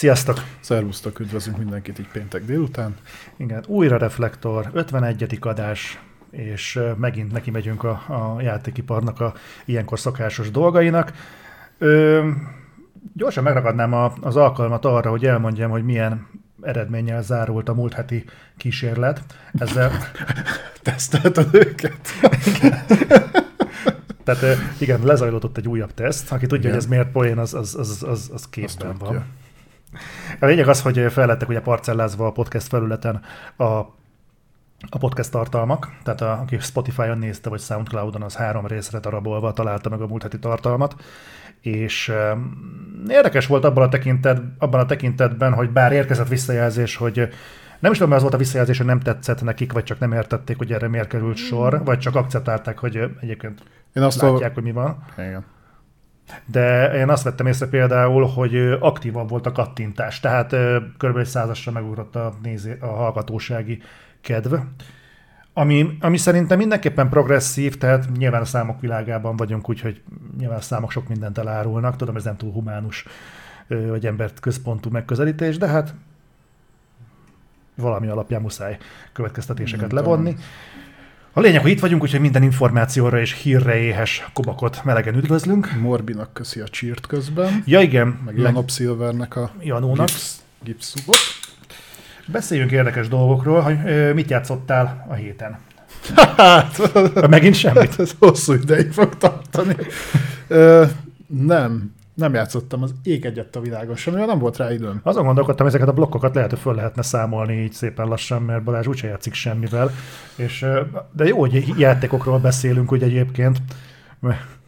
Sziasztok! Szervusztok, üdvözlünk mindenkit így péntek délután. Igen, újra Reflektor, 51. adás, és megint neki megyünk a, a játékiparnak a ilyenkor szokásos dolgainak. Ö, gyorsan megragadnám a, az alkalmat arra, hogy elmondjam, hogy milyen eredménnyel zárult a múlt heti kísérlet. Ezzel, Tesztelted őket? tehát igen, lezajlott egy újabb teszt. Aki tudja, Igen. hogy ez miért poén, az, az, az, az, az képben van. A lényeg az, hogy fellettek ugye parcellázva a podcast felületen a, a podcast tartalmak, tehát a, aki Spotify-on nézte, vagy Soundcloud-on, az három részre darabolva találta meg a múlt heti tartalmat, és um, érdekes volt abban a, tekintet, abban a tekintetben, hogy bár érkezett visszajelzés, hogy nem is tudom, az volt a visszajelzés, hogy nem tetszett nekik, vagy csak nem értették, hogy erre miért került sor, vagy csak akceptálták, hogy egyébként Én azt látják, hogy mi van. Igen. De én azt vettem észre például, hogy aktívabb volt a kattintás, tehát kb. egy százasra megugrott a, nézé, a hallgatósági kedv. Ami, ami szerintem mindenképpen progresszív, tehát nyilván a számok világában vagyunk, úgyhogy nyilván a számok sok mindent elárulnak. Tudom, ez nem túl humánus, vagy embert központú megközelítés, de hát valami alapján muszáj következtetéseket Nem levonni. A lényeg, hogy itt vagyunk, úgyhogy minden információra és hírre éhes kobakot melegen üdvözlünk. Morbinak köszi a csírt közben, Ja igen, meg meg Janop Silvernek a Janónak. gipsz, gipszubot. Beszéljünk érdekes dolgokról, hogy ö, mit játszottál a héten. Hát, Megint semmit. ez hosszú ideig fog tartani. Ö, nem, nem játszottam az ég egyet a világon semmivel, nem volt rá időm. Azon gondolkodtam, ezeket a blokkokat lehet, hogy föl lehetne számolni így szépen lassan, mert Balázs úgyse játszik semmivel. És, de jó, hogy játékokról beszélünk úgy egyébként. Mert-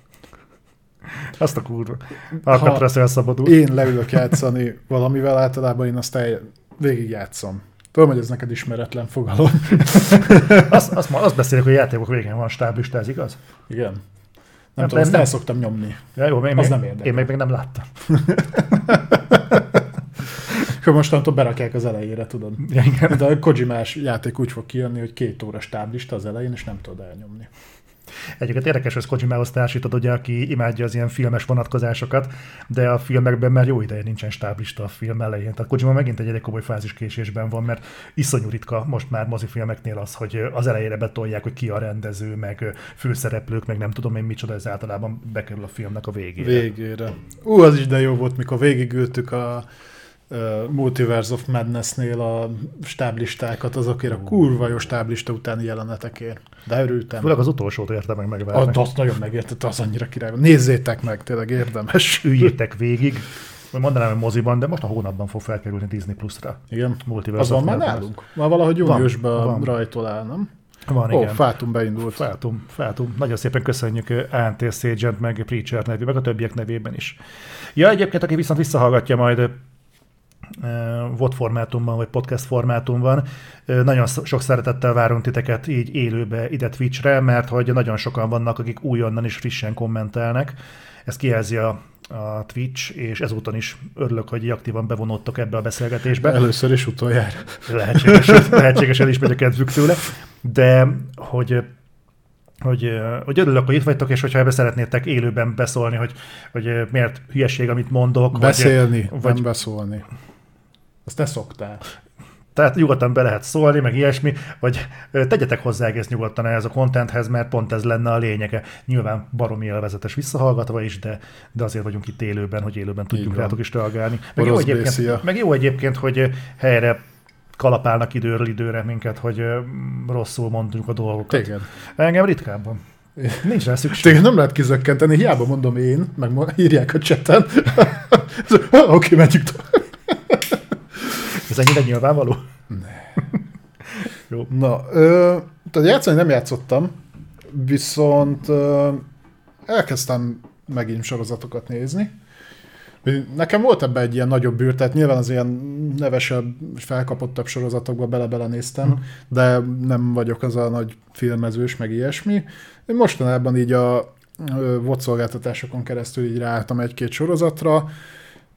Azt a kurva. Alcatraz elszabadul. Én leülök játszani valamivel, általában én azt el, végig játszom. Tudom, hogy ez neked ismeretlen fogalom. Azt, azt, azt beszélek, hogy a játékok végén van stáblista, ez igaz? Igen. Nem, Nem, tudom, azt nem. el szoktam nyomni. Ja, jó, én, Az még, nem érdekel. én még, még nem láttam. Akkor mostantól berakják az elejére, tudod. Ja, igen. De a Kojimás játék úgy fog kijönni, hogy két óra stáblista az elején, és nem tudod elnyomni. Egyébként érdekes, hogy Kojimához társítod, ugye, aki imádja az ilyen filmes vonatkozásokat, de a filmekben már jó ideje nincsen stáblista a film elején. Tehát Kojima megint egy elég komoly fáziskésésben van, mert iszonyú ritka most már mozifilmeknél az, hogy az elejére betolják, hogy ki a rendező, meg főszereplők, meg nem tudom én micsoda, ez általában bekerül a filmnek a végére. Végére. Ú, az is de jó volt, mikor végigültük a Multiverse of Madness-nél a stáblistákat, azokért a kurva jó stáblista utáni jelenetekért. De örültem. Főleg az utolsót érte meg A, megvárni. azt nagyon megértette, az annyira király. Nézzétek meg, tényleg érdemes. Üljétek végig. Mondanám, hogy moziban, de most a hónapban fog felkerülni Disney Plus-ra. Igen. Multiverse Az van már nálunk? Már valahogy júniusban van. rajtol áll, nem? Van, Ó, igen. Fátum beindult. Feltum, feltum. Nagyon szépen köszönjük ANT Sagent, meg Preacher nevű, meg a többiek nevében is. Ja, egyébként, aki viszont visszahallgatja majd VOD formátumban, vagy podcast formátumban, nagyon sok szeretettel várunk titeket így élőbe ide Twitchre, mert hogy nagyon sokan vannak, akik újonnan is frissen kommentelnek. Ez kijelzi a, a Twitch, és ezúton is örülök, hogy aktívan bevonódtok ebbe a beszélgetésbe. Először és utoljára. lehetséges, lehetséges elismegy a kedvük tőle, de hogy hogy, hogy örülök, hogy itt vagytok, és hogyha ebbe szeretnétek élőben beszólni, hogy, hogy miért hülyeség, amit mondok. Beszélni, vagy, vagy... nem beszólni. Azt te szoktál. Tehát nyugodtan be lehet szólni, meg ilyesmi, vagy tegyetek hozzá egész nyugodtan ehhez a contenthez, mert pont ez lenne a lényege. Nyilván baromi élvezetes visszahallgatva is, de, de azért vagyunk itt élőben, hogy élőben tudjunk van. rátok is reagálni. Meg jó, Orosz egyébként, Bészia. meg jó egyébként, hogy helyre kalapálnak időről időre minket, hogy rosszul mondjuk a dolgokat. Téged. Engem ritkábban. Nincs rá szükség. Téged nem lehet kizökkenteni, hiába mondom én, meg írják a cseten. Oké, okay, menjünk tovább. Ez ennyire nyilvánvaló? Na, ö, tehát játszani nem játszottam, viszont ö, elkezdtem megint sorozatokat nézni. Nekem volt ebbe egy ilyen nagyobb bűr, tehát nyilván az ilyen nevesebb, felkapottabb sorozatokba bele-bele néztem, Mhm. de nem vagyok az a nagy filmezős, meg ilyesmi. Én mostanában így a VOD szolgáltatásokon keresztül így ráálltam egy-két sorozatra,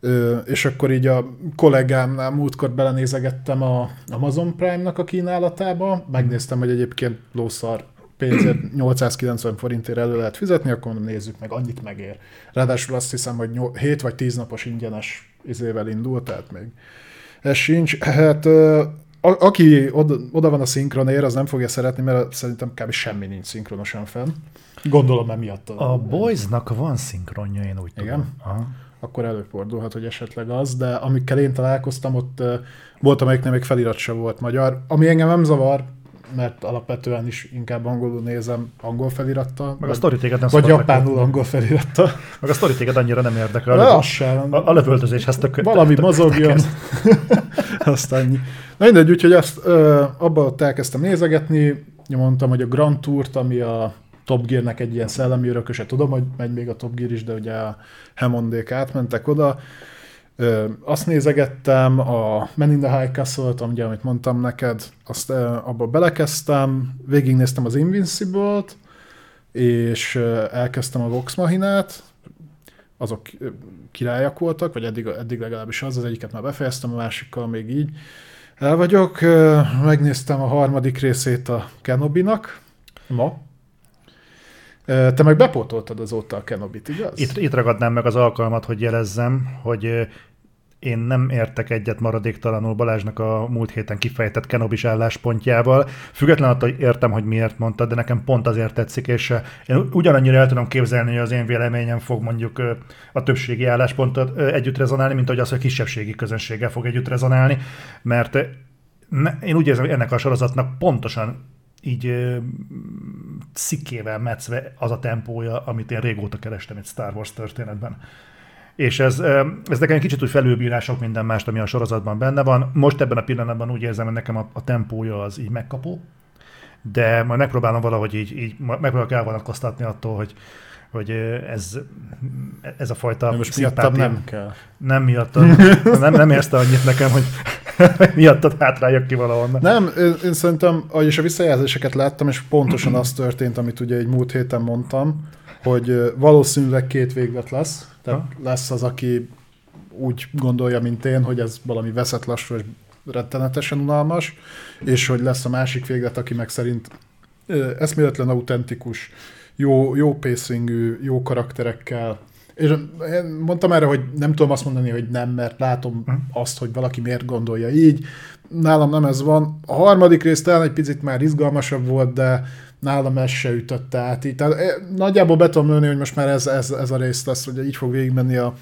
Ö, és akkor így a kollégámnál múltkor belenézegettem a Amazon Prime-nak a kínálatába, megnéztem, hogy egyébként lószar pénzért 890 forintért elő lehet fizetni, akkor mondom, nézzük meg, annyit megér. Ráadásul azt hiszem, hogy 7 vagy 10 napos ingyenes izével indult, tehát még ez sincs. Hát a, aki oda, oda van a szinkronér, az nem fogja szeretni, mert szerintem kb. semmi nincs szinkronosan fenn. Gondolom emiatt. A, a Boysnak van szinkronja, én úgy Igen? tudom. Aha. Akkor előfordulhat, hogy esetleg az, de amikkel én találkoztam, ott volt, amelyiknél még felirat sem volt magyar. Ami engem nem zavar, mert alapvetően is inkább angolul nézem angol felirattal. Meg a vagy, sztori téged nem vagy japánul angol felirattal. Meg a sztori téged annyira nem érdekel. De A, az sem. a, a lövöldözéshez tök, Valami tök- mozogjon. Azt annyi. Na mindegy, úgyhogy azt ö, abba ott elkezdtem nézegetni, mondtam, hogy a Grand Tourt, ami a Top Gear-nek egy ilyen szellemi örököse, tudom, hogy megy még a Top Gear is, de ugye a Hammondék átmentek oda. Ö, azt nézegettem, a Men in the High Castle-t, ugye, amit mondtam neked, azt ö, abba belekezdtem, végignéztem az Invincible-t, és ö, elkezdtem a Vox Machinát, azok királyak voltak, vagy eddig, eddig legalábbis az, az egyiket már befejeztem, a másikkal még így el vagyok. Megnéztem a harmadik részét a Kenobi-nak ma. Te meg bepótoltad azóta a Kenobit, igaz? Itt, itt ragadnám meg az alkalmat, hogy jelezzem, hogy én nem értek egyet maradéktalanul Balázsnak a múlt héten kifejtett Kenobis álláspontjával. Független attól, értem, hogy miért mondtad, de nekem pont azért tetszik, és én ugyanannyira el tudom képzelni, hogy az én véleményem fog mondjuk a többségi álláspontot együtt rezonálni, mint hogy az, hogy a kisebbségi közönséggel fog együtt rezonálni, mert én úgy érzem, hogy ennek a sorozatnak pontosan így ö, szikkével metszve az a tempója, amit én régóta kerestem egy Star Wars történetben. És ez, ö, ez nekem egy kicsit úgy felülbírál sok minden mást, ami a sorozatban benne van. Most ebben a pillanatban úgy érzem, hogy nekem a, a tempója az így megkapó, de majd megpróbálom valahogy így, így megpróbálok elvonatkoztatni attól, hogy, hogy ez, ez a fajta De most miattam nem kell. nem miattad, nem, nem érte annyit nekem, hogy miattad hátráljak ki valahonnan. Nem, én, én szerintem, és a visszajelzéseket láttam, és pontosan az történt, amit ugye egy múlt héten mondtam, hogy valószínűleg két véglet lesz. Tehát lesz az, aki úgy gondolja, mint én, hogy ez valami veszett lassú és rettenetesen unalmas, és hogy lesz a másik véglet, aki meg szerint eszméletlen autentikus, jó, jó pacingű, jó karakterekkel, és én mondtam erre, hogy nem tudom azt mondani, hogy nem, mert látom azt, hogy valaki miért gondolja így. Nálam nem ez van. A harmadik rész talán egy picit már izgalmasabb volt, de nálam ez se ütötte át. Így. Tehát eh, nagyjából be tudom lőni, hogy most már ez, ez, ez a rész lesz, hogy így fog végigmenni a,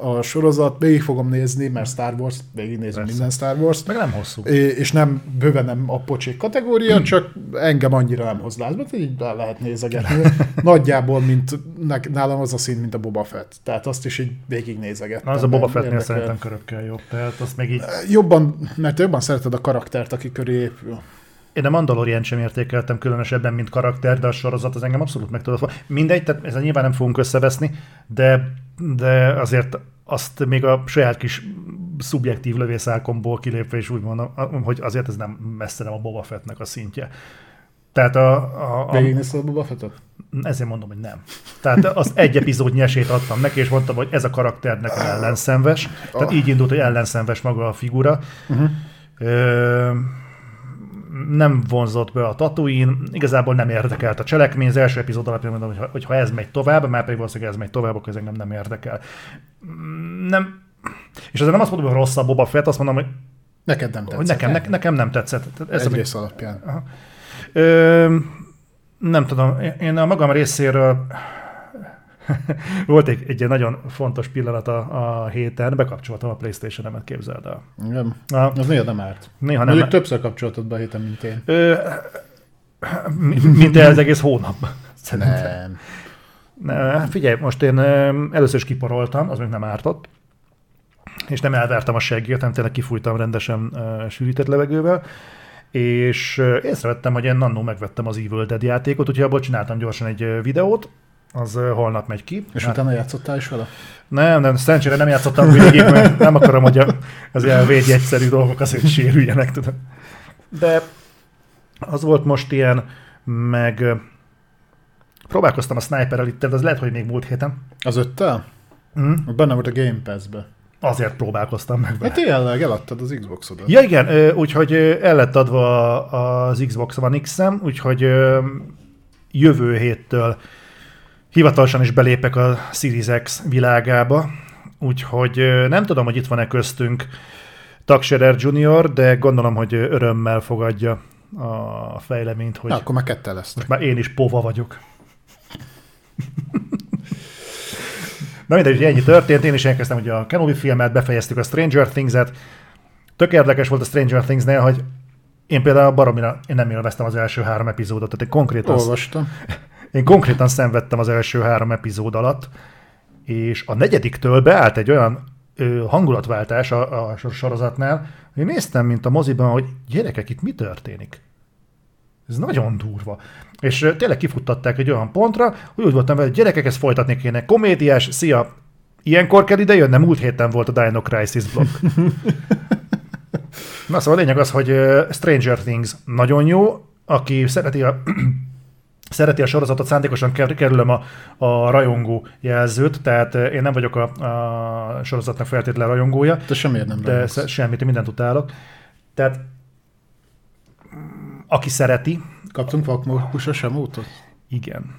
a sorozat. Végig fogom nézni, mert Star Wars, végignézem Persze. minden Star Wars. Meg nem hosszú. És nem bőven nem a pocsék kategória, csak engem annyira nem hoz lázba, így el lehet nézegetni. Nagyjából, mint nálam az a szín, mint a Boba Fett. Tehát azt is így végignézegettem. Na, az a Boba Fettnél szerintem körökkel jobb. Tehát azt meg így... Jobban, mert jobban szereted a karaktert, aki köré épül. Én a Mandalorian sem értékeltem különösebben, mint karakter, de a sorozat az engem abszolút meg tudott. Mindegy, tehát ezzel nyilván nem fogunk összeveszni, de, de azért azt még a saját kis szubjektív lövészálkomból kilépve is úgy mondom, hogy azért ez nem messze nem a Boba Fettnek a szintje. Tehát a, a, a, Végignézted a Boba Fettet? ezért mondom, hogy nem. Tehát azt egy epizódnyi esélyt adtam neki, és mondtam, hogy ez a karakter nekem ellenszenves. Tehát így indult, hogy ellenszenves maga a figura. Uh-huh. Ö, nem vonzott be a Tatooine, igazából nem érdekelt a cselekmény, az első epizód alapján mondom, hogy ha, hogy ha ez megy tovább, már pedig valószínűleg ez megy tovább, akkor ez engem nem érdekel. Nem, és azért nem azt mondom, hogy rossz a Boba Fett, azt mondom, hogy, Neked nem tetszett. hogy nekem, ne, nekem nem tetszett. Tehát ez Egy a, rész alapján. Ö, nem tudom, én a magam részéről volt egy, egy nagyon fontos pillanat a, a héten, bekapcsoltam a Playstation-emet, képzeld el. Igen. Na, Az néha nem árt. néha Mondjuk nem, többször kapcsoltad be a héten, mint én. ö, mi- mint az egész hónap. Szerintem. Nem. Ne, figyelj, most én először is kiporoltam, az még nem ártott, és nem elvertem a seggét, hanem tényleg kifújtam rendesen uh, sűrített levegővel, és észrevettem, hogy én annó megvettem az Evil Dead játékot, úgyhogy abból csináltam gyorsan egy videót, az holnap megy ki. És Hát- utána játszottál is vele? nem, nem, szerencsére nem játszottam végig, mert nem akarom, hogy az ilyen védj egyszerű dolgok azért sérüljenek, tudod. De az volt most ilyen, meg próbálkoztam a Sniper elite de az lehet, hogy még múlt héten. Az öttel? Mm. Benne volt a Game Pass-be. Azért próbálkoztam meg. Hát vele. tényleg, eladtad az Xboxodat. Ja igen, úgyhogy el lett adva az Xbox One X-em, úgyhogy jövő héttől hivatalosan is belépek a Series X világába, úgyhogy nem tudom, hogy itt van-e köztünk Taxerer Junior, de gondolom, hogy örömmel fogadja a fejleményt, hogy Na, akkor már ketten lesznek. most már én is pova vagyok. Na mindegy, hogy ennyi történt, én is elkezdtem ugye a Kenobi filmet, befejeztük a Stranger Things-et. Tök érdekes volt a Stranger Things-nél, hogy én például baromira, én nem élveztem az első három epizódot, tehát én konkrétan, Olvastam. Én konkrétan szenvedtem az első három epizód alatt, és a negyediktől beállt egy olyan ö, hangulatváltás a, a sorozatnál, hogy néztem, mint a moziban, hogy gyerekek, itt mi történik? Ez nagyon durva. És tényleg kifuttatták egy olyan pontra, hogy úgy voltam vele, hogy gyerekek, ezt folytatni kéne. Komédiás, szia! Ilyenkor kell ide jönni, múlt héten volt a Dino Crisis blog. Na szóval a lényeg az, hogy Stranger Things nagyon jó, aki szereti a szereti a sorozatot, szándékosan ker- kerülöm a, a rajongó jelzőt, tehát ö, én nem vagyok a, a sorozatnak feltétlenül rajongója, De semmiért nem de rajongsz. semmit, én mindent utálok. Tehát mm, aki szereti, Kaptunk vakmókusa sem útot? igen.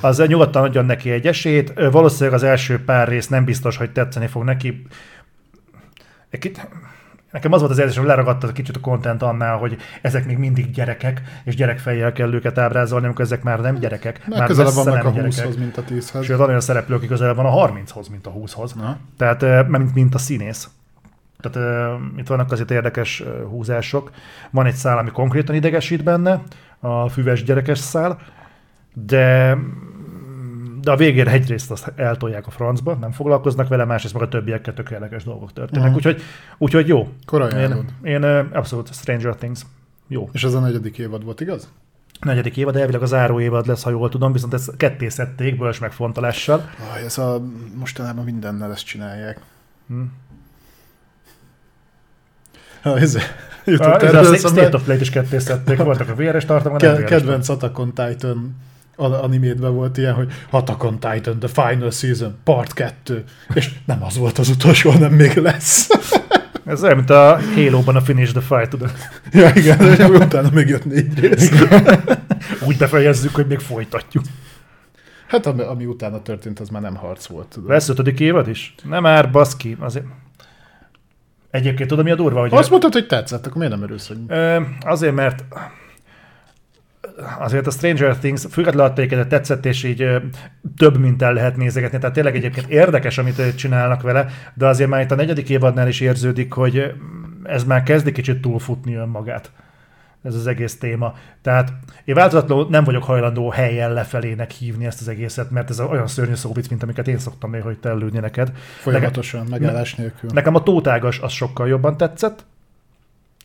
Az nyugodtan adjon neki egy esélyt. Valószínűleg az első pár rész nem biztos, hogy tetszeni fog neki. Egy Nekem az volt az érzés, hogy leragadt egy kicsit a content annál, hogy ezek még mindig gyerekek, és gyerekfejjel kell őket ábrázolni, amikor ezek már nem gyerekek. Már már közelebb vannak a nem gyerekek. 20-hoz, mint a 10-hez. Sőt, olyan szereplő, aki közelebb van a 30-hoz, mint a 20-hoz. Na. Tehát, mint, mint a színész. Tehát ö, itt vannak azért érdekes ö, húzások. Van egy szál, ami konkrétan idegesít benne, a füves gyerekes szál, de de a végére egyrészt azt eltolják a francba, nem foglalkoznak vele, másrészt meg a többiekkel tök érdekes dolgok történnek. Aha. Úgyhogy, úgyhogy jó. Akkor Én, én abszolút Stranger Things. Jó. És ez a negyedik évad volt, igaz? Negyedik évad, elvileg a záró évad lesz, ha jól tudom, viszont ezt ketté szedték bölcs megfontolással. Aj, ez a, mostanában mindennel ezt csinálják. Hm. Ha, ez, jutott Ah, Ez a State of Play-t is ketté szedték, voltak a véres tartalmak, Ke- kedvenc Attack on Titan a- animétben volt ilyen, hogy Attack on Titan, the final season, part 2. És nem az volt az utolsó, hanem még lesz. Ez olyan, mint a Halo-ban a Finish the Fight, tudod. ja, igen, és utána még jött négy rész. Úgy befejezzük, hogy még folytatjuk. Hát ami, ami utána történt, az már nem harc volt. Tudod. Lesz ötödik évad is? Nem már, baszki. Azért... Egyébként tudom, mi a durva, hogy... Azt mondtad, hogy tetszett, akkor miért nem örülsz, hogy... Azért, mert azért a Stranger Things függetlenül attól, hogy tetszett, és így több mint el lehet nézegetni. Tehát tényleg egyébként érdekes, amit csinálnak vele, de azért már itt a negyedik évadnál is érződik, hogy ez már kezdi kicsit túlfutni önmagát. Ez az egész téma. Tehát én változatlanul nem vagyok hajlandó helyen lefelének hívni ezt az egészet, mert ez olyan szörnyű szóvic, mint amiket én szoktam néha, hogy tellődni neked. Folyamatosan, megállás nélkül. Nekem a tótágas az sokkal jobban tetszett,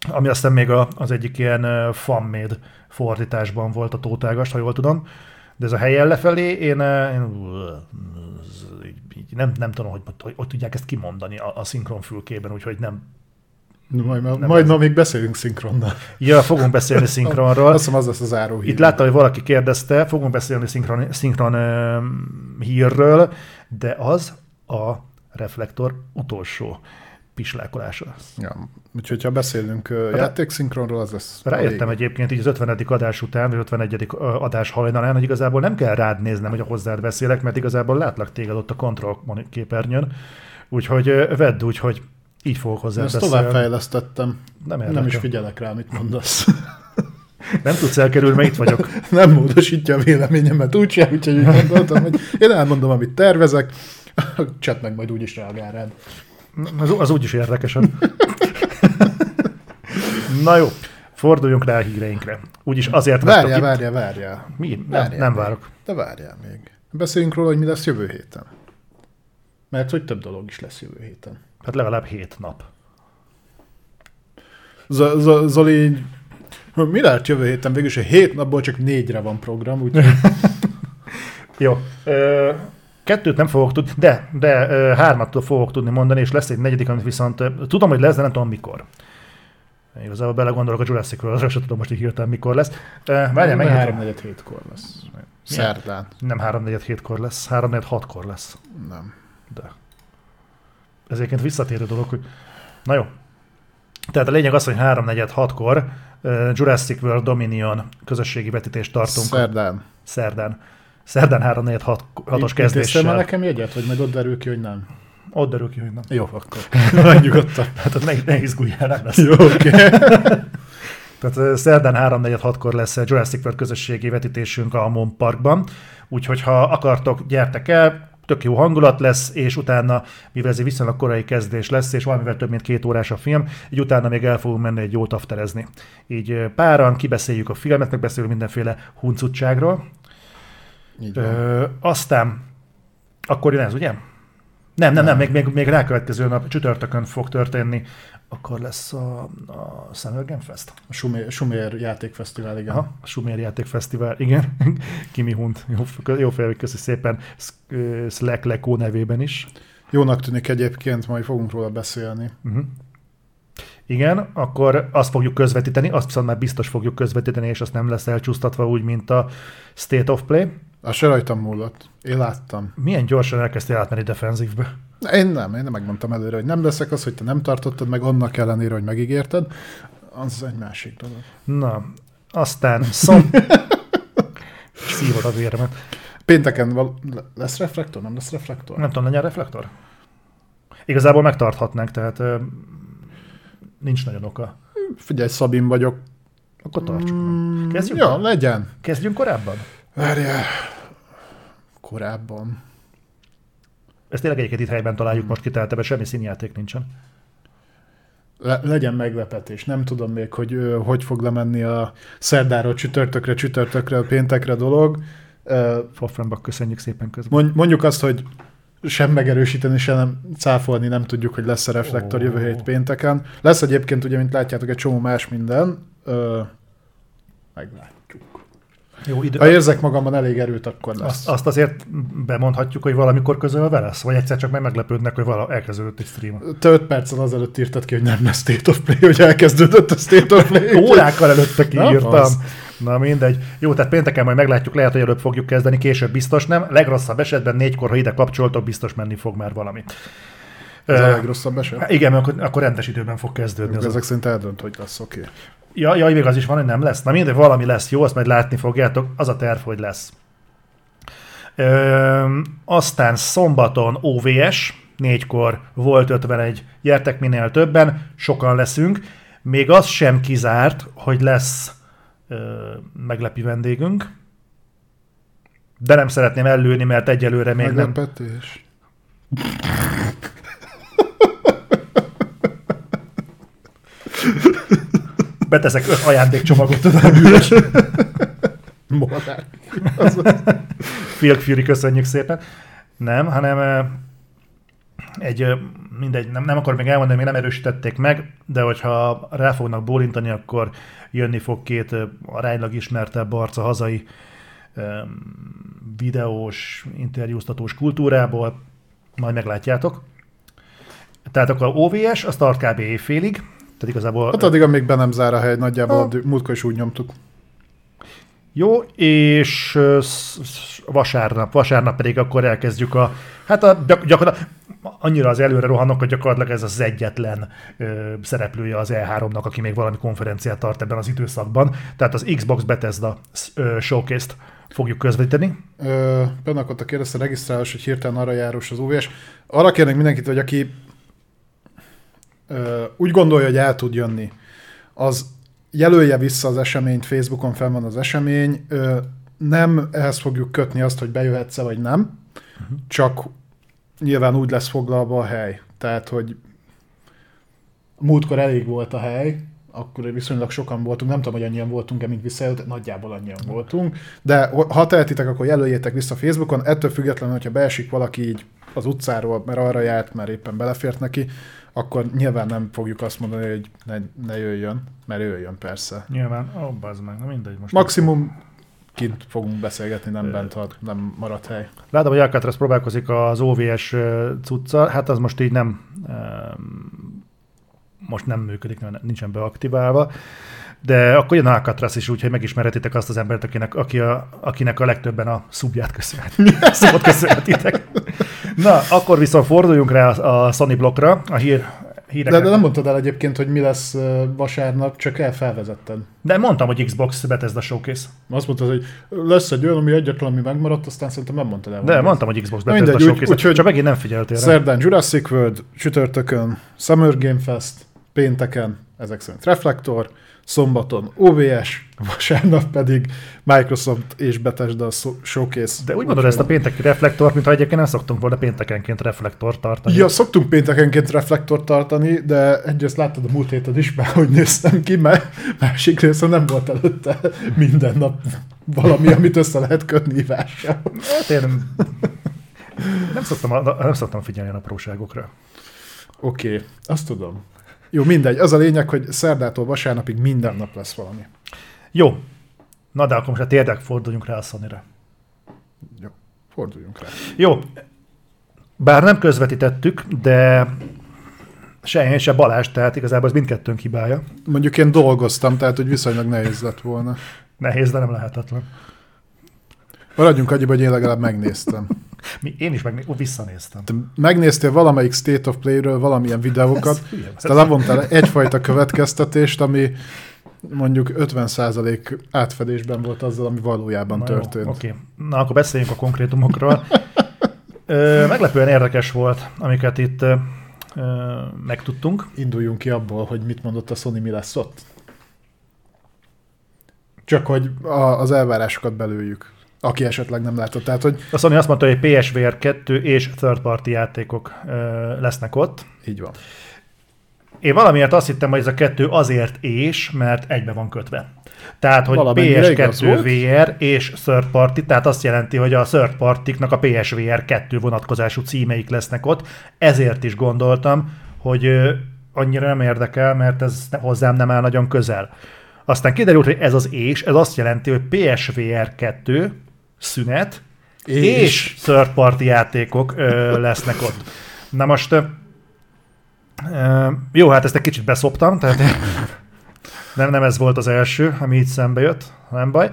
ami aztán még a, az egyik ilyen uh, fanmade fordításban volt a tótágas, ha jól tudom. De ez a helyen lefelé, én, uh, én nem, nem tudom, hogy, hogy, hogy tudják ezt kimondani a, a szinkronfülkében, úgyhogy nem. Majd, ma, Nem majd ma még beszélünk szinkronnal. Ja, fogunk beszélni szinkronról. Azt hiszem, az lesz az hír. Itt láttam, hogy valaki kérdezte, fogunk beszélni szinkron, szinkron uh, hírről, de az a reflektor utolsó pislákolása. Ja, úgyhogy ha beszélünk Rá- játékszinkronról, az lesz. Rájöttem vége. egyébként így az 50. adás után, vagy 51. adás hajnalán, hogy igazából nem kell rád néznem, hogy a hozzád beszélek, mert igazából látlak téged ott a kontroll moni- képernyőn. Úgyhogy vedd úgy, hogy így fogok Én hozzád ezt beszélni. továbbfejlesztettem. Nem, Nem érdekel. is figyelek rá, mit mondasz. nem tudsz elkerülni, mert itt vagyok. nem módosítja a véleményemet úgyse, úgyhogy úgy gondoltam, hogy én elmondom, amit tervezek, a chat meg majd úgyis reagál rád. Az, az úgyis érdekesebb. Na jó, forduljunk rá a híreinkre. Úgyis azért Várjál, vagytok itt. várjál. Mi? Nem, Várjál nem még. várok. De várjál még. Beszéljünk róla, hogy mi lesz jövő héten. Mert hogy több dolog is lesz jövő héten. Hát legalább hét nap. Z- Z- Zoli, mi lehet jövő héten? Végülis a hét napból csak négyre van program, úgyhogy Jó. Kettőt nem fogok tudni, de, de hármat fogok tudni mondani, és lesz egy negyedik, amit viszont tudom, hogy lesz, de nem tudom mikor. Igazából belegondolok a Jurassic World-ra, se tudom most így hirtelen mikor lesz. Várjál, meg három negyed hétkor lesz. Szerdán. Nem 3 4 hétkor lesz, 3 4 6 kor lesz. Nem. De. Ez egyébként visszatérő dolog, hogy... Na jó. Tehát a lényeg az, hogy 3 4 6 kor Jurassic World Dominion közösségi vetítést tartunk Szerdán. szerdán. Szerdán 3 4 6 6-os Intéztél kezdéssel. már nekem jegyet, vagy majd ott derül ki, hogy nem? Ott derül ki, hogy nem. Jó, akkor nyugodtan. Hát ne, ne izguljál, nem lesz. Jó, oké. Tehát ö, szerdán 3 4 6-kor lesz egy Jurassic World közösségi vetítésünk a Mon Parkban, úgyhogy ha akartok, gyertek el, tök jó hangulat lesz, és utána, mivel ez egy viszonylag korai kezdés lesz, és valamivel több mint két órás a film, így utána még el fogunk menni egy jót afterezni. Így páran kibeszéljük a filmet, megbeszélünk mindenféle huncutságról. Ö, aztán, akkor jön ez, ugye? Nem, nem, nem, még, még, még rákövetkező nap, csütörtökön fog történni, akkor lesz a, a Summer Game Fest. A Sumér, Sumér játékfesztivál, igen. Aha, a Sumér Játékfesztivál, igen. Kimi Hunt, jó, jó fel, köszi szépen, Slack Lekó nevében is. Jónak tűnik egyébként, majd fogunk róla beszélni. Uh-huh. Igen, akkor azt fogjuk közvetíteni, azt viszont már biztos fogjuk közvetíteni, és azt nem lesz elcsúsztatva úgy, mint a State of Play. Az se rajtam múlott. Én láttam. Milyen gyorsan elkezdtél átmenni defenzívbe. Én nem, én nem megmondtam előre, hogy nem leszek az, hogy te nem tartottad meg annak ellenére, hogy megígérted. Az egy másik dolog. Na, aztán szom... Szívod a véremet. Pénteken val- le- lesz reflektor? Nem lesz reflektor? Nem tudom, legyen reflektor? Igazából megtarthatnánk, tehát ö, nincs nagyon oka. Figyelj, Szabin vagyok. Akkor tartsuk meg. Mm, Kezdjünk? Ja, legyen. Kezdjünk korábban? Várjál. Korábban. Ezt tényleg egyiket itt helyben találjuk most ki, tehát ebben semmi színjáték nincsen. Le- legyen meglepetés. Nem tudom még, hogy hogy fog lemenni a szerdáról csütörtökre, csütörtökre, péntekre dolog. Ö, Fofrenbach, köszönjük szépen közben. Mond, mondjuk azt, hogy sem megerősíteni, sem nem cáfolni nem tudjuk, hogy lesz-e reflektor Ó. jövő hét pénteken. Lesz egyébként, ugye, mint látjátok, egy csomó más minden. Ö, meglátjuk. Jó, idő, Ha érzek magamban elég erőt, akkor lesz. azt, azt azért bemondhatjuk, hogy valamikor közölve lesz? Vagy egyszer csak meg meglepődnek, hogy vala elkezdődött egy stream. Te öt perccel azelőtt írtad ki, hogy nem lesz State of Play, hogy elkezdődött a State of Play. Órákkal előtte Na, kiírtam. Na mindegy. Jó, tehát pénteken majd meglátjuk, lehet, hogy előbb fogjuk kezdeni, később biztos nem. Legrosszabb esetben négykor, ha ide kapcsoltok, biztos menni fog már valami. Ez a legrosszabb eset. Hát igen, mert akkor, akkor rendes időben fog kezdődni. Az Ezek a... szerint eldönt, hogy lesz, oké. Okay. ja, ja, még az is van, hogy nem lesz. Na mindegy, valami lesz, jó, azt majd látni fogjátok. Az a terv, hogy lesz. Ö, aztán szombaton OVS, négykor volt 51, gyertek minél többen, sokan leszünk. Még az sem kizárt, hogy lesz ö, meglepi vendégünk, de nem szeretném ellőni, mert egyelőre még nem. Beteszek öt ajándékcsomagot, a. Molnár. Az- Phil Fury, köszönjük szépen. Nem, hanem egy, mindegy, nem, nem akarom még elmondani, még nem erősítették meg, de hogyha rá fognak bólintani, akkor jönni fog két aránylag ismertebb arca hazai videós, interjúztatós kultúrából, majd meglátjátok. Tehát akkor a OVS, az tart kb. évfélig, tehát igazából... Hát addig, amíg be nem zár a hely, nagyjából addig, múltkor is úgy nyomtuk. Jó, és vasárnap, vasárnap pedig akkor elkezdjük a, hát a gyak, gyakorlatilag annyira az előre rohanok, hogy gyakorlatilag ez az egyetlen ö, szereplője az E3-nak, aki még valami konferenciát tart ebben az időszakban. Tehát az Xbox Bethesda ö, showcase-t fogjuk közvetíteni. Ö, Pennakotta kérdezte, regisztrálás, hogy hirtelen arra járós az OVS. Arra kérnék mindenkit, hogy aki úgy gondolja, hogy el tud jönni, az jelölje vissza az eseményt, Facebookon fel van az esemény, nem ehhez fogjuk kötni azt, hogy bejöhetsz-e vagy nem, uh-huh. csak nyilván úgy lesz foglalva a hely. Tehát, hogy múltkor elég volt a hely, akkor viszonylag sokan voltunk, nem tudom, hogy annyian voltunk-e, mint visszajött, nagyjából annyian voltunk, de ha tehetitek, akkor jelöljétek vissza Facebookon, ettől függetlenül, hogyha beesik valaki így az utcáról, mert arra járt, mert éppen belefért neki, akkor nyilván nem fogjuk azt mondani, hogy ne, ne jöjjön, mert jöjjön persze. Nyilván, ó, oh, bazd meg, na mindegy most. Maximum kint fogunk beszélgetni, nem bent, ha nem maradt hely. Látom, hogy Alcatraz próbálkozik az OVS ö, cuccal, hát az most így nem um, most nem működik, mert nincsen beaktiválva, de akkor jön Alcatraz is, úgyhogy megismerhetitek azt az embert, akinek, aki a, akinek a legtöbben a szubját köszönhet. Szóval köszönhetitek. Na, akkor viszont forduljunk rá a, Sony blokkra, a hír, híreket. De, de nem mondtad el egyébként, hogy mi lesz vasárnap, csak elfelvezetted. De mondtam, hogy Xbox Bethesda Showcase. Azt mondtad, hogy lesz egy olyan, ami egyetlen, ami megmaradt, aztán szerintem nem mondtad el. De hogy mondtam, hogy Xbox Bethesda mindegy, úgy- Showcase. úgyhogy- Csak megint nem figyeltél rá. Szerdán Jurassic World, csütörtökön Summer Game Fest, pénteken ezek szerint Reflektor, szombaton OVS, vasárnap pedig Microsoft és Bethesda Showcase. De úgy mondod ezt a pénteki reflektort, mintha egyébként nem szoktunk volna péntekenként reflektort tartani. Ja, szoktunk péntekenként reflektort tartani, de egyrészt láttad a múlt héten is már, hogy néztem ki, mert másik része nem volt előtte minden nap valami, amit össze lehet kötni ívással. Hát én nem szoktam, nem szoktam figyelni a apróságokra. Oké, okay, azt tudom. Jó, mindegy. Az a lényeg, hogy szerdától vasárnapig minden nap lesz valami. Jó. Na de akkor most a térdek forduljunk rá a sony Jó, forduljunk rá. Jó. Bár nem közvetítettük, de se én, se Balázs, tehát igazából ez mindkettőnk hibája. Mondjuk én dolgoztam, tehát hogy viszonylag nehéz lett volna. Nehéz, de nem lehetetlen. Maradjunk annyiba, hogy én legalább megnéztem. Mi, én is meg ó, visszanéztem. Te megnéztél valamelyik State of Play-ről valamilyen videókat, Ez te levontál egyfajta következtetést, ami mondjuk 50% átfedésben volt azzal, ami valójában Na jó, történt. Oké, na akkor beszéljünk a konkrétumokról. Ö, meglepően érdekes volt, amiket itt ö, megtudtunk. Induljunk ki abból, hogy mit mondott a Sony, mi lesz ott. Csak hogy a, az elvárásokat belőjük, aki esetleg nem látott. Tehát, hogy A Sony azt mondta, hogy PSVR 2 és third party játékok ö, lesznek ott. így van. Én valamiért azt hittem, hogy ez a kettő azért és, mert egybe van kötve. Tehát, hogy Valamennyire igaz PS2 volt. VR és third party, tehát azt jelenti, hogy a third partiknak a PSVR 2 vonatkozású címeik lesznek ott. Ezért is gondoltam, hogy ö, annyira nem érdekel, mert ez hozzám nem áll nagyon közel. Aztán kiderült, hogy ez az és, ez azt jelenti, hogy PSVR 2 szünet, és, És? third party játékok ö, lesznek ott. Na most, ö, jó, hát ezt egy kicsit beszoptam, tehát nem, nem ez volt az első, ami így szembe jött, nem baj.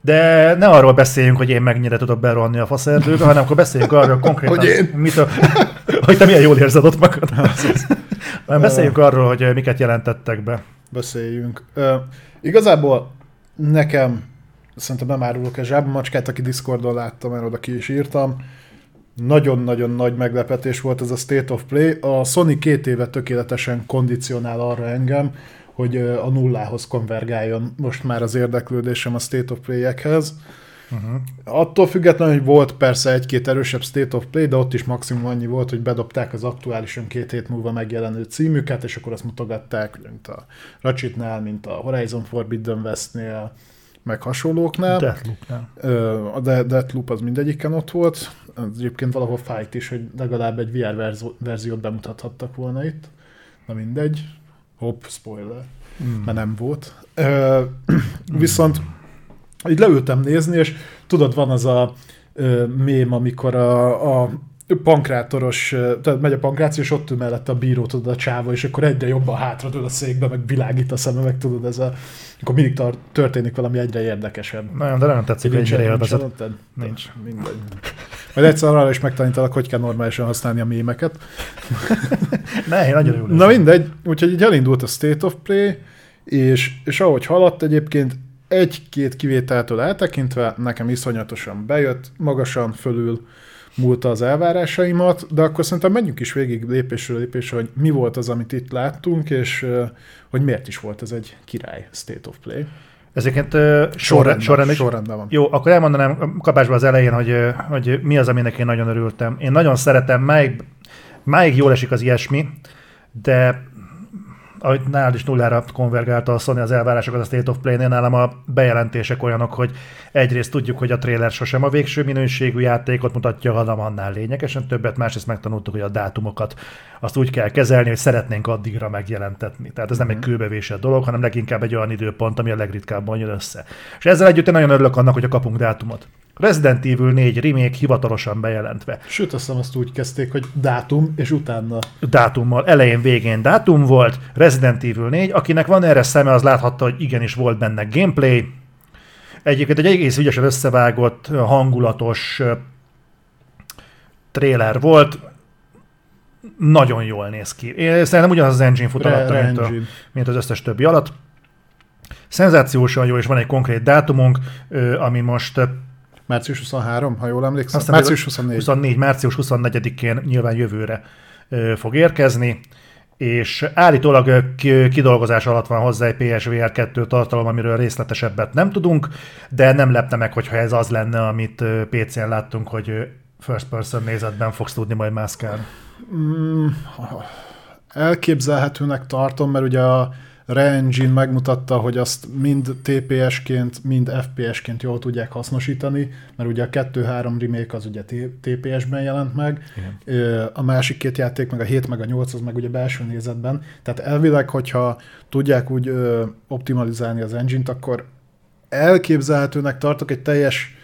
De ne arról beszéljünk, hogy én mennyire tudok berohanni a faszerdőbe, hanem akkor beszéljünk arról konkrétan, Hogy én? Mit a, hogy te milyen jól érzed ott magad. hanem beszéljünk arról, hogy miket jelentettek be. beszéljünk. Ö, igazából nekem, szerintem nem árulok a zsábmacskát, aki Discordon láttam, mert oda ki is írtam. Nagyon-nagyon nagy meglepetés volt ez a State of Play. A Sony két éve tökéletesen kondicionál arra engem, hogy a nullához konvergáljon most már az érdeklődésem a State of Play-ekhez. Uh-huh. Attól függetlenül, hogy volt persze egy-két erősebb State of Play, de ott is maximum annyi volt, hogy bedobták az aktuálisan két hét múlva megjelenő címüket, és akkor azt mutogatták, mint a Ratchetnál, mint a Horizon Forbidden Westnél, meg hasonlóknál. Deathloop-nál. A De- Deathloop az mindegyiken ott volt. Az egyébként valahol fájt is, hogy legalább egy VR verziót bemutathattak volna itt. Na mindegy. Hopp, spoiler. Mm. Mert nem volt. Ö, viszont így leültem nézni, és tudod, van az a mém, amikor a, a pankrátoros, tehát megy a pankráció, és ott ül mellette a bíró, tudod, a csáva, és akkor egyre jobban hátradől a székbe, meg világít a szeme, meg tudod, ez a, akkor mindig tar- történik valami egyre érdekesebb. Nem, de nem tetszik, hogy ennyire élvezet. előtted? Nincs. Mindegy. Majd egyszer arra is megtanítalak, hogy kell normálisan használni a mémeket. Ne, én nagyon jól Na mindegy, úgyhogy így elindult a State of Play, és, és ahogy haladt egyébként, egy-két kivételtől eltekintve nekem iszonyatosan bejött, magasan fölül múlta az elvárásaimat, de akkor szerintem menjünk is végig lépésről lépésre, hogy mi volt az, amit itt láttunk, és hogy miért is volt ez egy király State of Play. Ezeket uh, sorrend, sorrend, is- sorrendben van. Jó, akkor elmondanám kapásban az elején, hogy, hogy mi az, aminek én nagyon örültem. Én nagyon szeretem, máig, máig jól esik az ilyesmi, de ahogy nálad is nullára konvergálta a Sony az elvárásokat a State of Play-nél, nálam a bejelentések olyanok, hogy egyrészt tudjuk, hogy a trailer sosem a végső minőségű játékot mutatja, hanem annál lényegesen többet, másrészt megtanultuk, hogy a dátumokat azt úgy kell kezelni, hogy szeretnénk addigra megjelentetni. Tehát ez nem egy kőbevésett dolog, hanem leginkább egy olyan időpont, ami a legritkábban jön össze. És ezzel együtt én nagyon örülök annak, hogy a kapunk dátumot. Resident Evil 4 remake hivatalosan bejelentve. Sőt, azt hiszem azt úgy kezdték, hogy dátum, és utána dátummal, elején végén dátum volt, Resident Evil 4, akinek van erre szeme, az láthatta, hogy igenis volt benne gameplay. Egyébként egy egész ügyesen összevágott, hangulatos trailer volt. nagyon jól néz ki. Én szerintem ugyanaz az engine fut Re- alatta, mint, a, mint az összes többi alatt. Szenzációsan jó, és van egy konkrét dátumunk, ami most Március 23, ha jól emlékszem. Aztán Március 24. 24, március 24-én nyilván jövőre fog érkezni, és állítólag kidolgozás alatt van hozzá egy PSVR 2 tartalom, amiről részletesebbet nem tudunk, de nem lepne meg, hogyha ez az lenne, amit ö, PC-n láttunk, hogy first person nézetben fogsz tudni majd mászkálni. Mm, elképzelhetőnek tartom, mert ugye a Re-Engine megmutatta, hogy azt mind TPS-ként, mind FPS-ként jól tudják hasznosítani, mert ugye a 2-3 remake az ugye TPS-ben jelent meg, Ö, a másik két játék, meg a 7 meg a 8 az meg ugye belső nézetben, tehát elvileg, hogyha tudják úgy optimalizálni az engine-t, akkor elképzelhetőnek tartok egy teljes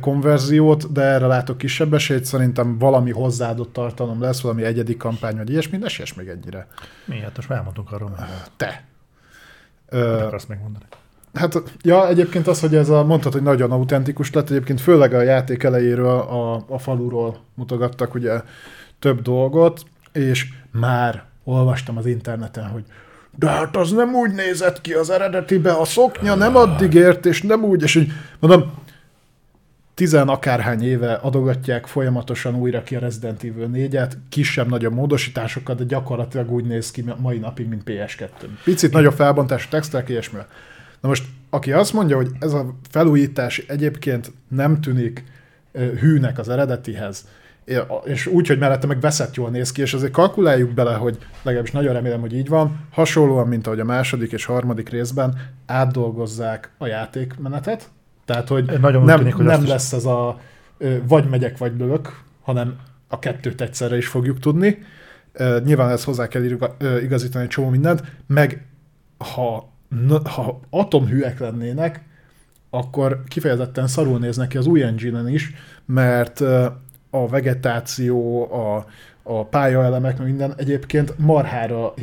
konverziót, de erre látok kisebb esélyt, szerintem valami hozzáadott tartalom lesz, valami egyedi kampány, vagy ilyesmi, de se még ennyire. Mi? Hát most elmondtunk arról, Te. Ö, akarsz megmondani. Hát, ja, egyébként az, hogy ez a, mondtad, hogy nagyon autentikus lett, egyébként főleg a játék elejéről a, a faluról mutogattak ugye több dolgot, és már olvastam az interneten, hogy de hát az nem úgy nézett ki az eredetibe, a szoknya nem addig ért, és nem úgy, és így mondom, tizen akárhány éve adogatják folyamatosan újra ki a Resident Evil 4-et, kisebb-nagyobb módosításokkal, de gyakorlatilag úgy néz ki mai napig, mint PS2. Picit nagyobb felbontású textek, ilyesmi. Na most, aki azt mondja, hogy ez a felújítás egyébként nem tűnik hűnek az eredetihez, és úgy, hogy mellette meg veszett jól néz ki, és azért kalkuláljuk bele, hogy legalábbis nagyon remélem, hogy így van, hasonlóan, mint ahogy a második és harmadik részben átdolgozzák a játékmenetet, tehát, hogy Nagyon nem, tűnik, hogy nem lesz ez a vagy megyek, vagy lövök, hanem a kettőt egyszerre is fogjuk tudni. Nyilván ez hozzá kell igazítani egy csomó mindent, meg ha, ha atomhűek lennének, akkor kifejezetten szarul néznek ki az új engine is, mert a vegetáció, a, a pályaelemek, minden egyébként marhára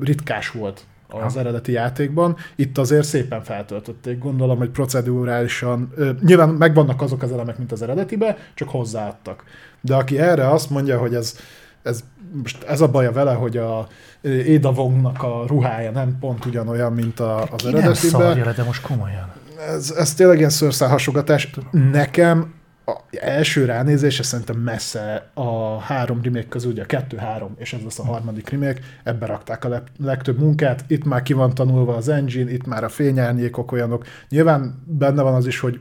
ritkás volt az eredeti játékban. Itt azért szépen feltöltötték, gondolom, hogy procedurálisan, ö, nyilván megvannak azok az elemek, mint az eredetibe, csak hozzáadtak. De aki erre azt mondja, hogy ez, ez most ez a baja vele, hogy a ö, Ada Wongnak a ruhája nem pont ugyanolyan, mint a, az Ki nem szarja de most komolyan. ez, ez tényleg ilyen szőrszálhasogatás. Nekem a első ránézése szerintem messze a három remake közül, ugye a kettő-három, és ez lesz a harmadik remake, ebbe rakták a leg, legtöbb munkát, itt már ki van tanulva az engine, itt már a fényárnyékok olyanok. Nyilván benne van az is, hogy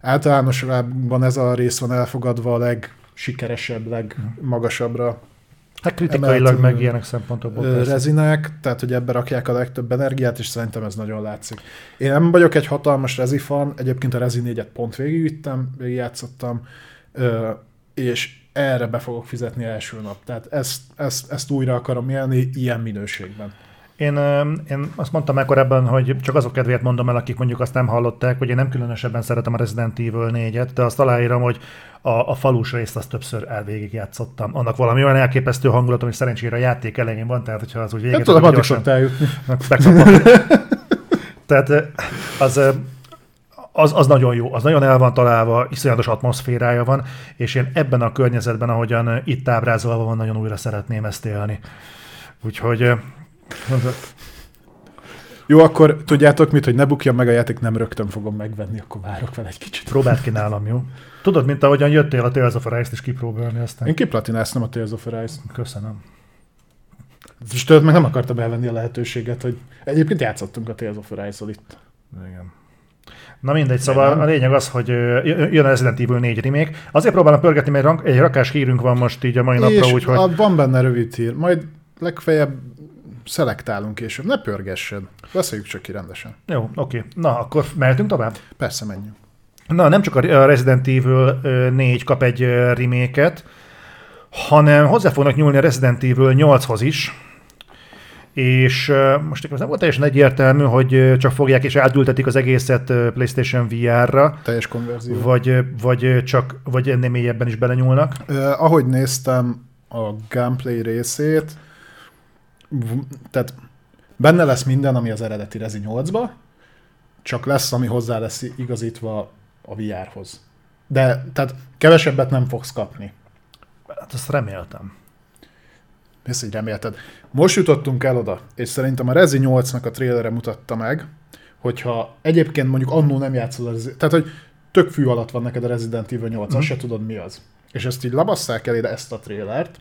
általánosságban ez a rész van elfogadva a legsikeresebb, legmagasabbra Hát kritikailag Emellett, meg ilyenek szempontokból persze. rezinák, tehát hogy ebbe rakják a legtöbb energiát, és szerintem ez nagyon látszik. Én nem vagyok egy hatalmas rezi fan, egyébként a rezi 4-et pont végigvittem, végigjátszottam, és erre be fogok fizetni első nap. Tehát ezt, ezt, ezt újra akarom élni ilyen minőségben. Én, én azt mondtam már korábban, hogy csak azok kedvéért mondom el, akik mondjuk azt nem hallották, hogy én nem különösebben szeretem a Resident Evil 4-et, de azt aláírom, hogy a, a falus részt azt többször elvégig játszottam. Annak valami olyan elképesztő hangulat, ami szerencsére a játék elején van, tehát hogyha az úgy véget... Nem tudom, addig szoktál jutni. Tehát ö, az, ö, az, az nagyon jó, az nagyon el van találva, iszonyatos atmoszférája van, és én ebben a környezetben, ahogyan itt ábrázolva van, nagyon újra szeretném ezt élni. Úgyhogy ö, Jó, akkor tudjátok mit, hogy ne bukjon meg a játék, nem rögtön fogom megvenni, akkor várok vele egy kicsit. próbáld ki nálam, jó? Tudod, mint ahogyan jöttél a Tales of Arise-t is kipróbálni aztán. Én kiplatináztam a Tales of Arise. Köszönöm. És tőled meg nem akartam elvenni a lehetőséget, hogy egyébként játszottunk a Tales of Arise-ol itt. Igen. Na mindegy, szóval a lényeg az, hogy jön a Resident Evil 4 remake. Azért próbálom pörgetni, mert egy rakás hírünk van most így a mai napra, úgyhogy... van benne rövid hír, majd legfeljebb szelektálunk később. Ne pörgessed. Beszéljük csak ki rendesen. Jó, oké. Na, akkor mehetünk tovább? Persze, menjünk. Na, nem csak a Resident Evil ö, 4 kap egy ö, remake hanem hozzá fognak nyúlni a Resident Evil 8-hoz is, és most ez nem volt teljesen egyértelmű, hogy csak fogják és átültetik az egészet PlayStation VR-ra, Teljes konverzió. vagy, vagy csak, vagy ennél mélyebben is belenyúlnak. Uh, ahogy néztem a gameplay részét, tehát benne lesz minden, ami az eredeti Rezi 8-ba, csak lesz, ami hozzá lesz igazítva a VR-hoz. De tehát kevesebbet nem fogsz kapni. Hát azt reméltem. ezt így remélted. Most jutottunk el oda, és szerintem a Rezi 8-nak a trailere mutatta meg, hogyha egyébként mondjuk annó nem játszol az, tehát hogy tök fű alatt van neked a Resident Evil 8, mm. azt se tudod mi az. És ezt így labasszák el ide ezt a trailert,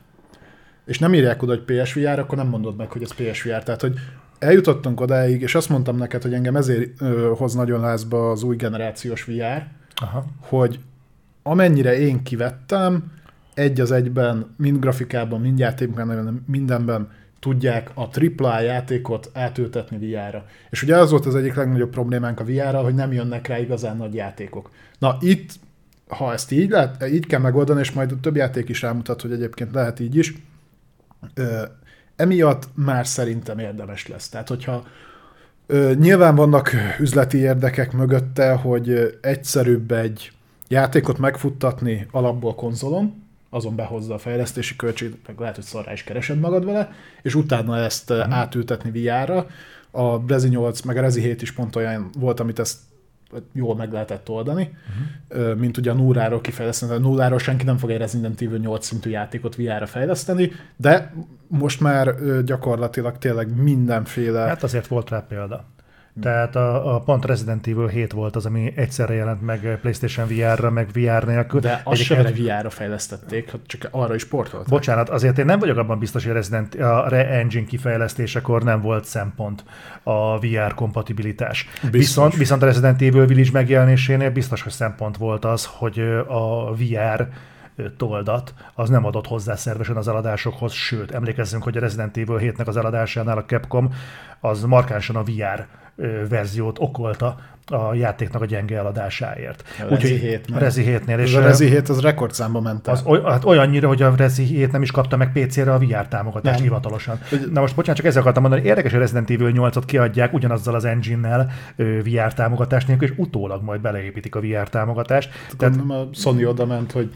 és nem írják oda, hogy PSVR, akkor nem mondod meg, hogy ez PSVR. Tehát, hogy eljutottunk odáig, és azt mondtam neked, hogy engem ezért ö, hoz nagyon lázba az új generációs VR, Aha. hogy amennyire én kivettem, egy az egyben, mind grafikában, mind játékban, mindenben tudják a AAA játékot átültetni VR-ra. És ugye az volt az egyik legnagyobb problémánk a vr hogy nem jönnek rá igazán nagy játékok. Na itt, ha ezt így, lehet, így kell megoldani, és majd a több játék is rámutat, hogy egyébként lehet így is, ö, emiatt már szerintem érdemes lesz. Tehát, hogyha ö, nyilván vannak üzleti érdekek mögötte, hogy egyszerűbb egy játékot megfuttatni alapból konzolon, azon behozza a fejlesztési költséget, meg lehet, hogy szarrá is keresed magad vele, és utána ezt mm. átültetni VR-ra. A Rezi 8, meg a Rezi 7 is pont olyan volt, amit ezt jól meg lehetett oldani, uh-huh. mint ugye a Núráról kifejleszteni. A Núráról senki nem fog egy Resident Evil 8 szintű játékot VR-ra fejleszteni, de most már gyakorlatilag tényleg mindenféle... Hát azért volt rá példa. Tehát a, a pont Resident Evil 7 volt az, ami egyszerre jelent meg PlayStation VR-ra, meg VR nélkül. De azt sem VR-ra fejlesztették, csak arra is portolták. Bocsánat, azért én nem vagyok abban biztos, hogy a Resident a Re-Engine kifejlesztésekor nem volt szempont a VR kompatibilitás. Viszont, viszont a Resident Evil Village megjelenésénél biztos, hogy szempont volt az, hogy a VR toldat, az nem adott hozzá szervesen az eladásokhoz, sőt, emlékezzünk, hogy a Resident Evil 7-nek az eladásánál a Capcom az markánsan a VR verziót okolta a játéknak a gyenge eladásáért. A Rezi Úgyhogy 7 a Rezi 7-nél. És a Rezi 7 az rekordszámba ment el. Az, oly, hát olyannyira, hogy a Rezi 7 nem is kapta meg PC-re a VR támogatást nem. hivatalosan. Na most bocsánat, csak ezzel akartam mondani, hogy érdekes, hogy Resident Evil 8-ot kiadják ugyanazzal az engine-nel VR támogatást nélkül, és utólag majd beleépítik a VR támogatást. Tehát, Tehát a Sony oda ment, hogy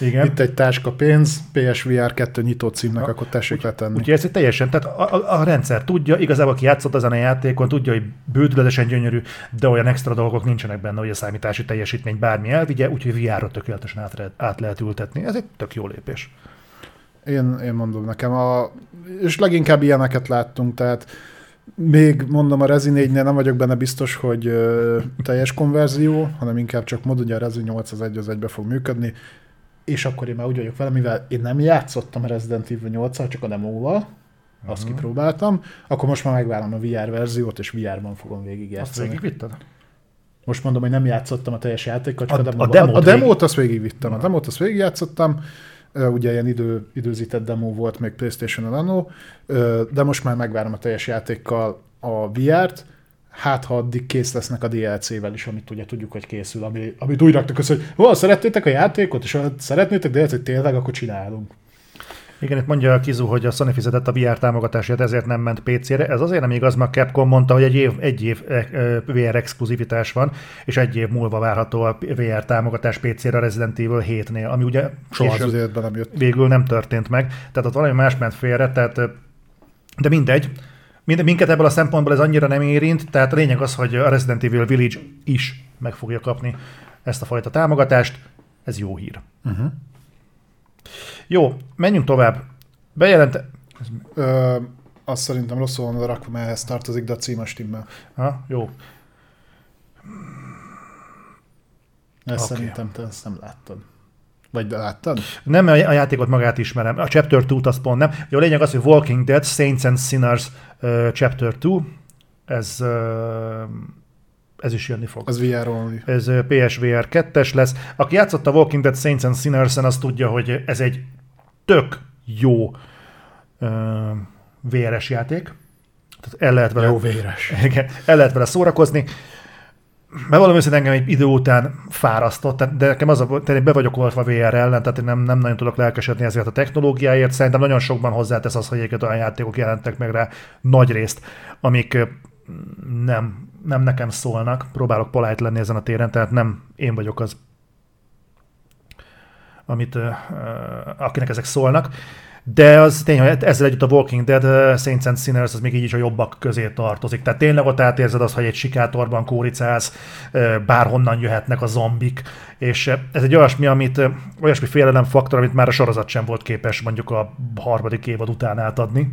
igen. Itt egy táska pénz, PSVR 2 nyitó címnek, ha, akkor tessék úgy, letenni. Úgyhogy ez egy teljesen, tehát a, a, a, rendszer tudja, igazából aki játszott ezen a játékon, tudja, hogy bődületesen gyönyörű, de olyan extra dolgok nincsenek benne, hogy a számítási teljesítmény bármi elvigye, úgyhogy VR-ra tökéletesen át, át lehet ültetni. Ez egy tök jó lépés. Én, én mondom nekem, a, és leginkább ilyeneket láttunk, tehát még mondom, a Rezi 4-nél nem vagyok benne biztos, hogy ö, teljes konverzió, hanem inkább csak mod, ugye a Rezi 8 az egy az egybe fog működni és akkor én már úgy vagyok vele, mivel én nem játszottam a Resident Evil 8 csak a demóval. Azt mhm. kipróbáltam, akkor most már megvárom a VR verziót, és VR-ban fogom végigjátszani. Azt végigvitted? Most mondom, hogy nem játszottam a teljes játékot, csak a, a demóval. A demót, a, a demót azt végigvittem, a demót azt végigjátszottam, ugye ilyen idő, időzített demo volt még Playstation-on annó, de most már megvárom a teljes játékkal a VR-t, hát ha addig kész lesznek a DLC-vel is, amit ugye tudjuk, hogy készül, ami, amit úgy raktak össze, hogy hol szeretnétek a játékot, és ha szeretnétek DLC-t tényleg, akkor csinálunk. Igen, itt mondja a Kizu, hogy a Sony fizetett a VR támogatásért, ezért nem ment PC-re. Ez azért nem igaz, mert Capcom mondta, hogy egy év, egy év e, e, VR exkluzivitás van, és egy év múlva várható a VR támogatás PC-re a Resident Evil 7-nél, ami ugye soha az életben nem jött. Végül nem történt meg. Tehát ott valami más ment félre, tehát de mindegy. Mind, minket ebből a szempontból ez annyira nem érint, tehát a lényeg az, hogy a Resident Evil Village is meg fogja kapni ezt a fajta támogatást. Ez jó hír. Uh-huh. Jó, menjünk tovább. Bejelente... Ö, azt szerintem rosszul van rakva, mert ehhez tartozik, de a cím a stimmel. Ha, jó. Ezt okay. szerintem te ezt nem láttad. Vagy láttad? Nem, a játékot magát ismerem. A Chapter 2-t az pont nem. Jó, a lényeg az, hogy Walking Dead, Saints and Sinners uh, Chapter 2. Ez, uh, ez is jönni fog. Az VR only. Ez PSVR 2-es lesz. Aki a Walking Dead Saints and Sinners-en, az tudja, hogy ez egy tök jó uh, VR-es játék. Tehát el lehet vele, jó véres. Igen, el lehet vele szórakozni valami őszintén engem egy idő után fárasztott, de nekem az a, tehát én be vagyok oltva VR ellen, tehát én nem, nem nagyon tudok lelkesedni ezért a technológiáért. Szerintem nagyon sokban hozzátesz az, hogy egyébként olyan játékok jelentek meg rá nagy részt, amik nem, nem nekem szólnak. Próbálok polite lenni ezen a téren, tehát nem én vagyok az, amit, akinek ezek szólnak. de az tény, hogy ezzel együtt a Walking Dead Saints and Sinners az még így is a jobbak közé tartozik. Tehát tényleg ott átérzed azt, hogy egy sikátorban kóricálsz, bárhonnan jöhetnek a zombik, és ez egy olyasmi, amit, olyasmi félelem faktor, amit már a sorozat sem volt képes mondjuk a harmadik évad után átadni.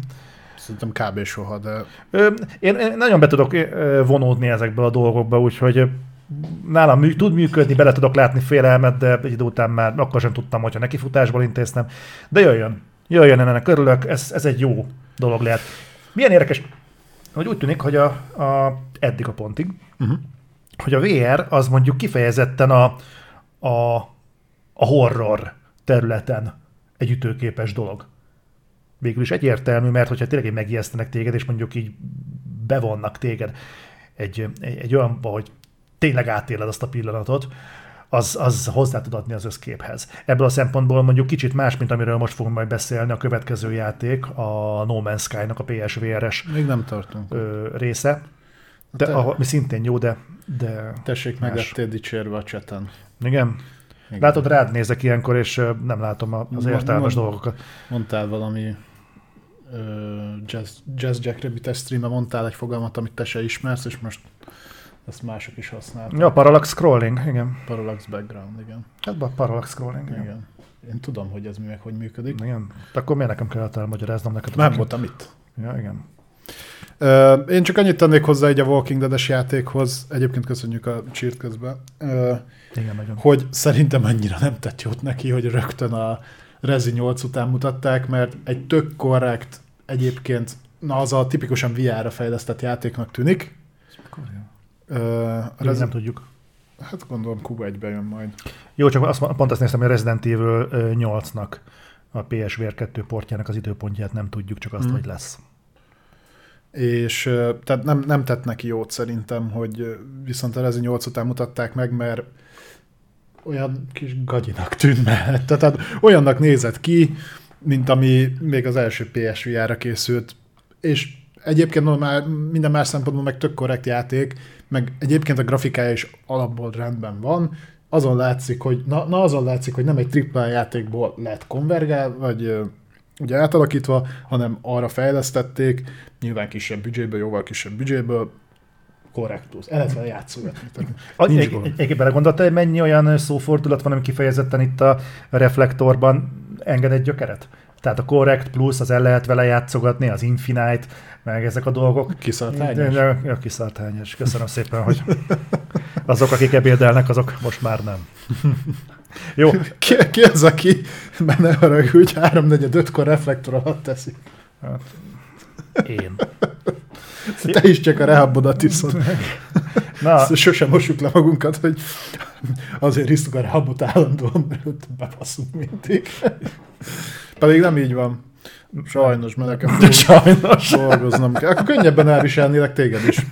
Szerintem kb. soha, de... Ö, én, én nagyon be tudok vonódni ezekbe a dolgokba, úgyhogy nálam mű, tud működni, bele tudok látni félelmet, de egy idő után már akkor sem tudtam, hogyha nekifutásból intéztem. De jöjjön, jöjjön ennek örülök, ez, ez egy jó dolog lehet. Milyen érdekes, hogy úgy tűnik, hogy a, a eddig a pontig, uh-huh. hogy a VR az mondjuk kifejezetten a, a, a horror területen egy ütőképes dolog végül is egyértelmű, mert hogyha tényleg megijesztenek téged, és mondjuk így bevonnak téged egy, egy, egy olyanba, hogy tényleg átéled azt a pillanatot, az, az hozzá tud adni az összképhez. Ebből a szempontból mondjuk kicsit más, mint amiről most fogunk majd beszélni, a következő játék, a No Man's Sky-nak a PSVR-es Még nem tartunk. Ö, része, de, te- ahol, mi szintén jó, de, de Tessék, más. meg lettél dicsérve a cseten. Igen. Igen. Látod, rád nézek ilyenkor, és nem látom az értelmes mo- dolgokat. Mondtál valami Jazz, Jazz Jack Rabbit streambe mondtál egy fogalmat, amit te se ismersz, és most ezt mások is használták. Ja, parallax scrolling, igen. Parallax background, igen. Hát parallax scrolling, igen. igen. Én tudom, hogy ez mi meg hogy működik. Igen. De akkor miért nekem kellett elmagyaráznom neked? Nem voltam itt. Ja, igen. Én csak annyit tennék hozzá egy a Walking Dead-es játékhoz, egyébként köszönjük a csírt közben, Igen, nagyon. hogy szerintem annyira nem tett jót neki, hogy rögtön a Rezi 8 után mutatták, mert egy tök korrekt, egyébként, na az a tipikusan VR-ra fejlesztett játéknak tűnik. Ö, Rezi, nem tudjuk. hát gondolom Q1-be jön majd. Jó, csak azt, pont azt néztem, hogy a Resident Evil ö, 8-nak a PSVR 2 portjának az időpontját nem tudjuk, csak azt, Hmm. hogy lesz. És tehát nem, nem tett neki jót szerintem, hogy viszont a Rezi 8 után mutatták meg, mert olyan kis gagyinak tűnt mellette. Tehát olyannak nézett ki, mint ami még az első PSVR-ra készült. És egyébként no, már minden más szempontból meg tök korrekt játék, meg egyébként a grafikája is alapból rendben van. Azon látszik, hogy, na, na azon látszik, hogy nem egy AAA játékból lett konvergál, vagy ugye átalakítva, hanem arra fejlesztették, nyilván kisebb büdzséből, jóval kisebb büdzséből, korrektus. El lehet vele játszogatni. Egyébként belegondoltál, hogy mennyi olyan szófordulat van, ami kifejezetten itt a reflektorban enged egy gyökeret? Tehát a Correct Plus, az el lehet vele játszogatni, az Infinite, meg ezek a dolgok. Kiszartányos. Ja, kiszartányos. Köszönöm szépen, hogy azok, akik ebédelnek, azok most már nem. Jó, Ki, ki az, aki, mert ne haragudj, hogy háromnegyed ötkor reflektor alatt teszi. hát én. Te is csak a rehabodat iszod. Na, Sosem mossuk le magunkat, hogy azért isztuk a rehabot állandóan, mert bepasszunk mindig. Pedig nem így van. Sajnos, mert nekem de sajnos. dolgoznom kell. Akkor könnyebben elviselnélek téged is.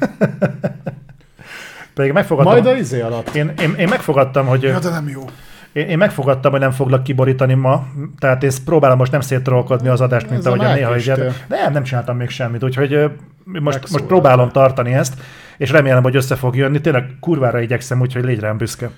Pedig megfogadtam, Majd a izé alatt. én, én, én megfogadtam, hogy Ja, de nem jó. Én, én megfogadtam, hogy nem foglak kiborítani ma, tehát én próbálom most nem szétrolkodni az adást, mint Ez a ahogy néha Mike is. nem, nem csináltam még semmit, úgyhogy most, most próbálom tartani ezt, és remélem, hogy össze fog jönni. Tényleg kurvára igyekszem, úgyhogy légy rám büszke.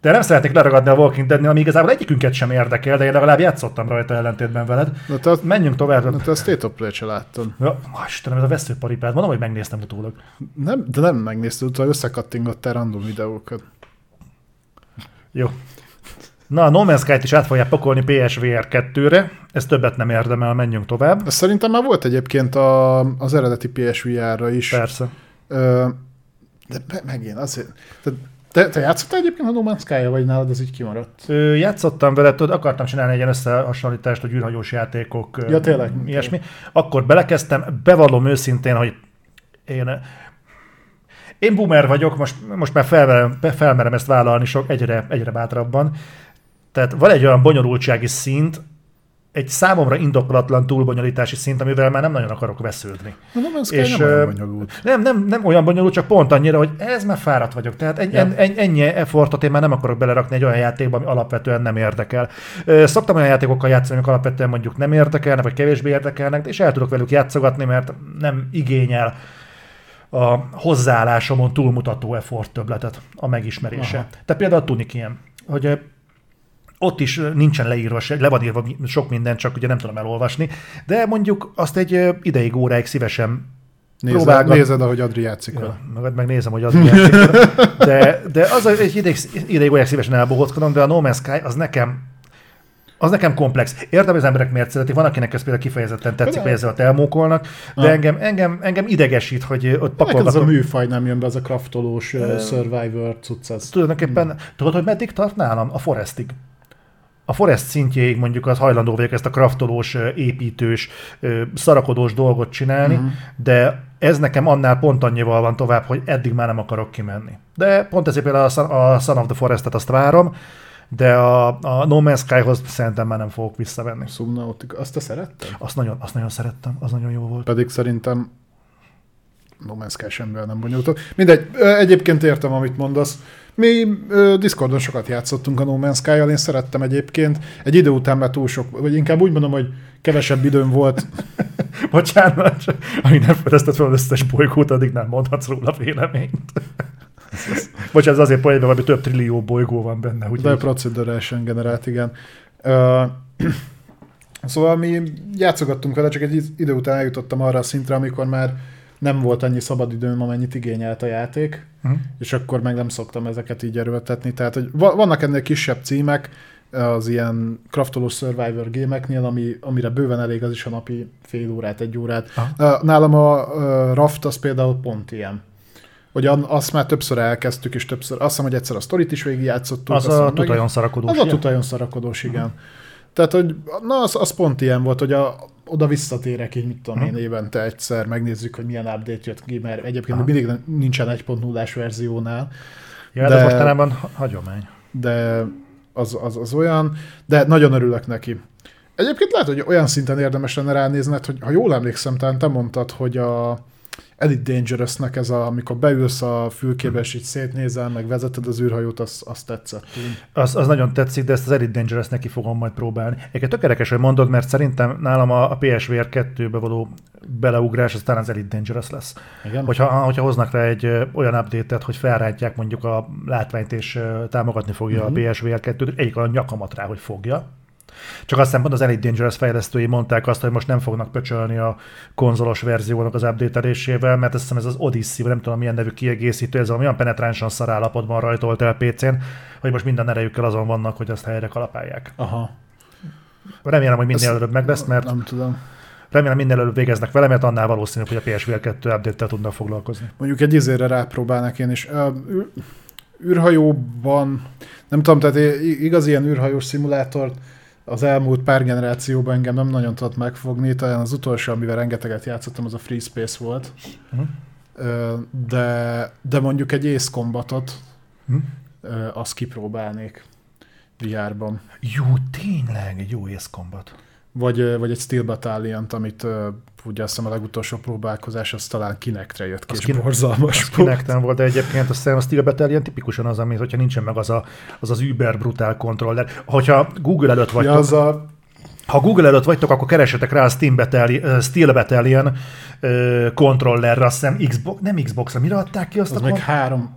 De nem szeretnék leragadni a Walking Dead-nél, ami igazából egyikünket sem érdekel, de én legalább játszottam rajta ellentétben veled. Na te, Menjünk tovább. na te a State of Play se láttad. Ja, Istenem, ez a veszőparipád. Mondom, hogy megnéztem utólag. Nem, de nem megnézted, utána összekattingottál random videókat. Jó. Na, a No Man's Sky-t is át fogják pakolni PSVR 2-re. Ez többet nem érdemel, menjünk tovább. Ez szerintem már volt egyébként a, az eredeti PSVR-ra is. Persze. Ö, de me- megint azért. Te, te, te játszottál egyébként a No Man's Sky-ja, vagy nálad ez így kimaradt? Ö, játszottam vele, tudod, akartam csinálni egy ilyen összehasonlítást, hogy űrhajós játékok, Ja, tényleg? ilyesmi. Akkor belekezdtem, bevallom őszintén, hogy én, én boomer vagyok, most, most már felmerem, felmerem ezt vállalni sok, egyre, egyre bátrabban. Tehát van egy olyan bonyolultsági szint, egy számomra indokolatlan túlbonyolítási szint, amivel már nem nagyon akarok vesződni. A No Man's Sky És, nem olyan bonyolult. Nem, nem, nem olyan bonyolult, csak pont annyira, hogy ez már fáradt vagyok. Tehát en, Ja. en, en, ennyi effortot én már nem akarok belerakni egy olyan játékba, ami alapvetően nem érdekel. Szoktam olyan játékokkal játszani, amik alapvetően mondjuk nem érdekelnek, vagy kevésbé érdekelnek, és el tudok velük játszogatni, mert nem igényel a hozzáállásomon túlmutató effort többletet a megismerése. Aha. Tehát például a Tunic ilyen, hogy ott is nincsen leírva, le van írva sok minden, csak ugye nem tudom elolvasni, de mondjuk azt egy ideig, óráig szívesen Nézed, próbálgat- nézed, ahogy Adri játszik. Ja, meg megnézem, hogy milyen cikk. de, de az egy ideig, ideig olyan szívesen elbohózkodom, de a No Man's Sky az nekem az nekem komplex. Értem, hogy az emberek miért szeretik, van, akinek ez például kifejezetten tetszik, hogy ezzel elmókolnak, de Ah. engem, engem, engem idegesít, hogy ott Neked az a pakolgatom. műfaj nem jön be, az a craftolós uh, Survivor cucc, Tulajdonképpen, tudod, hogy meddig tart nálam? A Forestig. A Forest szintjéig mondjuk az hajlandó vagyok ezt a kraftolós, építős, szarakodós dolgot csinálni, Mhm. de ez nekem annál pont annyival van tovább, hogy eddig már nem akarok kimenni. De pont ezért például a Son- a Son of the Forest-et azt várom, de a, a No Man's Sky-hoz szerintem már nem fogok visszavenni. Subnautica. Azt te szeretted? Azt nagyon, azt nagyon szerettem, az nagyon jó volt. Pedig szerintem No Man's Sky semmivel nem bonyolultabb. Mindegy, egyébként értem, amit mondasz. Mi ö, Discordon sokat játszottunk a No Man's Sky-jal, én szerettem egyébként. Egy idő után már túl sok, vagy inkább úgy mondom, hogy kevesebb időm volt. Bocsánat, amíg nem fedezted fel az összes bolygót, addig nem mondhatsz róla véleményt. Bocsánat, ez azért poénben, hogy több trillió bolygó van benne. De Úgyhogy... procedurálesen generált, igen. Ö, szóval mi játszogattunk vele, csak egy idő után eljutottam arra a szintre, amikor már nem volt annyi szabadidőm, amennyit igényelt a játék, Mhm. és akkor meg nem szoktam ezeket így erőltetni. Tehát, hogy va- vannak ennél kisebb címek, az ilyen craftolós survivor gémeknél, ami, amire bőven elég az is a napi fél órát, egy órát. Aha. Nálam a Raft az például pont ilyen. Hogy azt már többször elkezdtük, és többször, azt hiszem, hogy egyszer a sztorit is végigjátszottuk. Az a tutajon szarakodós. az a tutajon szarakodós, igen. Tehát, hogy na, az, az pont ilyen volt, hogy a, oda visszatérek így, mit tudom én, évente egyszer, megnézzük, hogy milyen update jött ki, mert egyébként Aha. mindig nincsen 1.0-ás verziónál, Ja, de, de- mostanában ha- hagyomány. de az, az, az olyan, de nagyon örülök neki. Egyébként lehet, hogy olyan szinten érdemes lenne ránézned, hogy ha jól emlékszem, talán te mondtad, hogy a Elite Dangerous-nek ez a, amikor beülsz a fülkébe, és így szétnézel, meg vezeted az űrhajót, az, az tetszett. Az, az nagyon tetszik, de ezt az Elite Dangerous neki fogom majd próbálni. Egyébként tök érdekes, hogy mondod, mert szerintem nálam a, a PSVR 2-be való beleugrás, az talán az Elite Dangerous lesz. Igen? Hogyha, hogyha hoznak rá egy ö, olyan update-et, hogy felrántják mondjuk a látványt és ö, támogatni fogja Mhm. uh-huh. a PSVR 2-t, egyik a nyakamat rá, hogy fogja. Csak azt pont az Elite Dangerous fejlesztői mondták azt, hogy most nem fognak pöcsölni a konzolos verziónak az update-elésével, mert azt hiszem ez az Odyssey, nem tudom milyen nevű kiegészítő, ez olyan penetránsan szar állapotban rajtolt el PC-n, hogy most minden erejükkel azon vannak, hogy azt helyre kalapálják. Aha. Remélem, hogy minél előbb meg lesz, mert Nem tudom. remélem minél előbb végeznek vele, mert annál valószínűbb, hogy a PSVR 2 update-tel tudnak foglalkozni. Mondjuk egy izére rápróbálnak én is. Űr- űrhajóban, nem tudom, tehát igaz ilyen űrhajós szimulátor az elmúlt pár generációban engem nem nagyon tudott megfogni, talán az utolsó, amivel rengeteget játszottam, az a Free Space volt. Ö, De, de mondjuk egy Ace Combatot, ö, azt kipróbálnék VR-ban. Jó, tényleg, egy jó Ace Combat. Vagy, vagy egy Steel Battalion-t, amit ugye azt hiszem a legutolsó próbálkozás, az talán Kinectre jött ki, Az és Kinect- borzalmas Az volt. kinek volt, de egyébként azt hiszem a Steel Battalion tipikusan az, amit, hogyha nincsen meg az a, az, az über brutál kontroller. Hogyha Google előtt vagytok, Ja, az a ha Google előtt vagytok, akkor keresetek rá a Steam Battalion, Steel Battalion uh, kontrollerre, azt hiszem Xbox, nem Xbox-ra, mire adták ki azt Az a még kon- három,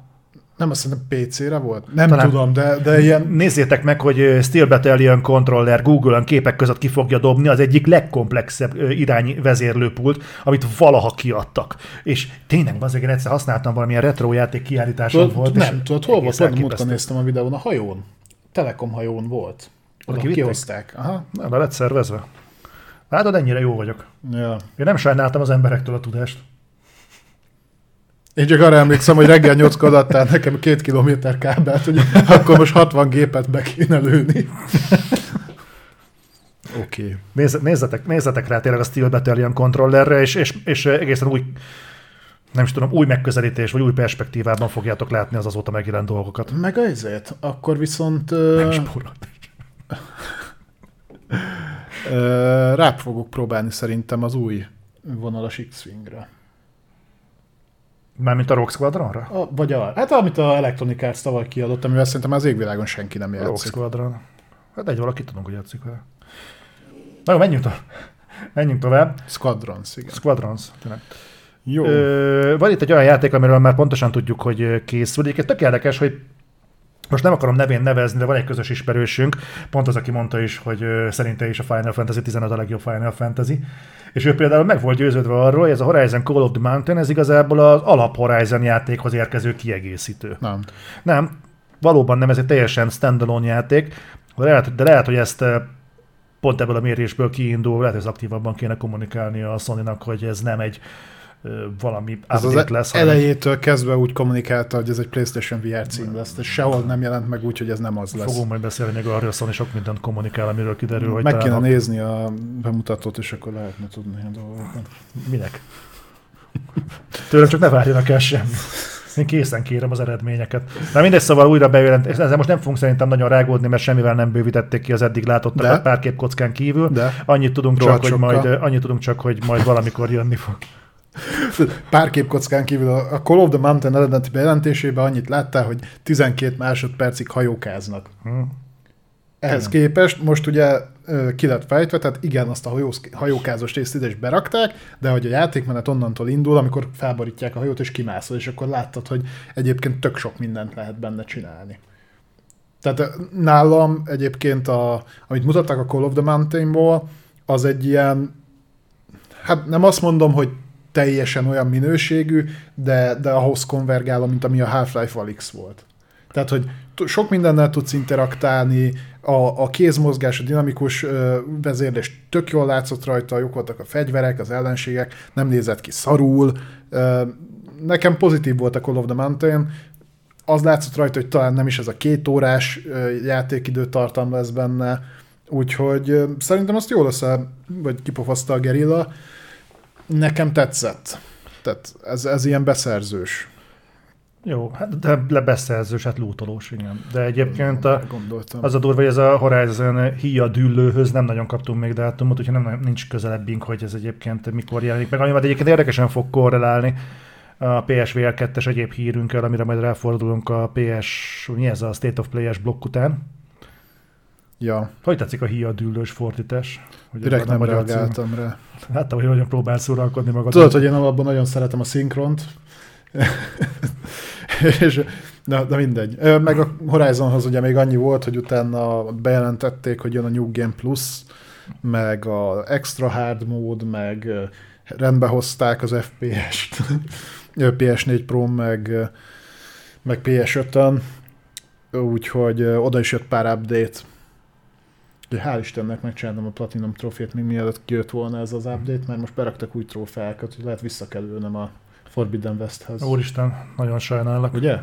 nem azt hiszem PC-re volt? Nem Talán- tudom, de, de ilyen, Nézzétek meg, hogy Steel Battalion controller Google-on képek között ki fogja dobni az egyik legkomplexebb irányvezérlőpult, amit valaha kiadtak. És tényleg, azért én egyszer használtam valamilyen retro játék kiállításon tudod, volt. nem, tudod, hol volt? Pont múltkor néztem a videón, a hajón. Telekom hajón volt. Oda kihozták. Aha. Na, be lett szervezve. Látod, ennyire jó vagyok. Ja. Én nem sajnáltam az emberektől a tudást. Én csak arra emlékszem, hogy reggel nyolckor adtál nekem két kilométer kábelt, hogy akkor most 60 gépet be kéne lőni. Oké. Okay. Nézz, nézzetek, nézzetek rá tényleg a Steel Battalion kontrollerre, és, és, és egészen új, nem is tudom, új megközelítés, vagy új perspektívában fogjátok látni az azóta megjelent dolgokat. Meg azért, akkor viszont Nem ö, rá fogok próbálni szerintem az új vonalas X-Wingre. Mármint a Rock Squadronra? A, vagy a, hát amit a Electronic Arts tavaly kiadott, amivel szerintem az égvilágon senki nem A Rock játszik. Squadron. Hát egy valaki tudunk, hogy játszik vele. Na jó, menjünk tovább. Menjünk tovább. Squadrons, igen. Squadrons. tényleg. Jó. Ö, van itt egy olyan játék, amiről már pontosan tudjuk, hogy készül. Egyébként tök érdekes, hogy most nem akarom nevén nevezni, de van egy közös ismerősünk, pont az, aki mondta is, hogy szerinte is a Final Fantasy 15 a legjobb Final Fantasy. És ő például meg volt győződve arról, hogy ez a Horizon Call of the Mountain, ez igazából az alap Horizon játékhoz érkező kiegészítő. Nem. Nem, valóban nem, ez egy teljesen standalone játék, de lehet, de lehet hogy ezt pont ebből a mérésből kiindul, lehet, hogy ez aktívabban kéne kommunikálni a sony hogy ez nem egy valami ez az lesz. elejétől hanem... kezdve úgy kommunikálta, hogy ez egy PlayStation VR cím lesz, és sehol nem jelent meg úgy, hogy ez nem az lesz. Fogunk majd beszélni még arról, hogy sok mindent kommunikál, amiről kiderül, hogy Meg kéne a... nézni a bemutatót, és akkor lehetne tudni a dolgokat. Minek? Tőlem csak ne várjanak el semmi. Én készen kérem az eredményeket. Na mindegy, szóval újra bejelent, ezzel most nem fogunk szerintem nagyon rágódni, mert semmivel nem bővítették ki az eddig látottakat pár képkockán kívül. De. Annyit tudunk, csak, hogy majd, annyit tudunk csak, hogy majd valamikor jönni fog. Pár képkockán kívül a Call of the Mountain eredeti bejelentésében annyit láttál, hogy 12 másodpercig hajókáznak. Hmm. Ehhez Igen. képest most ugye ki lett fejtve, tehát igen, azt a hajós, hajókázos részt ide is berakták, de hogy a játékmenet onnantól indul, amikor felborítják a hajót és kimászol, és akkor láttad, hogy egyébként tök sok mindent lehet benne csinálni. Tehát nálam egyébként, a, amit mutatták a Call of the Mountain-ból, az egy ilyen, hát nem azt mondom, hogy teljesen olyan minőségű, de, de ahhoz konvergál, mint ami a Half-Life Alyx volt. Tehát, hogy sok mindennel tudsz interaktálni, a, a kézmozgás, a dinamikus ö, vezérlés tök jól látszott rajta, jók voltak a fegyverek, az ellenségek, nem nézett ki szarul. Ö, nekem pozitív volt a Call of the Mountain, az látszott rajta, hogy talán nem is ez a két órás játékidő tartalma lesz benne, úgyhogy szerintem azt jól össze, vagy kipofaszta a gerilla. Nekem tetszett. Tehát ez, ez ilyen beszerzős. Jó, hát de lebeszerzős, hát lútolós, igen. De egyébként a, az a durva, hogy ez a Horizon híja düllőhöz nem nagyon kaptunk még dátumot, úgyhogy nem, nincs közelebbink, hogy ez egyébként mikor jelenik meg. Ami majd egyébként érdekesen fog korrelálni a PSVR 2-es egyéb hírünkkel, amire majd ráfordulunk a PS, mi ez a State of Play-es blokk után. Ja. Hogy tetszik a híja düllős fordítás? Hogy Direkt nem reagáltam rá. Láttam, hogy nagyon próbálsz szórakodni magad. Tudod, hogy én abban nagyon szeretem a szinkront, és, na, de mindegy. Meg a Horizonhoz ugye még annyi volt, hogy utána bejelentették, hogy jön a New Game Plus, meg a Extra Hard mód, meg rendbe hozták az FPS-t, PS4 Pro, meg, meg PS5-ön, úgyhogy oda is jött pár update. De hál' Istennek megcsináltam a Platinum trófét, még mielőtt kijött volna ez az update, mert most beraktak új trófeákat, hogy lehet visszakerülnem a Forbidden Westhez. Úristen, nagyon sajnálok. Ugye?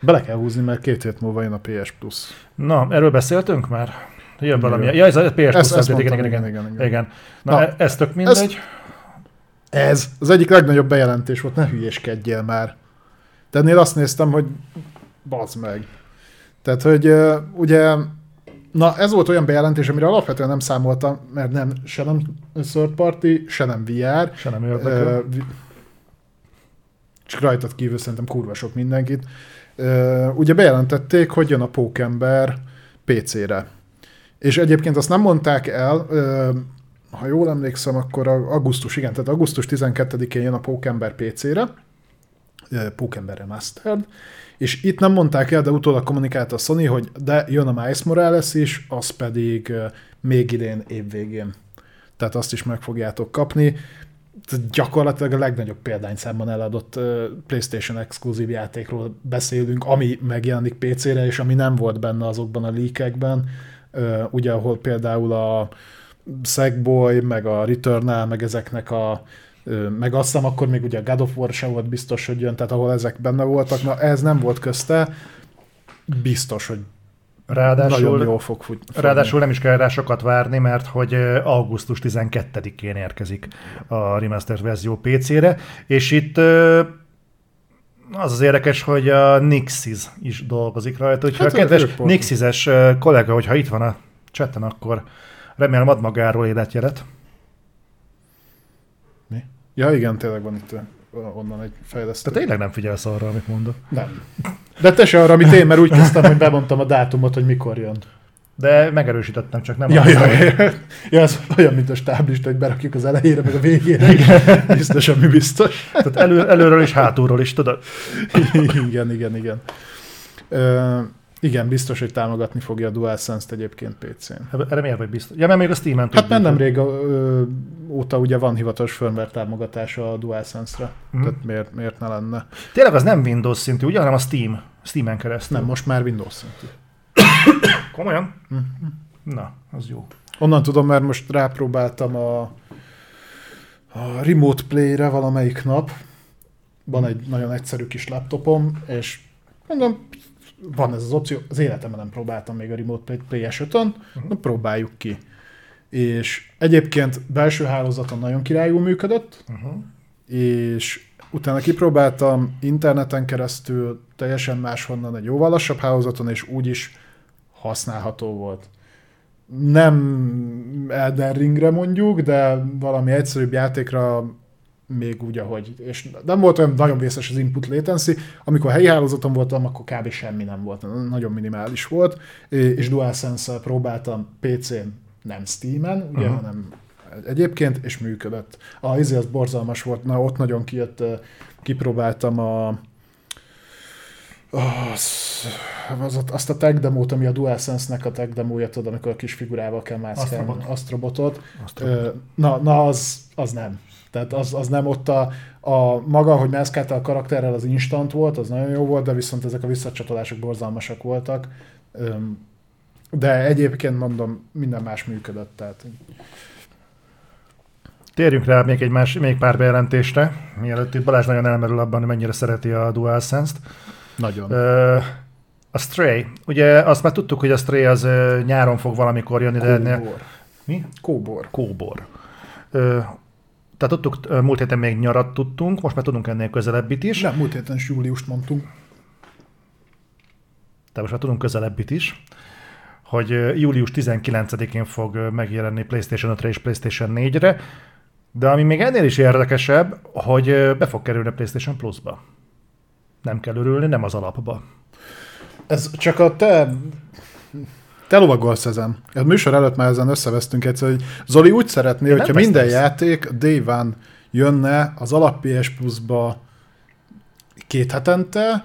Bele kell húzni, mert két hét múlva jön a PS Plus. Na, erről beszéltünk már? Jön valami. Ja, ez a PS Plus. Ezt, ezt mondtam, igen, igen, igen, igen, igen. Na, Na e- ez tök mindegy. Ez, ez az egyik legnagyobb bejelentés volt, ne hülyéskedjél már. De ennél azt néztem, hogy bazd meg. Tehát, hogy ugye Na, ez volt olyan bejelentés, amire alapvetően nem számoltam, mert nem, se nem third party, se nem VR. Se nem érdekel. Uh, csak rajtad kívül szerintem kurva sok mindenkit. Uh, ugye bejelentették, hogy jön a Pókember PC-re. És egyébként azt nem mondták el, uh, ha jól emlékszem, akkor augusztus, igen, tehát augusztus 12-én jön a Pókember PC-re, Pókember Remastered, és itt nem mondták el, de utólag kommunikált a Sony, hogy de jön a Miles Morales is, az pedig még idén évvégén. Tehát azt is meg fogjátok kapni. Gyakorlatilag a legnagyobb példányszámban eladott PlayStation exkluzív játékról beszélünk, ami megjelenik PC-re, és ami nem volt benne azokban a leakekben. Ugye, ahol például a Sackboy, meg a Returnal, meg ezeknek a meg azt hiszem akkor még ugye a God of War sem volt biztos, hogy jön, tehát ahol ezek benne voltak, na ez nem volt közte, biztos, hogy Ráadásul, nagyon jól fog futni. Ráadásul nem is kell rá sokat várni, mert hogy augusztus 12-én érkezik a remastered verzió PC-re, és itt az az érdekes, hogy a Nixis is dolgozik rajta, úgyhogy hát a kedves Nixis-es kollega, hogyha itt van a chatten, akkor remélem ad magáról életjelet. Ja, igen, tényleg van itt onnan egy fejlesztő. Tehát tényleg nem figyelsz arra, amit mondok? Nem. De te se arra, amit én, mert úgy kezdtem, hogy bemondtam a dátumot, hogy mikor jön. De megerősítettem, csak nem. Ja, ja, ja. ja, az olyan, mint a stáblista, hogy berakjuk az elejére, meg a végére. Igen. Biztos, ami biztos. Tehát elő, előről és hátulról is, tudod? igen, igen, igen. Ö, igen, biztos, hogy támogatni fogja a DualSense-t egyébként PC-n. Erre miért vagy biztos? Ja, mert még a Steam-en Hát nem rég ö, óta ugye van hivatalos firmware támogatása a DualSense-re. Mhm. Tehát miért, miért ne lenne? Tényleg az nem Windows szintű, ugye, hanem a Steam. Steam-en keresztül. Nem, most már Windows szintű. Komolyan? Mhm. Na, az jó. Onnan tudom, mert most rápróbáltam a, a Remote Play-re valamelyik nap. Van egy nagyon egyszerű kis laptopom, és mondom, van ez az opció. Az életemben nem próbáltam még a Remote Play PS 5-ön, na próbáljuk ki. És egyébként belső hálózaton nagyon királyul működött, Uh-huh. és utána kipróbáltam interneten keresztül, teljesen máshonnan egy jóval lassabb hálózaton, és úgy is használható volt. Nem Elden Ringre mondjuk, de valami egyszerűbb játékra még úgy, ahogy. És nem volt olyan nagyon vészes az input latency. Amikor helyi hálózaton voltam, akkor kb. semmi nem volt. Nagyon minimális volt. És DualSense-szel próbáltam PC-n, nem Steam-en, ugye, Aha. hanem egyébként, és működött. A izé az borzalmas volt, na ott nagyon kijött, kipróbáltam a az, az, azt a tech demót, ami a DualSense-nek a tech demója, tudod, amikor a kis figurával kell mászkálni. Astrobot. Astrobotot. Azt Ö, Na, na az, az nem. Tehát az, az nem ott a, a maga, hogy mászkáltál a karakterrel, az instant volt, az nagyon jó volt, de viszont ezek a visszacsatolások borzalmasak voltak. De egyébként mondom, minden más működött. Tehát Térjünk rá még egy más, még pár bejelentésre, mielőtt itt Balázs nagyon elmerül abban, hogy mennyire szereti a DualSense-t. nagyon. Ö, a Stray, ugye azt már tudtuk, hogy a Stray az nyáron fog valamikor jönni, de ennél... Kóbor. Mi? Kóbor. Kóbor. Ö, tehát tudtuk, múlt héten még nyarat tudtunk, most már tudunk ennél közelebbit is. Nem, múlt héten is júliust mondtunk. Tehát most már tudunk közelebbit is, hogy július 19-én fog megjelenni PlayStation 5-re és PlayStation 4-re, de ami még ennél is érdekesebb, hogy be fog kerülni a PlayStation Plus-ba. Nem kell örülni, nem az alapba. Ez csak a te te lovagolsz ezen. A műsor előtt már ezen összevesztünk egyszer, hogy Zoli úgy szeretné, Én hogyha minden vesztem játék Day One jönne az alap PS Plus-ba két hetente,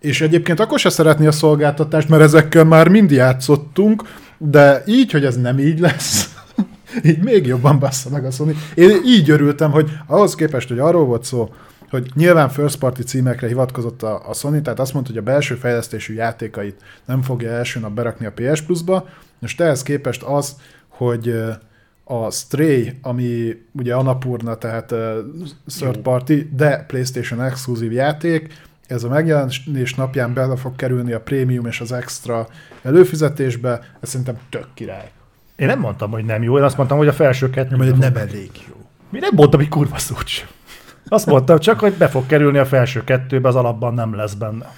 és egyébként akkor se szeretné a szolgáltatást, mert ezekkel már mind játszottunk, de így, hogy ez nem így lesz, így még jobban bassza meg a Sony. Én így örültem, hogy ahhoz képest, hogy arról volt szó, hogy nyilván first party címekre hivatkozott a, a Sony, tehát azt mondta, hogy a belső fejlesztésű játékait nem fogja első nap berakni a PS Plus-ba, és ehhez képest az, hogy a Stray, ami ugye Annapurna, tehát uh, third party, de PlayStation exkluzív játék, ez a megjelenés napján bele fog kerülni a prémium és az extra előfizetésbe, ez szerintem tök király. Én nem mondtam, hogy nem jó, én azt mondtam, hogy a felső kettő. elég jó. Mi nem mondtam, hogy kurva szót sem. Azt mondtam csak, hogy be fog kerülni a felső kettőbe, az alapban nem lesz benne.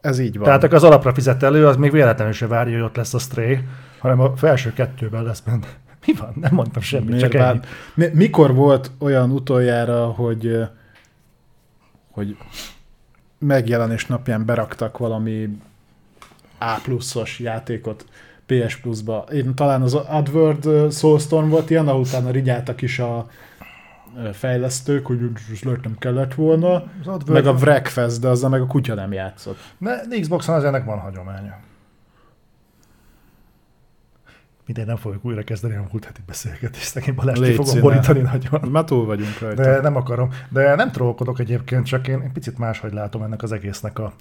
Ez így van. Tehát az alapra fizet elő, az még véletlenül se várja, hogy ott lesz a Stray, hanem a felső kettőben lesz benne. Mi van? Nem mondtam semmit, Miért csak ennyi. Mi, mikor volt olyan utoljára, hogy hogy megjelenés napján beraktak valami A pluszos játékot PS Plus-ba. Én talán az Adword Soulstorm volt ilyen, ahol utána rigyáltak is a fejlesztők, hogy ez lehet nem kellett volna. Meg a Wreckfest, de azzal meg a kutya nem játszott. Ne, Xboxon az ennek van hagyománya. Mindegy, nem fogjuk újra kezdeni a múlt heti beszélgetést, szegény Balázs ki fogom borítani nagyon. Már túl vagyunk rajta. De nem akarom. De nem trollkodok egyébként, csak én egy picit máshogy látom ennek az egésznek a,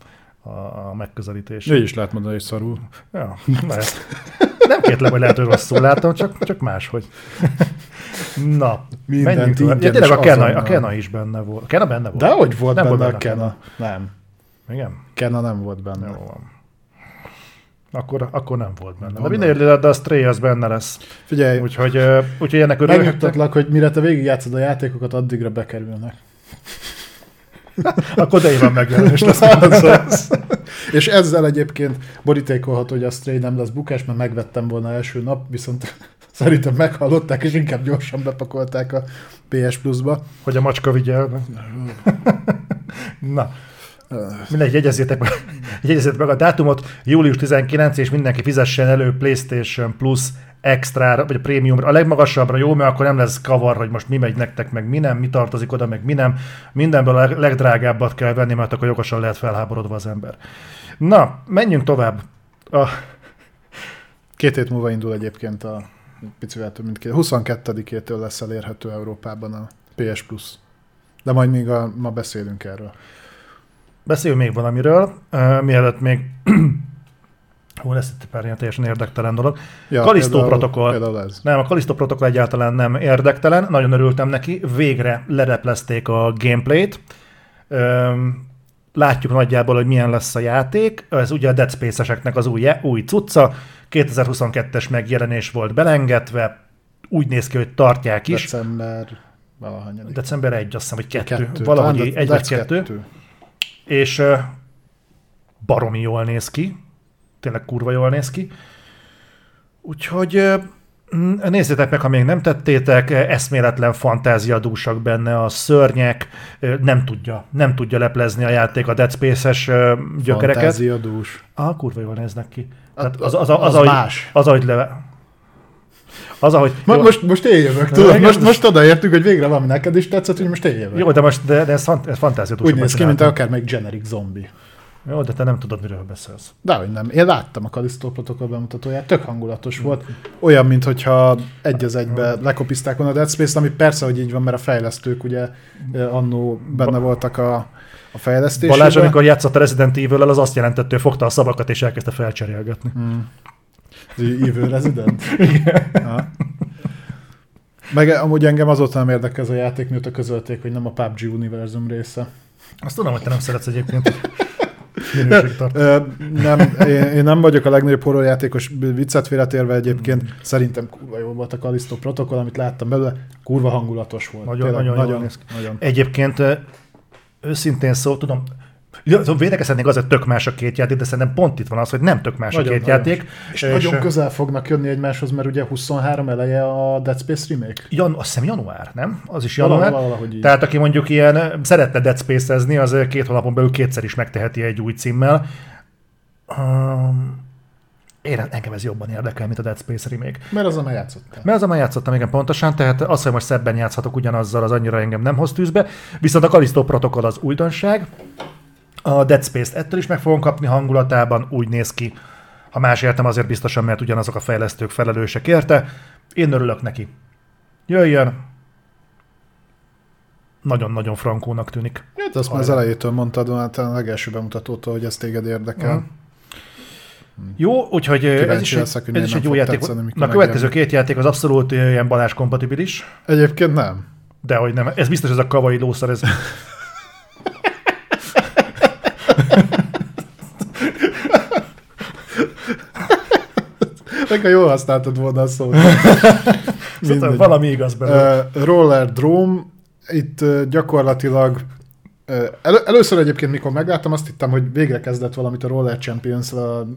a, a megközelítését. Így is lehet mondani, hogy szarul. Ja, lehet. Nem kétlem, hogy lehet, hogy rosszul látom, csak, csak máshogy. Na, Mindent menjünk tovább. Ja, tényleg a Kena, a. Kena is benne volt. A Kena benne volt? De hogy volt Nem benne volt a benne a Kena? Nem. Igen? Kena nem volt benne. Jó van. Akkor, akkor nem volt benne. De minden de a Stray az benne lesz. Figyelj, Úgyhogy, úgyhogy ennek örülhettek. hogy mire te végigjátszod a játékokat, addigra bekerülnek. Akkor de van megjelenés lesz. Azaz. És ezzel egyébként borítékolható, hogy a Stray nem lesz bukás, mert megvettem volna első nap, viszont szerintem meghallották, és inkább gyorsan bepakolták a PS Plus-ba. Hogy a macska vigye el. Na, mindegy, jegyezzétek meg, jegyezzétek meg a dátumot, július 19, és mindenki fizessen elő PlayStation Plus extra vagy a prémiumra, a legmagasabbra, jó, mert akkor nem lesz kavar, hogy most mi megy nektek, meg mi nem, mi tartozik oda, meg mi nem. Mindenből a leg- legdrágábbat kell venni, mert akkor jogosan lehet felháborodva az ember. Na, menjünk tovább. A, Két hét múlva indul egyébként a picivel több mint két. 22-től lesz elérhető Európában a PS Plus. De majd még a, ma beszélünk erről. beszéljünk még valamiről, uh, mielőtt még Hú, lesz itt pár ilyen teljesen érdektelen dolog. Kalisztó például- protokoll. Például ez. Nem, a Kalisztó protokoll egyáltalán nem érdektelen, nagyon örültem neki, végre lereplezték a gameplayt. Öm, látjuk nagyjából, hogy milyen lesz a játék. Ez ugye a Dead Space-eseknek az új, új cucca. 2022-es megjelenés volt belengedve, úgy néz ki, hogy tartják is. December valahanyadik. December 1, azt hiszem, vagy kettő. Kettő. Valahogy Talán így, egy Dec vagy kettő. És ö, baromi jól néz ki. Tényleg kurva jól néz ki. Úgyhogy mm, nézzétek meg, ha még nem tettétek, eszméletlen fantáziadúsak benne a szörnyek, nem tudja, nem tudja leplezni a játék a Dead Space-es gyökereket. Fantáziadús. Ah, kurva jól néznek ki. Tehát Az- az, az, az, az ahogy, más. az, ahogy le... Az, ahogy... Ma, jó, most, most én jövök, tudod? Most, most odaértük, hogy végre valami neked is tetszett, hogy most én jövök. jó, de most de, de ez, fant, ez fantáziadús. Úgy néz ki, mint akármelyik generic zombi. Jó, de te nem tudod, miről beszélsz. De hogy nem. Én láttam a Kalisztó protokoll bemutatóját, tök hangulatos volt. Olyan, mintha egy az egybe lekopizták volna a Dead Space-t, ami persze, hogy így van, mert a fejlesztők ugye annó benne voltak a, a fejlesztésben. Balázs, amikor játszott a Resident evil az azt jelentette, hogy fogta a szavakat és elkezdte felcserélgetni. Evil Resident? Meg amúgy engem azóta nem érdekel ez a játék, mióta közölték, hogy nem a PUBG univerzum része. Azt tudom, hogy te nem szeretsz egyébként. Ö, nem, én, én, nem vagyok a legnagyobb horrorjátékos, viccet félretérve egyébként. Szerintem kurva jó volt a Kalisztó protokoll, amit láttam belőle. Kurva hangulatos volt. Nagyon- Tényleg, nagyon nagyon, nagyon. Egyébként őszintén szó, tudom, Ja, szóval védekezhetnék az, hogy tök más a két játék, de szerintem pont itt van az, hogy nem tök más Nagyon, a két nagyon. játék. És, nagyon közel fognak jönni egymáshoz, mert ugye 23 eleje a Dead Space remake. Jan, azt hiszem január, nem? Az is Valahogy, január. valahogy így. Tehát aki mondjuk ilyen szeretne Dead Space-ezni, az két hónapon belül kétszer is megteheti egy új címmel. Um, én, engem ez jobban érdekel, mint a Dead Space remake. Mert az, amely játszottál. Mert az, amely játszottam, igen, pontosan, tehát az, hogy most szebben játszhatok ugyanazzal, az annyira engem nem hoz tűzbe. Viszont a Callisto protokoll az újdonság. A Dead Space-t ettől is meg fogom kapni hangulatában, úgy néz ki. Ha más értem, azért biztosan, mert ugyanazok a fejlesztők felelősek érte. Én örülök neki. Jöjjön. Nagyon-nagyon frankónak tűnik. Hát azt már az elejétől mondtad, hát a legelső bemutatótól, hogy ez téged érdekel. Mhm. Jó, úgyhogy ez is, leszek, ez is egy jó játék. tetszeni, Na, a következő két játék az abszolút ö, ilyen Balázs kompatibilis. Egyébként nem. De hogy nem, ez biztos ez a kavai lószar, ez... Ha jól használtad volna a szót. Szóval valami igaz benne. Uh, Roller Drome, itt uh, gyakorlatilag uh, elő, először egyébként, mikor megláttam, azt hittem, hogy végre kezdett valamit a Roller Champions a, a,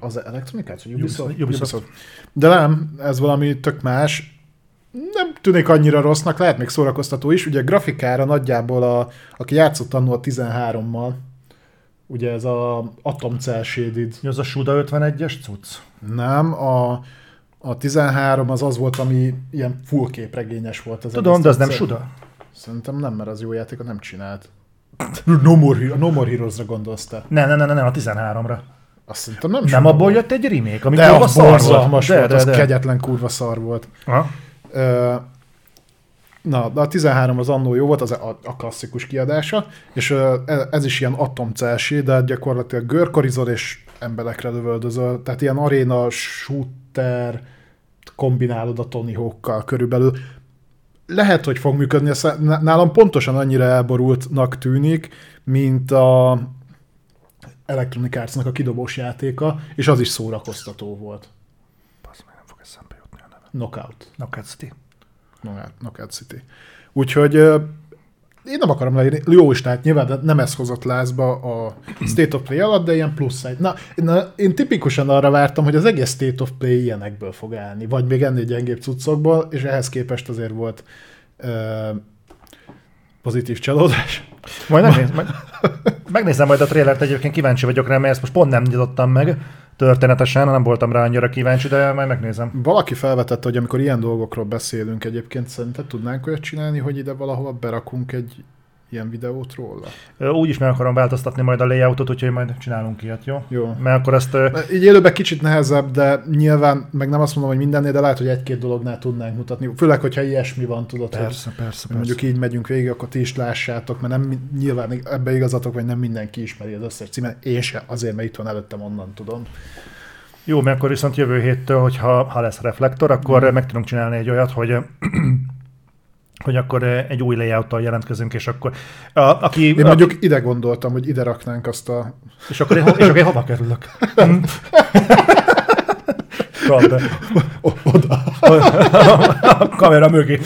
az elektronikát, vagy Ubisoft? Ubisoft. De nem, ez valami tök más. Nem tűnik annyira rossznak, lehet még szórakoztató is. Ugye grafikára nagyjából, a, aki játszott annó a 13-mal, ugye ez a Atom Cell Shaded az a Suda 51-es cucc? nem, a, a 13 az az volt, ami ilyen full képregényes volt. Az Tudom, de az nem. Suda. Szerintem nem, mert az jó játékot nem csinált. No More, Hero- no More Heroes-ra gondolsz te. Ne, ne, ne, ne, a 13-ra. Azt szerintem nem Nem abból jött egy remake, ami De kurva az szar volt. De, volt, de, az de. kegyetlen kurva szar volt. Aha. Ö, Na, de a 13 az annó jó volt, az a, a klasszikus kiadása, és e- ez is ilyen atomcelsé, de gyakorlatilag görkorizol és emberekre lövöldözöl, tehát ilyen aréna shooter kombinálod a Tony Hawkkal körülbelül. Lehet, hogy fog működni, ez nálam pontosan annyira elborultnak tűnik, mint a Electronic Arts-nak a kidobós játéka, és az is szórakoztató volt. Basz, meg nem fog eszembe jutni a neve. Knockout. Knockout City. Knockout, City. Úgyhogy én nem akarom leírni, jó is, tehát nyilván nem ez hozott lázba a State of Play alatt, de ilyen plusz egy. Na, na, én tipikusan arra vártam, hogy az egész State of Play ilyenekből fog állni, vagy még ennél gyengébb cuccokból, és ehhez képest azért volt ö, pozitív csalódás. Majd megnéz, majd, megnézem majd a trailert, egyébként kíváncsi vagyok rá, mert ezt most pont nem nyitottam meg történetesen, nem voltam rá annyira kíváncsi, de majd megnézem. Valaki felvetette, hogy amikor ilyen dolgokról beszélünk egyébként, szerinted tudnánk olyat csinálni, hogy ide valahova berakunk egy ilyen videót róla? Úgy is meg akarom változtatni majd a layoutot, úgyhogy majd csinálunk ilyet, jó? Jó. Mert akkor ezt... Így élőben kicsit nehezebb, de nyilván, meg nem azt mondom, hogy mindennél, de lehet, hogy egy-két dolognál tudnánk mutatni. Főleg, hogyha ilyesmi van, tudod, hogy Persze, persze, persze. mondjuk így megyünk végig, akkor ti is lássátok, mert nem, nyilván ebbe igazatok, hogy nem mindenki ismeri az összes címet. Én se, azért, mert itt van előttem, onnan tudom. Jó, mert akkor viszont jövő héttől, hogyha ha lesz reflektor, akkor mm. meg tudunk csinálni egy olyat, hogy hogy akkor egy új layouttal jelentkezünk, és akkor a, aki... Én mondjuk ide gondoltam, hogy ide raknánk azt a... És akkor én, és akkor én hova kerülök? Be. Oda. a kamera mögé.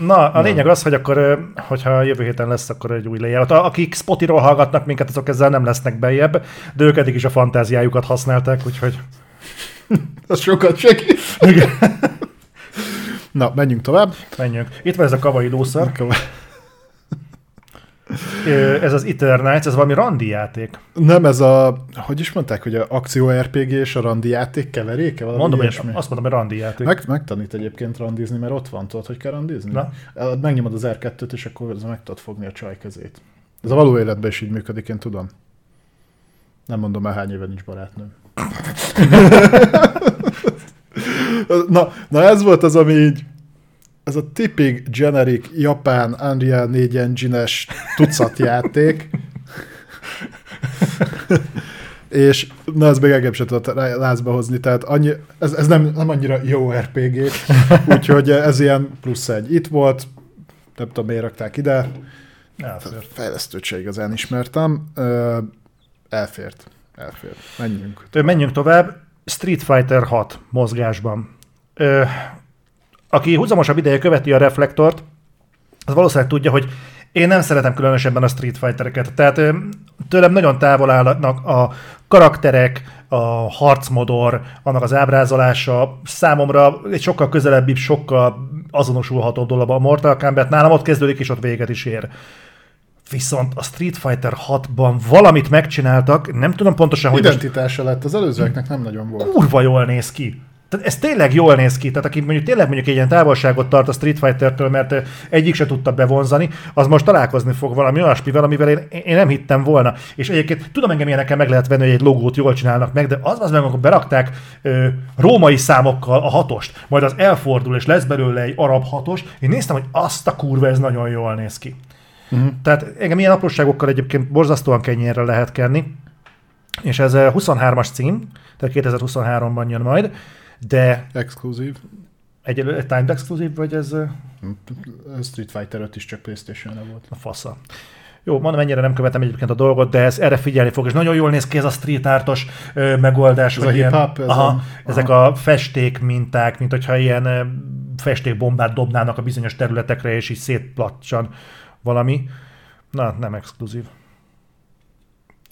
Na, a lényeg az, hogy akkor, ö, hogyha jövő héten lesz, akkor egy új layout. Akik Spotify-ról hallgatnak minket, azok ezzel nem lesznek bejebb, de ők eddig is a fantáziájukat használták, úgyhogy... Az sokat segít. Na, menjünk tovább. Menjünk. Itt van ez a kavai lószar. Ez az Eternights, ez valami randi játék. Nem ez a, hogy is mondták, hogy a akció RPG és a randi játék keveréke? Valami Mondom, ilyesmi? azt mondom, hogy randi játék. Meg, megtanít egyébként randizni, mert ott van, tudod, hogy kell randizni? Na. Megnyomod az R2-t, és akkor meg tudod fogni a csaj kezét. Ez a való életben is így működik, én tudom. Nem mondom már hány éve nincs barátnőm. na, na ez volt az, ami így ez a tipik generic japán Unreal 4 engine-es tucat játék. és na, ez még engem sem tudott lázba hozni, tehát annyi, ez, ez nem, nem annyira jó RPG, úgyhogy ez ilyen plusz egy. Itt volt, nem tudom miért rakták ide, Elfér. fejlesztőt se igazán ismertem, elfért, elfért. Menjünk. Ö, Menjünk tovább. Street Fighter 6 mozgásban. Ö, aki húzamosabb ideje követi a reflektort, az valószínűleg tudja, hogy én nem szeretem különösebben a Street Fightereket. Tehát tőlem nagyon távol állnak a karakterek, a harcmodor, annak az ábrázolása. Számomra egy sokkal közelebbi, sokkal azonosulható dolog a Mortal Kombat. Nálam ott kezdődik, és ott véget is ér. Viszont a Street Fighter 6-ban valamit megcsináltak, nem tudom pontosan, hogy most Identitása lett, az előzőeknek nem nagyon volt. kurva jól néz ki. Tehát ez tényleg jól néz ki. Tehát aki mondjuk tényleg mondjuk egy ilyen távolságot tart a Street Fighter-től, mert egyik se tudta bevonzani, az most találkozni fog valami olyasmivel, amivel én, én nem hittem volna. És egyébként tudom engem ilyenekkel meg lehet venni, hogy egy logót jól csinálnak meg, de az az meg, amikor berakták ö, római számokkal a hatost, majd az elfordul, és lesz belőle egy arab hatos, én néztem, hogy azt a kurva, ez nagyon jól néz ki. Uh-huh. Tehát engem ilyen apróságokkal egyébként borzasztóan kenyérre lehet kenni, és ez ö, 23-as cím, tehát 2023-ban jön majd, de Exkluzív. egy, egy timed exclusive, vagy ez ö, Street Fighter 5 is csak Playstation-re volt. a fasza. Jó, mondom, ennyire nem követem egyébként a dolgot, de ez erre figyelni fog, és nagyon jól néz ki ez a street artos ö, megoldás. Ez hogy a ilyen- hip-hop, ez aha, a- ezek a festék minták, mint hogyha ilyen festékbombát dobnának a bizonyos területekre, és így szétplatsan valami. Na, nem exkluzív.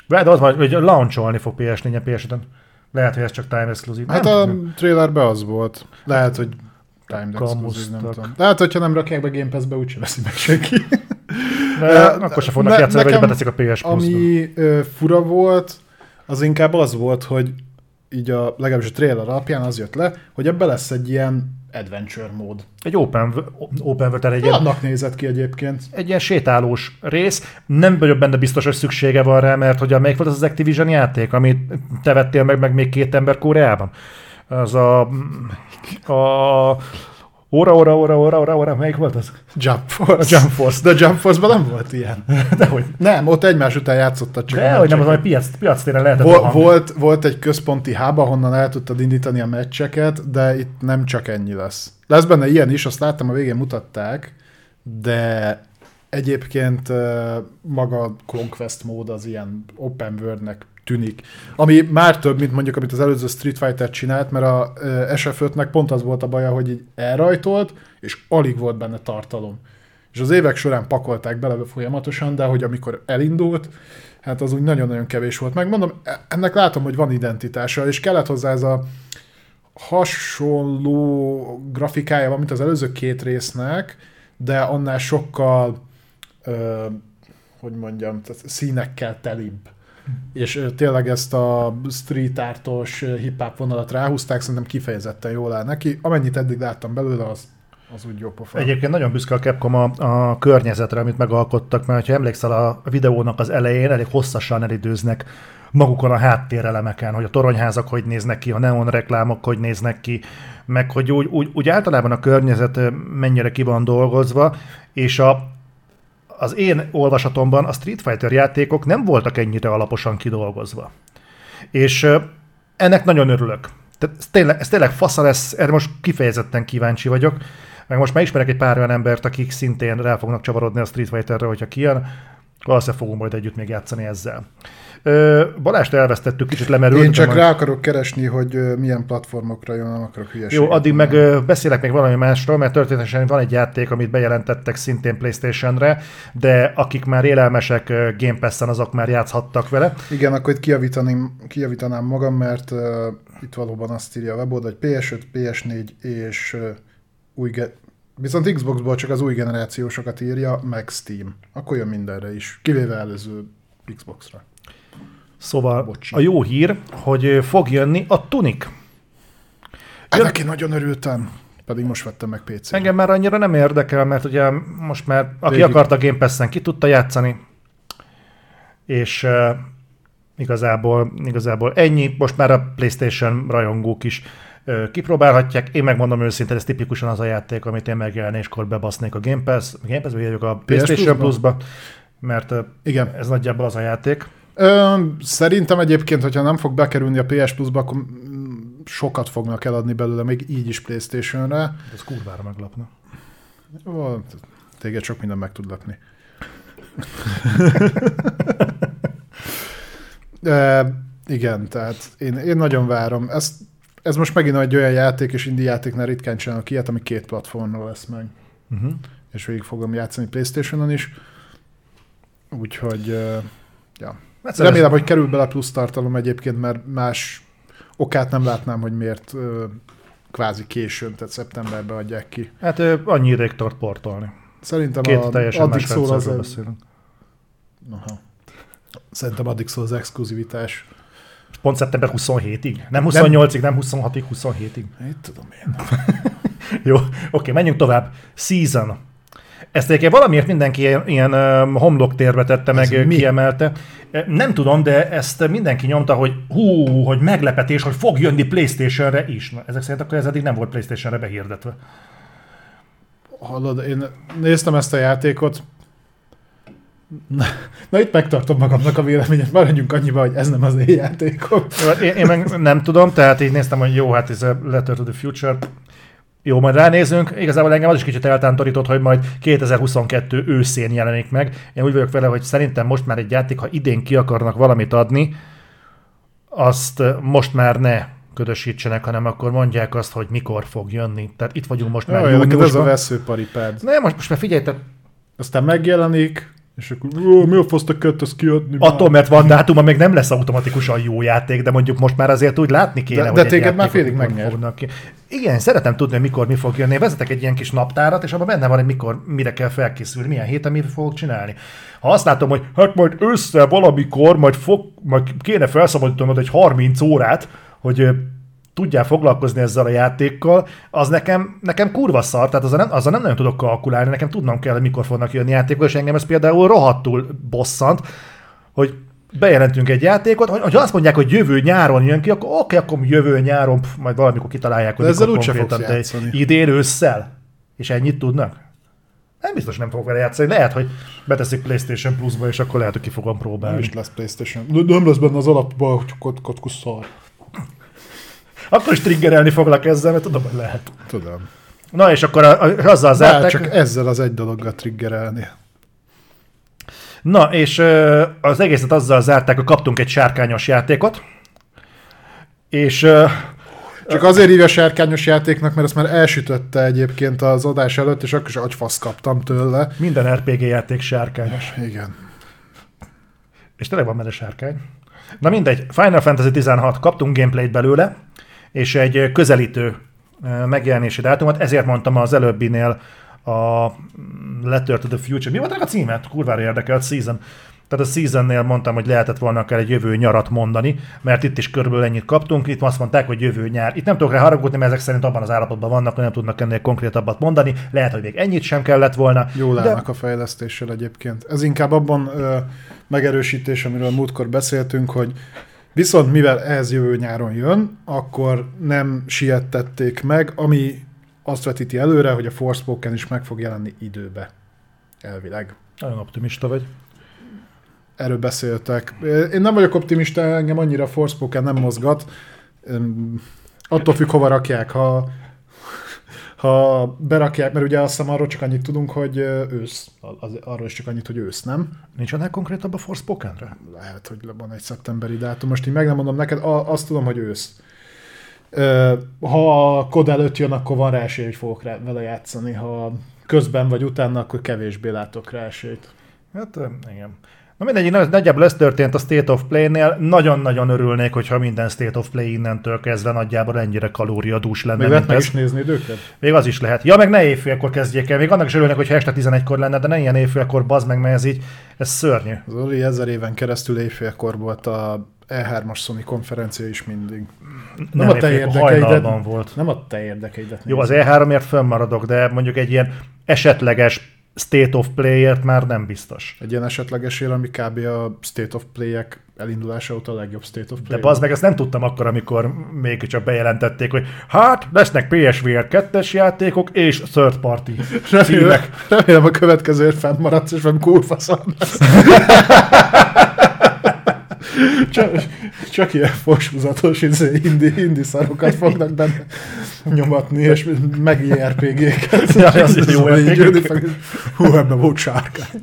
De az van, hogy launcholni fog PS4-en, ps Lehet, hogy ez csak time exclusive. Hát nem a tudom. trailerben az volt. Lehet, hogy timed exclusive, nem tudom. Lehet, hogyha nem rakják be Game Pass-be, úgyse veszi meg senki. De akkor se fognak ne- játszani, hogy nekem beteszik a PS Plus-ba. Ami ö, fura volt, az inkább az volt, hogy így a, legalábbis a trailer alapján az jött le, hogy ebbe lesz egy ilyen adventure mód. Egy open, open world, egy, ilyen, Annak nézett ki egyébként. egy ilyen sétálós rész. Nem vagyok benne biztos, hogy szüksége van rá, mert hogy a, melyik volt az az Activision játék, amit te vettél meg, meg még két ember Koreában? Az a... a Óra, óra, óra, óra, óra, óra, melyik volt az? Jump Force. A Jump Force. De Jump Force-ban nem volt ilyen. Dehogy. Nem, ott egymás után játszottak csak. a De, hogy nem, az valami piac, piac téren lehetett Vol, volt, volt egy központi hub, ahonnan el tudtad indítani a meccseket, de itt nem csak ennyi lesz. Lesz benne ilyen is, azt láttam, a végén mutatták, de egyébként maga a Conquest mód az ilyen open worldnek tűnik. Ami már több, mint mondjuk, amit az előző Street Fighter csinált, mert a ö, SF5-nek pont az volt a baja, hogy így elrajtolt, és alig volt benne tartalom. És az évek során pakolták bele folyamatosan, de hogy amikor elindult, hát az úgy nagyon-nagyon kevés volt. Megmondom, e- ennek látom, hogy van identitása, és kellett hozzá ez a hasonló grafikája van, mint az előző két résznek, de annál sokkal, ö, hogy mondjam, színekkel telibb. És tényleg ezt a street artos, hip-hop vonalat ráhúzták, szerintem kifejezetten jól áll neki. Amennyit eddig láttam belőle, az az úgy jó pofa. Egyébként nagyon büszke a Capcom a, a környezetre, amit megalkottak, mert ha emlékszel a videónak az elején, elég hosszasan elidőznek magukon a háttérelemeken, hogy a toronyházak hogy néznek ki, a neon reklámok hogy néznek ki, meg hogy úgy, úgy, úgy általában a környezet mennyire ki van dolgozva, és a, az én olvasatomban a Street Fighter játékok nem voltak ennyire alaposan kidolgozva. És ennek nagyon örülök. Tehát ez tényleg, ez tényleg fasza lesz, erre most kifejezetten kíváncsi vagyok. Meg most már ismerek egy pár olyan embert, akik szintén rá fognak csavarodni a Street Fighterre, hogyha kijön. Valószínűleg fogunk majd együtt még játszani ezzel. Balást elvesztettük, kicsit lemerült. Én csak majd... rá akarok keresni, hogy milyen platformokra jön, nem akarok hülyeséget. Jó, addig meg beszélek még valami másról, mert történetesen van egy játék, amit bejelentettek szintén Playstation-re, de akik már élelmesek Game Pass-en, azok már játszhattak vele. Igen, akkor itt kijavítanám, kijavítanám magam, mert uh, itt valóban azt írja a weboldal, hogy PS5, PS4 és uh, új ge- Viszont Xboxból csak az új generációsokat írja, meg Steam. Akkor jön mindenre is, kivéve előző Xbox-ra. Szóval Bocsi. a jó hír, hogy fog jönni a Tunic. Ennek én nagyon örültem, pedig most vettem meg PC-t. Engem már annyira nem érdekel, mert ugye most már aki Végig. akarta Game Pass-en ki tudta játszani, és uh, igazából, igazából ennyi. Most már a PlayStation rajongók is uh, kipróbálhatják. Én megmondom őszintén, ez tipikusan az a játék, amit én megjelenéskor bebasznék a Game Pass, a Game Pass, vagy a PlayStation Plus-ba, mert uh, Igen. ez nagyjából az a játék. Ö, szerintem egyébként, hogyha nem fog bekerülni a PS Plus-ba, akkor sokat fognak eladni belőle, még így is Playstation-re. Ez kurvára meglapna. Jó, téged sok minden meg tud lepni. De, igen, tehát én, én nagyon várom. Ez, ez most megint egy olyan játék, és indie játéknál ritkán csinálnak ilyet, ami két platformon lesz meg. Uh-huh. És végig fogom játszani Playstation-on is. Úgyhogy, uh, ja. Hát Remélem, hogy kerül bele plusz tartalom egyébként, mert más okát nem látnám, hogy miért kvázi későn, tehát szeptemberben adják ki. Hát annyi ideig tart portolni. Szerintem Két a, teljesen addig szól az... Beszélünk. Aha. Szerintem addig szól az exkluzivitás. Pont szeptember 27-ig? Nem 28-ig, nem 26-ig, 27-ig. Itt tudom én. Jó, oké, menjünk tovább. Season. Ezt egyébként valamiért mindenki ilyen, ilyen homloktérbe tette, Ez meg mi? kiemelte. Nem tudom, de ezt mindenki nyomta, hogy hú, hogy meglepetés, hogy fog jönni Playstation-re is. Na, ezek szerint akkor ez eddig nem volt Playstation-re behirdetve. Hallod, én néztem ezt a játékot, Na, na itt megtartom magamnak a véleményet, maradjunk annyiba, hogy ez nem az én játékom. Én, én meg nem tudom, tehát így néztem, hogy jó, hát ez a Letter to the Future, jó, majd ránézünk. Igazából engem az is kicsit eltántorított, hogy majd 2022 őszén jelenik meg. Én úgy vagyok vele, hogy szerintem most már egy játék, ha idén ki akarnak valamit adni, azt most már ne ködösítsenek, hanem akkor mondják azt, hogy mikor fog jönni. Tehát itt vagyunk most már. Jó, ez a veszőparipád. Nem, most, most már figyelj, tehát aztán megjelenik, és akkor ó, mi a faszta kett ezt kiadni? Attól, mert van dátum, még nem lesz automatikusan jó játék, de mondjuk most már azért úgy látni kéne, de, hogy De téged már félig megnyert. Ki. Igen, szeretem tudni, hogy mikor mi fog jönni. Vezetek egy ilyen kis naptárat, és abban benne van, hogy mikor, mire kell felkészülni, milyen héten mi fogok csinálni. Ha azt látom, hogy hát majd össze valamikor, majd, fog, majd kéne felszabadítanod egy 30 órát, hogy tudjál foglalkozni ezzel a játékkal, az nekem, nekem kurva szar, tehát azzal nem, azzal nem nagyon tudok kalkulálni, nekem tudnom kell, hogy mikor fognak jönni játékok, és engem ez például rohadtul bosszant, hogy bejelentünk egy játékot, hogy, ha azt mondják, hogy jövő nyáron jön ki, akkor oké, akkor jövő nyáron, pff, majd valamikor kitalálják, hogy de ezzel úgyse fogsz játszani. idén ősszel. És ennyit tudnak? Nem biztos nem fogok vele játszani. Lehet, hogy beteszik PlayStation Plus-ba, és akkor lehet, hogy ki fogom próbálni. Nem is lesz PlayStation. De nem lesz benne az alapban, hogy kotkus szar. Akkor is triggerelni foglak ezzel, mert tudom, hogy lehet. Tudom. Na és akkor a, a, azzal zárták... csak ezzel az egy dologgal triggerelni. Na, és ö, az egészet azzal zárták, hogy kaptunk egy sárkányos játékot, és... Ö, csak azért hívja sárkányos játéknak, mert ezt már elsütötte egyébként az adás előtt, és akkor is agyfasz kaptam tőle. Minden RPG játék sárkányos. Igen. És tényleg van benne sárkány. Na mindegy, Final Fantasy 16 kaptunk gameplayt belőle, és egy közelítő megjelenési dátumot, ezért mondtam az előbbinél a Letter to the Future. Mi volt a címet? Kurvára érdekelt Season. Tehát a Seasonnél mondtam, hogy lehetett volna akár egy jövő nyarat mondani, mert itt is körülbelül ennyit kaptunk, itt azt mondták, hogy jövő nyár. Itt nem tudok rá haragudni, mert ezek szerint abban az állapotban vannak, hogy nem tudnak ennél konkrétabbat mondani. Lehet, hogy még ennyit sem kellett volna. Jól állnak de... a fejlesztéssel egyébként. Ez inkább abban ö, megerősítés, amiről múltkor beszéltünk, hogy viszont mivel ez jövő nyáron jön, akkor nem siettették meg, ami azt vetíti előre, hogy a Forspoken is meg fog jelenni időbe. Elvileg. Nagyon optimista vagy erről beszéltek. Én nem vagyok optimista, engem annyira Forspoken nem mozgat. Attól függ, hova rakják. Ha, ha berakják, mert ugye azt hiszem arról csak annyit tudunk, hogy ősz. Az, arról is csak annyit, hogy ősz, nem? Nincs annál konkrétabb a Forspokenre? Lehet, hogy van egy szeptemberi dátum. Most így meg nem mondom neked, azt tudom, hogy ősz. Ha a kod előtt jön, akkor van rá esély, hogy fogok rá, vele játszani. Ha közben vagy utána, akkor kevésbé látok rá esélyt. Hát igen. Na mindegy, nagyjából ez történt a State of Play-nél. Nagyon-nagyon örülnék, hogyha minden State of Play innentől kezdve nagyjából ennyire kalóriadús lenne. Még lehet meg is nézni időket? Még az is lehet. Ja, meg ne éjfélkor kezdjék el. Még annak is örülnek, hogy este 11-kor lenne, de ne ilyen éjfélkor, bazd meg, mert ez így, ez szörnyű. Zoli ezer éven keresztül éjfélkor volt a E3-as Sony konferencia is mindig. Nem, nem a te érdekeidet. volt. Nem a te érdekeidet. Jó, az E3-ért fönnmaradok, de mondjuk egy ilyen esetleges State of Play-ért már nem biztos. Egy ilyen esetlegesére, ami kb. a State of Play-ek elindulása óta a legjobb State of Play. De az meg ezt nem tudtam akkor, amikor még csak bejelentették, hogy hát lesznek PSVR 2-es játékok és third party címek. Remélem a következőért fennmaradsz, és nem kurva csak, csak ilyen fosúzatos izé, indi, indi szarokat fognak benne nyomatni, és meg JRPG-ket. Ja, az is jó RPG. Hú, ebben volt sárkány.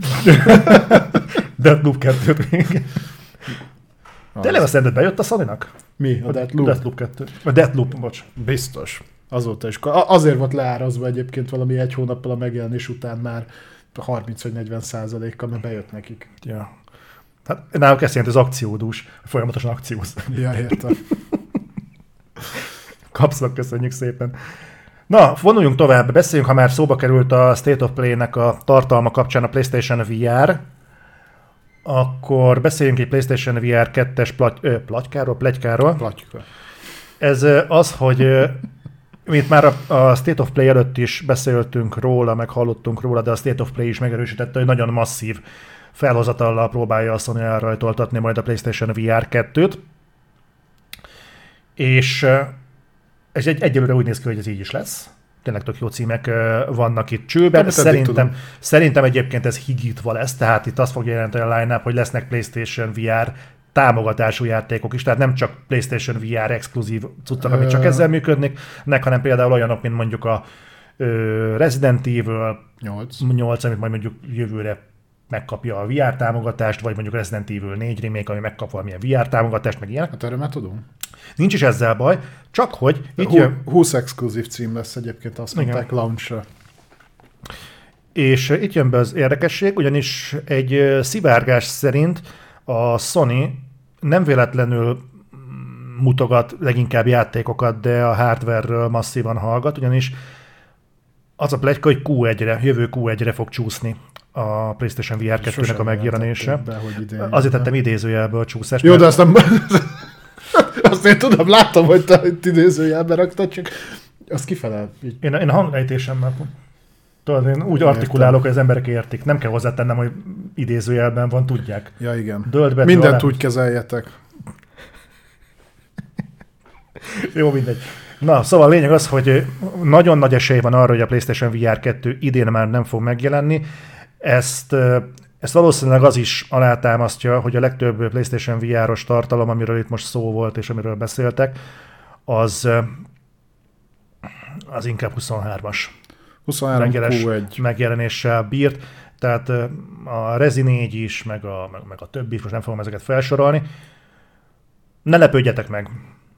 Deathloop 2 még. Tényleg azt szerinted bejött a sony -nak? Mi? A Deathloop? Deathloop 2. A Deathloop, bocs. Biztos. Azóta is. Azért volt leárazva egyébként valami egy hónappal a megjelenés után már 30 vagy 40 százalékkal, mert bejött nekik. Ja. Hát náluk ezt jelenti az akciódús, folyamatosan akcióz. Ja, értem. Kapszlak, köszönjük szépen. Na, vonuljunk tovább, beszéljünk, ha már szóba került a State of Play-nek a tartalma kapcsán a PlayStation VR, akkor beszéljünk egy PlayStation VR 2-es platy- ö, platykáról, pletykáról. Platyka. Ez az, hogy mint már a, a State of Play előtt is beszéltünk róla, meg hallottunk róla, de a State of Play is megerősítette, hogy nagyon masszív felhozatallal próbálja a Sony elrajtoltatni majd a PlayStation VR 2-t. És ez egy, egyelőre úgy néz ki, hogy ez így is lesz. Tényleg tök jó címek vannak itt csőben. Szerintem, szerintem egyébként ez higítva lesz, tehát itt azt fogja jelenteni a line hogy lesznek PlayStation VR támogatású játékok is, tehát nem csak PlayStation VR exkluzív cuccok, amik csak ezzel működnek, hanem például olyanok, mint mondjuk a Resident Evil 8, 8 amit majd mondjuk jövőre megkapja a VR támogatást, vagy mondjuk Resident Evil 4 remake, ami megkap valamilyen VR támogatást, meg ilyenek. Hát erről már tudom. Nincs is ezzel baj, csak hogy itt jön... 20 exkluzív cím lesz egyébként, azt mondták launchra. És itt jön be az érdekesség, ugyanis egy szivárgás szerint a Sony nem véletlenül mutogat leginkább játékokat, de a hardware-ről masszívan hallgat, ugyanis az a plegyka, hogy Q1-re, jövő Q1-re fog csúszni a PlayStation VR 2-nek a megjelenése. Be, hogy Azért tettem idézőjelből a csúszást. Jó, de azt nem... azt én tudom, látom, hogy te itt idézőjelbe raktad, csak azt kifele. Így. Én, én a hanglejtésemmel Tudod, én úgy artikulálok, hogy az emberek értik. Nem kell hozzátennem, hogy idézőjelben van, tudják. Ja, igen. Dölt be, Mindent alá. úgy kezeljetek. Jó, mindegy. Na, szóval a lényeg az, hogy nagyon nagy esély van arra, hogy a PlayStation VR 2 idén már nem fog megjelenni, ezt, ezt valószínűleg az is alátámasztja, hogy a legtöbb PlayStation VR-os tartalom, amiről itt most szó volt, és amiről beszéltek, az, az inkább 23-as 23 megjelenés, Q1. megjelenéssel bírt, tehát a Rezi 4 is, meg a, meg, meg a többi, most nem fogom ezeket felsorolni. Ne lepődjetek meg.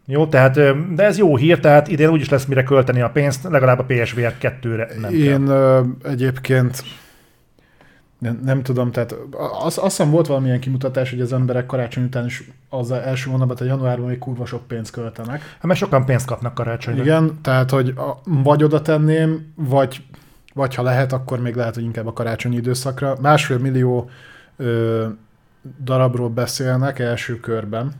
Jó, tehát, de ez jó hír, tehát idén úgyis lesz mire költeni a pénzt, legalább a PSVR 2-re nem Én kell. egyébként nem, nem tudom, tehát az, azt hiszem volt valamilyen kimutatás, hogy az emberek karácsony után is az első hónapban, a januárban még kurva sok pénzt költenek. Hát mert sokan pénzt kapnak karácsonyra. Igen, tehát hogy a, vagy oda tenném, vagy, vagy ha lehet, akkor még lehet, hogy inkább a karácsonyi időszakra. Másfél millió ö, darabról beszélnek első körben,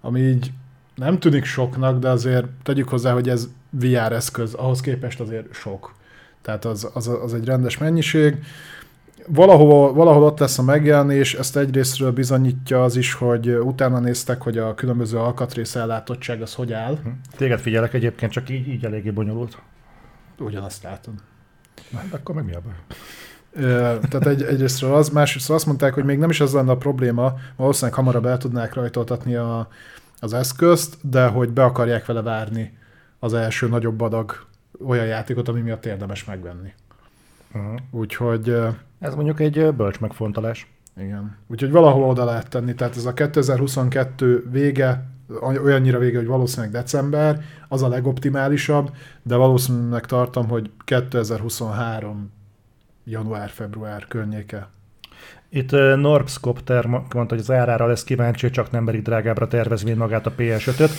ami így nem tűnik soknak, de azért tegyük hozzá, hogy ez VR eszköz, ahhoz képest azért sok. Tehát az, az, az egy rendes mennyiség. Valahol, valahol ott lesz a megjelenés, ezt egyrésztről bizonyítja az is, hogy utána néztek, hogy a különböző alkatrész ellátottság az hogy áll. Téged figyelek egyébként, csak így, így eléggé bonyolult. Ugyanazt látom. Na, akkor meg mi a baj? Tehát egy, egyrésztről az, másrészt azt mondták, hogy még nem is az lenne a probléma, valószínűleg hamarabb el tudnák rajtoltatni a, az eszközt, de hogy be akarják vele várni az első nagyobb adag olyan játékot, ami miatt érdemes megvenni. Uh-huh. Úgyhogy Ez mondjuk egy bölcs megfontolás. igen. Úgyhogy valahol oda lehet tenni, tehát ez a 2022 vége, olyannyira vége, hogy valószínűleg december, az a legoptimálisabb, de valószínűleg tartom, hogy 2023 január-február környéke. Itt uh, Norpscopter mondta, hogy az árára lesz kíváncsi, csak nem merik drágábbra tervezvén magát a PS5-öt.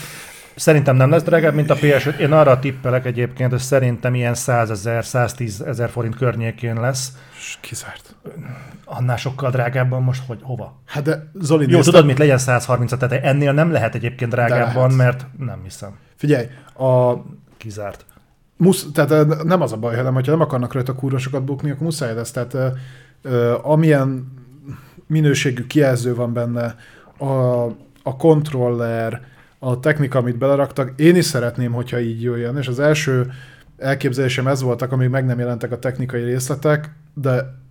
Szerintem nem lesz drágább, mint a PS5. Én arra tippelek egyébként, hogy szerintem ilyen 100 ezer, 110 ezer forint környékén lesz. Kizárt. Annál sokkal drágábban most, hogy hova? Hát de Zoli, Jó, tudod mit, legyen 130 tehát ennél nem lehet egyébként drágábban, lehet. mert nem hiszem. Figyelj, a Kizárt. musz, tehát nem az a baj, hanem hogyha nem akarnak rajta kurva sokat bukni, akkor muszáj lesz. Tehát amilyen minőségű kijelző van benne, a, a kontroller, a technika, amit beleraktak, én is szeretném, hogyha így jöjjön, és az első elképzelésem ez voltak, amíg meg nem jelentek a technikai részletek, de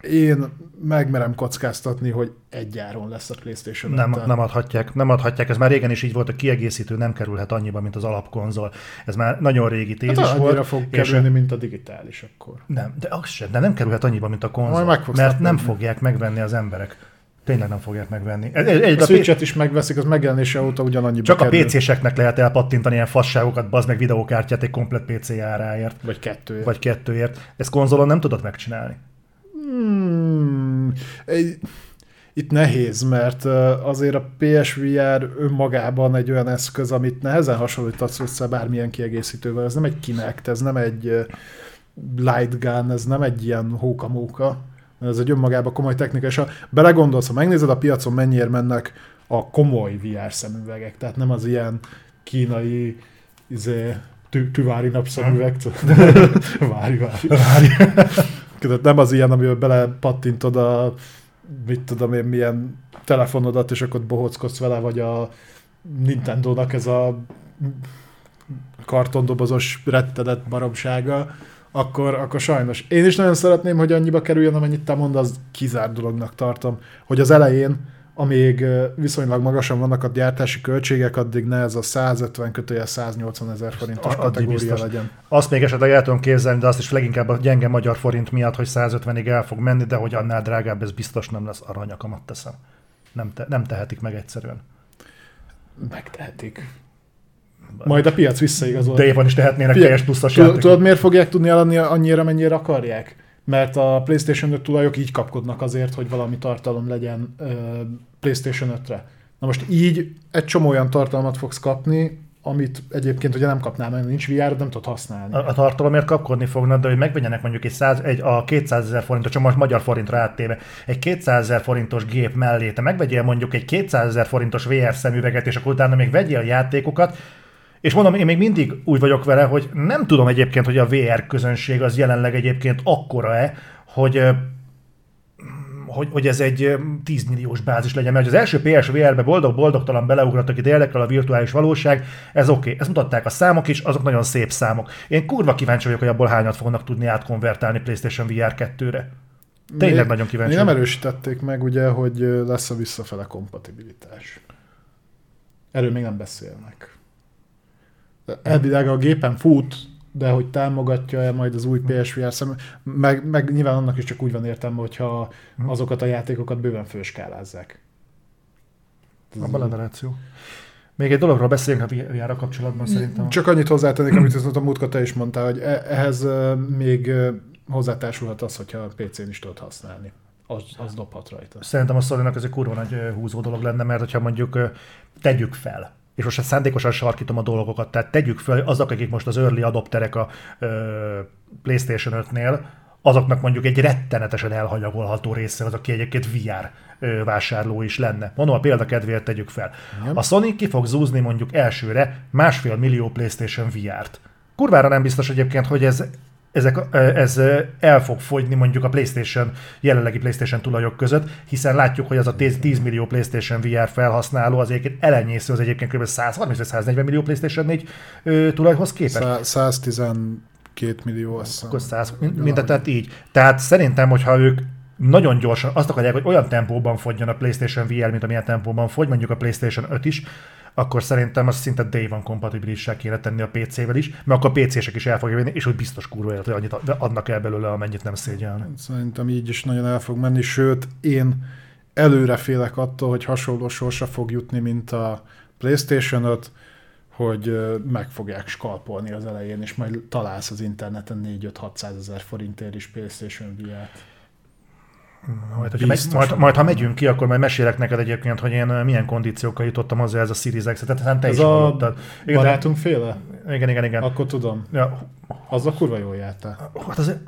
én megmerem kockáztatni, hogy egy áron lesz a PlayStation Nem, 5-tel. nem adhatják, nem adhatják. Ez már régen is így volt, a kiegészítő nem kerülhet annyiba, mint az alapkonzol. Ez már nagyon régi tézis Hát volt. fog és- kerülni, mint a digitális akkor. Nem, de az sem, de nem kerülhet annyiba, mint a konzol. Mert nem fogják megvenni az emberek. Tényleg nem fogják megvenni. Egy, egy, A a Switch-et is megveszik, az megjelenése óta ugyanannyiba csak a kerül. PC-seknek lehet elpattintani ilyen fasságokat, bazd meg videókártyát egy komplet PC áráért, Vagy kettő. vagy kettőért. Ezt konzolon nem tudod megcsinálni. Hmm, egy- itt nehéz, mert azért a PSVR önmagában egy olyan eszköz, amit nehezen hasonlítasz össze bármilyen kiegészítővel. Ez nem egy Kinect, ez nem egy light gun, ez nem egy ilyen hókamóka. Ez egy önmagában komoly technika, és ha belegondolsz, ha megnézed a piacon mennyire mennek a komoly VR szemüvegek, tehát nem az ilyen kínai izé, tü- tüvári napszemüveg, várj, várj. Tehát nem az ilyen, amivel belepattintod a mit tudom én, milyen telefonodat, és akkor bohóckodsz vele, vagy a Nintendo-nak ez a kartondobozos rettedett baromsága, akkor, akkor sajnos. Én is nagyon szeretném, hogy annyiba kerüljön, amennyit te mondasz, kizárt dolognak tartom, hogy az elején, amíg viszonylag magasan vannak a gyártási költségek, addig ne ez a 150 kötője 180 ezer forintos Addig kategória biztos. legyen. Azt még esetleg el tudom képzelni, de azt is leginkább a gyenge magyar forint miatt, hogy 150-ig el fog menni, de hogy annál drágább, ez biztos nem lesz aranyakamat teszem. Nem, te, nem tehetik meg egyszerűen. Megtehetik. Majd a piac visszaigazol. De éppen is tehetnének Figyelj, teljes pluszos játékot. tudod, miért fogják tudni eladni annyira, mennyire akarják? Mert a PlayStation 5 tulajok így kapkodnak azért, hogy valami tartalom legyen PlayStation 5-re. Na most így egy csomó olyan tartalmat fogsz kapni, amit egyébként ugye nem kapnál meg, nincs VR, nem tudod használni. A, a tartalomért kapkodni fognak, de hogy megvegyenek mondjuk egy, 100, egy a 200 ezer forintos, csak most magyar forintra áttéve, egy 200 ezer forintos gép mellé, te megvegyél mondjuk egy 200 ezer forintos VR szemüveget, és akkor utána még vegyél játékokat, és mondom, én még mindig úgy vagyok vele, hogy nem tudom egyébként, hogy a VR közönség az jelenleg egyébként akkora-e, hogy hogy, hogy ez egy ö, 10 milliós bázis legyen, mert az első PSVR-be boldog-boldogtalan beleugrottak itt érdekel a virtuális valóság, ez oké. Okay. Ezt mutatták a számok is, azok nagyon szép számok. Én kurva kíváncsi vagyok, hogy abból hányat fognak tudni átkonvertálni PlayStation VR 2-re. Tényleg Még- nagyon kíváncsi Még nem erősítették meg ugye, hogy lesz a visszafele kompatibilitás. Erről még nem beszélnek. Elvileg a gépen fut, de hogy támogatja-e majd az új PSVR szem, meg, meg nyilván annak is csak úgy van értelme, hogyha Hm. azokat a játékokat bőven főskálázzák. A beleveráció. Még egy dologról beszéljünk a VR-ra kapcsolatban szerintem. Csak annyit hozzátennék, amit viszont a múltkor te is mondtál, hogy e- ehhez még hozzátársulhat az, hogyha a PC-n is tudod használni. Az, az dobhat rajta. Szerintem a sony ez egy kurva nagy húzó dolog lenne, mert hogyha mondjuk tegyük fel, és most szándékosan sarkítom a dolgokat, tehát tegyük fel azok, akik most az early adopterek a ö, PlayStation 5-nél, azoknak mondjuk egy rettenetesen elhanyagolható része az, aki egyébként VR vásárló is lenne. Mondom, a példa kedvéért tegyük fel. Igen. A Sony ki fog zúzni mondjuk elsőre másfél millió PlayStation VR-t. Kurvára nem biztos egyébként, hogy ez ezek, ez el fog fogyni mondjuk a PlayStation, jelenlegi PlayStation tulajok között, hiszen látjuk, hogy az a 10 10 millió PlayStation VR felhasználó az egyébként elenyésző, az egyébként kb. 130-140 millió PlayStation 4 ö, tulajhoz képest. Szá- 112 millió, azt hiszem. Akkor 100, mindet, tehát így. Tehát szerintem, hogyha ők nagyon gyorsan azt akarják, hogy olyan tempóban fogjon a PlayStation VR, mint amilyen tempóban fogy, mondjuk a PlayStation 5 is, akkor szerintem az szinte day van kompatibilissá kéne tenni a PC-vel is, mert akkor a PC-sek is el fogja venni, és hogy biztos kurva élet, hogy annyit adnak el belőle, amennyit nem szégyelnek. Szerintem így is nagyon el fog menni, sőt, én előre félek attól, hogy hasonló sorsa fog jutni, mint a PlayStation 5, hogy meg fogják skalpolni az elején, és majd találsz az interneten 4-5-600 ezer forintért is PlayStation VR-t. Majd, hogyha megy, majd, majd, ha megyünk ki, akkor majd mesélek neked egyébként, hogy én milyen kondíciókkal jutottam hozzá ez a Series X-et. Tehát hát te Ez is a hallottad. Igen, barátunk féle? igen, igen, igen. Akkor tudom. Ja, Az a kurva jól jártál. Hát azért...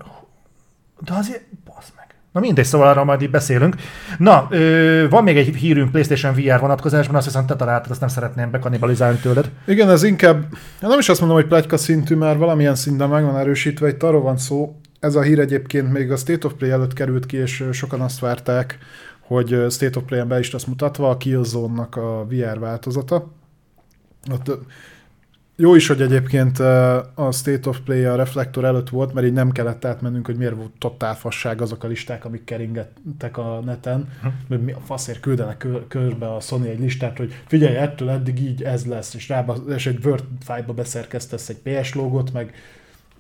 De azért... Basz meg. Na mindegy, szóval arra majd így beszélünk. Na, ö, van még egy hírünk PlayStation VR vonatkozásban, azt hiszem te találtad, azt nem szeretném bekanibalizálni tőled. Igen, ez inkább, nem is azt mondom, hogy plegyka szintű, mert valamilyen szinten meg van erősítve, itt arról van szó, ez a hír egyébként még a State of Play előtt került ki, és sokan azt várták, hogy State of Play-en be is lesz mutatva a Killzone-nak a VR változata. Ott, jó is, hogy egyébként a State of Play a reflektor előtt volt, mert így nem kellett átmennünk, hogy miért volt totál fasság azok a listák, amik keringettek a neten, mert mi a faszért küldenek kör, körbe a Sony egy listát, hogy figyelj, ettől eddig így ez lesz, és, rába, és egy Word file-ba beszerkesztesz egy PS logót, meg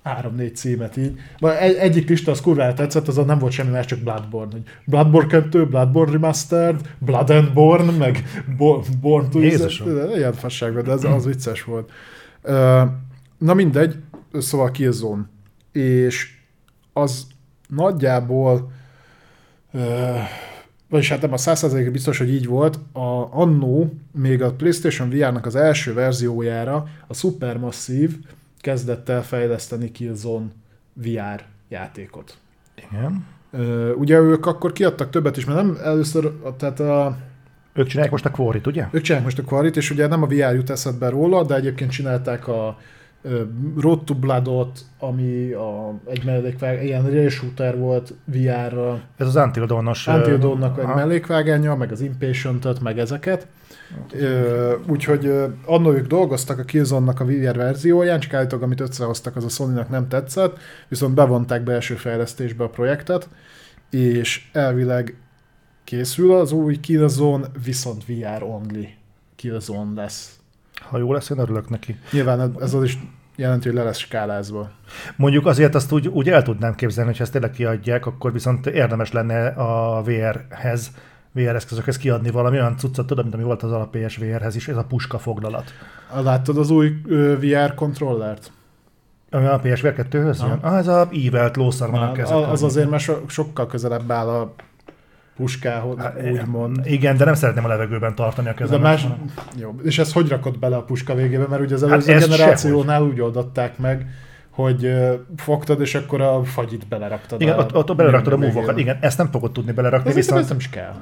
három-négy címet így. Egy, egyik lista az kurvára tetszett, azon nem volt semmi más, csak Bloodborne. Hogy Bloodborne 2, Bloodborne Remastered, Blood and Born, meg Bo- Born to Jézusom. Ilyen fasságban, de ez az vicces volt. Na mindegy, szóval Killzone. És az nagyjából vagyis hát nem a 100% biztos, hogy így volt, a, annó még a PlayStation VR-nak az első verziójára a Supermassive kezdett el fejleszteni Killzone VR játékot. Igen. Ö, ugye ők akkor kiadtak többet is, mert nem először, tehát a, Ők csinálják most a Quarry-t, ugye? ők csinálják most a Quarry-t, és ugye nem a VR jut eszedbe róla, de egyébként csinálták a Road to Blood-ot, ami a, egy mellékvág, ilyen rail volt VR-ra, Ez az Until Dawn-os... ö, Until Dawn-nak egy mellékvágánya, meg az Impatient-öt, meg ezeket. Ö, Úgyhogy ö, annól ők dolgoztak a Killzone-nak a VR verzióján, csak állítólag amit összehoztak, az a Sony-nak nem tetszett, viszont bevonták belső fejlesztésbe a projektet, és elvileg készül az új Killzone, viszont VR only Killzone lesz. Ha jó lesz, én örülök neki. Nyilván ez az is jelenti, hogy le lesz skálázva. Mondjuk azért azt úgy, úgy el tudnám képzelni, hogy ha ezt tényleg kiadják, akkor viszont érdemes lenne a VR-hez, VR eszközökhez kiadni valami olyan cuccot, tudod, mint ami volt az alap PSVR-hez is, ez a puska foglalat. Láttad az új VR kontrollert? Ami a PSVR 2-höz jön? Ah, ez a ívelt lószar van a Na, kezek. az azért már so, sokkal közelebb áll a puskához, Hát, úgymond. Igen, de nem szeretném a levegőben tartani a De kezemet. más, hanem- jó. És ezt hogy rakod bele a puska végébe? Mert ugye az Hát előző ez generációnál úgy oldották meg, hogy fogtad, és akkor a fagyit beleraktad. Igen, a, ott, ott beleraktad a múvokat. Igen, ezt nem fogod tudni belerakni, Ez viszont nem is kell.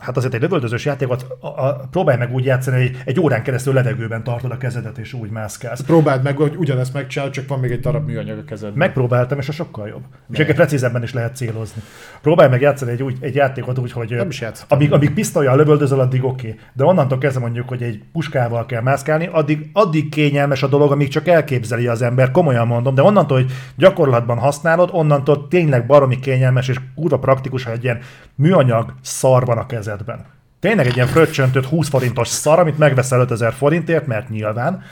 Hát azért egy lövöldözős játékot a, a, próbálj meg úgy játszani, hogy egy órán keresztül levegőben tartod a kezedet, és úgy mászkálsz. Próbáld meg, hogy ugyanezt megcsinálod, csak van még egy darab műanyag a kezedben. Megpróbáltam, és a sokkal jobb. És egyébként precízebben is lehet célozni. Próbálj meg játszani egy, úgy, egy játékot úgy, hogy Nem is játszottam. amíg, amíg pisztolyjal lövöldözöl, addig oké. Okay. De onnantól kezdve mondjuk, hogy egy puskával kell mászkálni, addig, addig kényelmes a dolog, amíg csak elképzeli az ember, komolyan mondom, de onnantól, hogy gyakorlatban használod, onnantól tényleg baromi kényelmes és kurva praktikus, ha egy ilyen műanyag szar van a kezedben. Tényleg egy ilyen fröccsöntött 20 forintos szar, amit megveszel 5000 forintért, mert nyilván,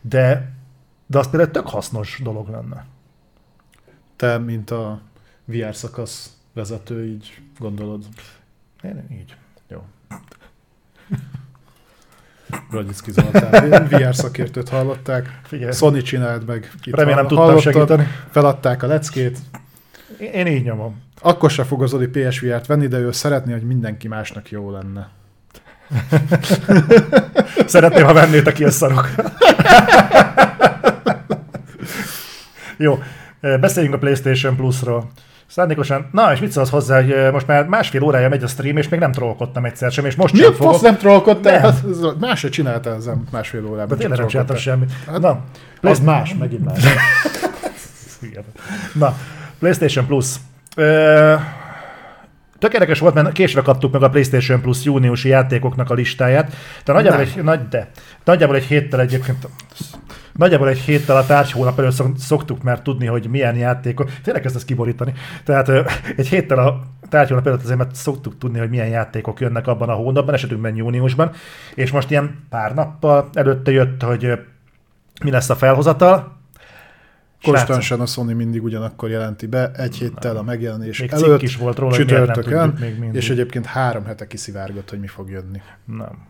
de, de az például tök hasznos dolog lenne. Te, mint a VR szakasz vezető, így gondolod. Én így. Jó. Ragyicki Zoltán, VR szakértőt hallották. Figyelj, Sony csinált meg. Itt remélem hall- tudtam segíteni. Feladták a leckét. Én így nyomom. Akkor se fog az Oli PSVR-t venni, de ő szeretné, hogy mindenki másnak jó lenne. Szeretném, ha vennétek a szarok. Jó. Ö, Beszéljünk a PlayStation Plus-ról. Szándékosan, na és mit szólsz hozzá, hogy ö, most már másfél órája megy a stream, és még nem trollkodtam egyszer sem, és most Mi sem a fasz fogok. nem trollkodtál? Ez- Más se csináltál elmúlt másfél órában. De tényleg nem csináltam semmit. Na, Az más, megint más. Na, PlayStation Plus. Ö, tök érdekes volt, mert késve kaptuk meg a PlayStation Plus júniusi játékoknak a listáját. De nagyjából, Nem. egy, nagy, de, nagyjából egy héttel egyébként Nagyjából egy héttel a tárgy hónap előtt szok- szoktuk már tudni, hogy milyen játékok. Tényleg ezt kiborítani. Tehát ö, egy héttel a tárgy hónap előtt azért már szoktuk tudni, hogy milyen játékok jönnek abban a hónapban, esetünkben júniusban. És most ilyen pár nappal előtte jött, hogy ö, mi lesz a felhozatal. Konstansan a Sony mindig ugyanakkor jelenti be, egy héttel a megjelenés Még előtt, is volt róla, csütörtökön, még mindig. és egyébként három hete kiszivárgott, hogy mi fog jönni. Nem.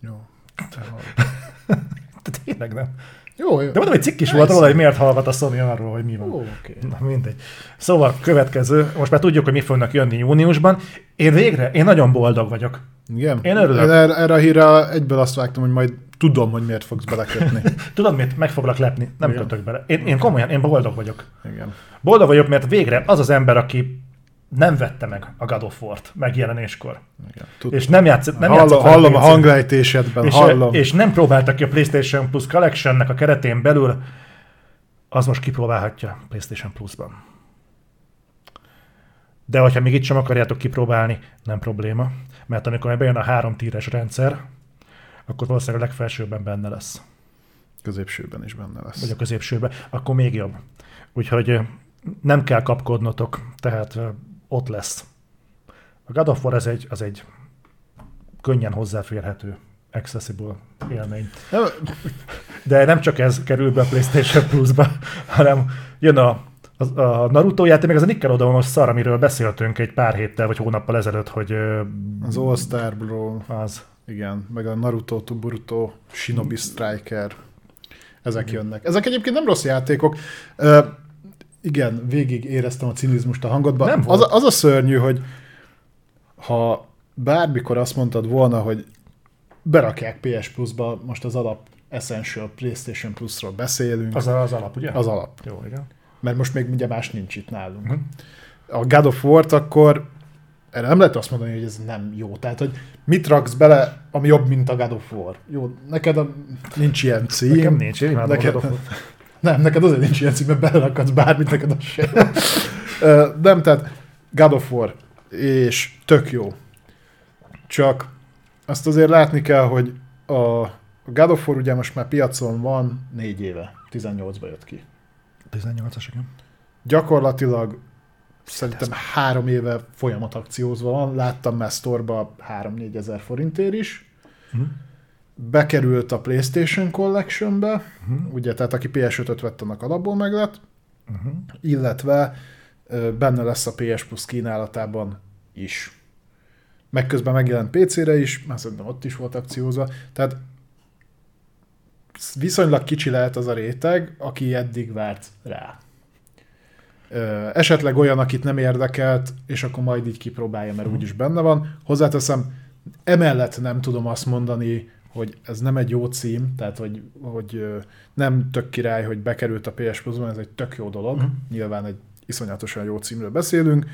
Jó. Tényleg nem. Jó, jó. De mondom, hogy cikk is volt róla, hogy miért hallgat a Sony arról, hogy mi van. Ó, oké. Na mindegy. Szóval következő, most már tudjuk, hogy mi fognak jönni júniusban. Én végre, én nagyon boldog vagyok. Igen? Én örülök. Én erre, erre a hírre egyből azt vágtam, hogy majd tudom, hogy miért fogsz belekötni. Tudod mit? Meg foglak lepni. Nem Igen. kötök bele. Én, én komolyan, én boldog vagyok. Igen. Boldog vagyok, mert végre az az ember, aki nem vette meg a God of War-t megjelenéskor. Igen. Tud, És nem játszott, nem hallom, játszott hallom a PC-n. hanglejtésedben, és, hallom. és nem próbáltak ki a PlayStation Plus Collection-nek a keretén belül, az most kipróbálhatja PlayStation Plus-ban. De hogyha még itt sem akarjátok kipróbálni, nem probléma, mert amikor bejön a három tíres rendszer, akkor valószínűleg a legfelsőbben benne lesz, Középsőben is benne lesz. vagy a középsőben, akkor még jobb. Úgyhogy nem kell kapkodnotok, tehát ott lesz. A God of War az egy, az egy könnyen hozzáférhető, accessible élmény. De nem csak ez kerül be a PlayStation Plus-ba, hanem jön a, a, a Naruto játék, meg az a Nickelodeon szar, amiről beszéltünk egy pár héttel vagy hónappal ezelőtt, hogy az All Star Brawl, az. Igen, meg a Naruto, Tuburuto, Shinobi Striker, ezek jönnek. Ezek egyébként nem rossz játékok. Ö, igen, végig éreztem a cinizmust a hangodban. Nem az, volt. az a szörnyű, hogy ha bármikor azt mondtad volna, hogy berakják PS Plus-ba, most az alap Essential PlayStation Plus-ról beszélünk, Az az alap, ugye? az alap. Jó, igen. Mert most még ugye más nincs itt nálunk. Mhm. A God of War-t akkor erre nem lehet azt mondani, hogy ez nem jó. Tehát, hogy mit raksz bele, ami jobb, mint a God of War. Jó, neked a, nincs ilyen cím. Nekem nincs, én imádom Neked- God of War. Nem, neked azért nincs ilyen cím, mert belerakadsz bármit, neked az sem. nem, tehát God of War, és tök jó. Csak azt azért látni kell, hogy a a God of War ugye most már piacon van négy éve, 18-ba jött ki. 18-as, igen. Gyakorlatilag szerintem három éve folyamat akciózva van, láttam már sztorba 3-4 ezer forintért is. Mhm. Bekerült a PlayStation Collectionbe, Mhm. ugye, tehát aki PS5-öt vett, annak alapból meg lett, Mhm. illetve benne lesz a PS Plus kínálatában is. Meg közben megjelent PC-re is, már szerintem ott is volt akciózva, tehát viszonylag kicsi lehet az a réteg, aki eddig várt rá. Esetleg olyan, akit nem érdekelt, és akkor majd így kipróbálja, mert úgyis benne van. Hozzáteszem, emellett nem tudom azt mondani, hogy ez nem egy jó cím, tehát hogy, hogy nem tök király, hogy bekerült a PS Plus-ban, ez egy tök jó dolog. Mhm. Nyilván egy iszonyatosan jó címről beszélünk.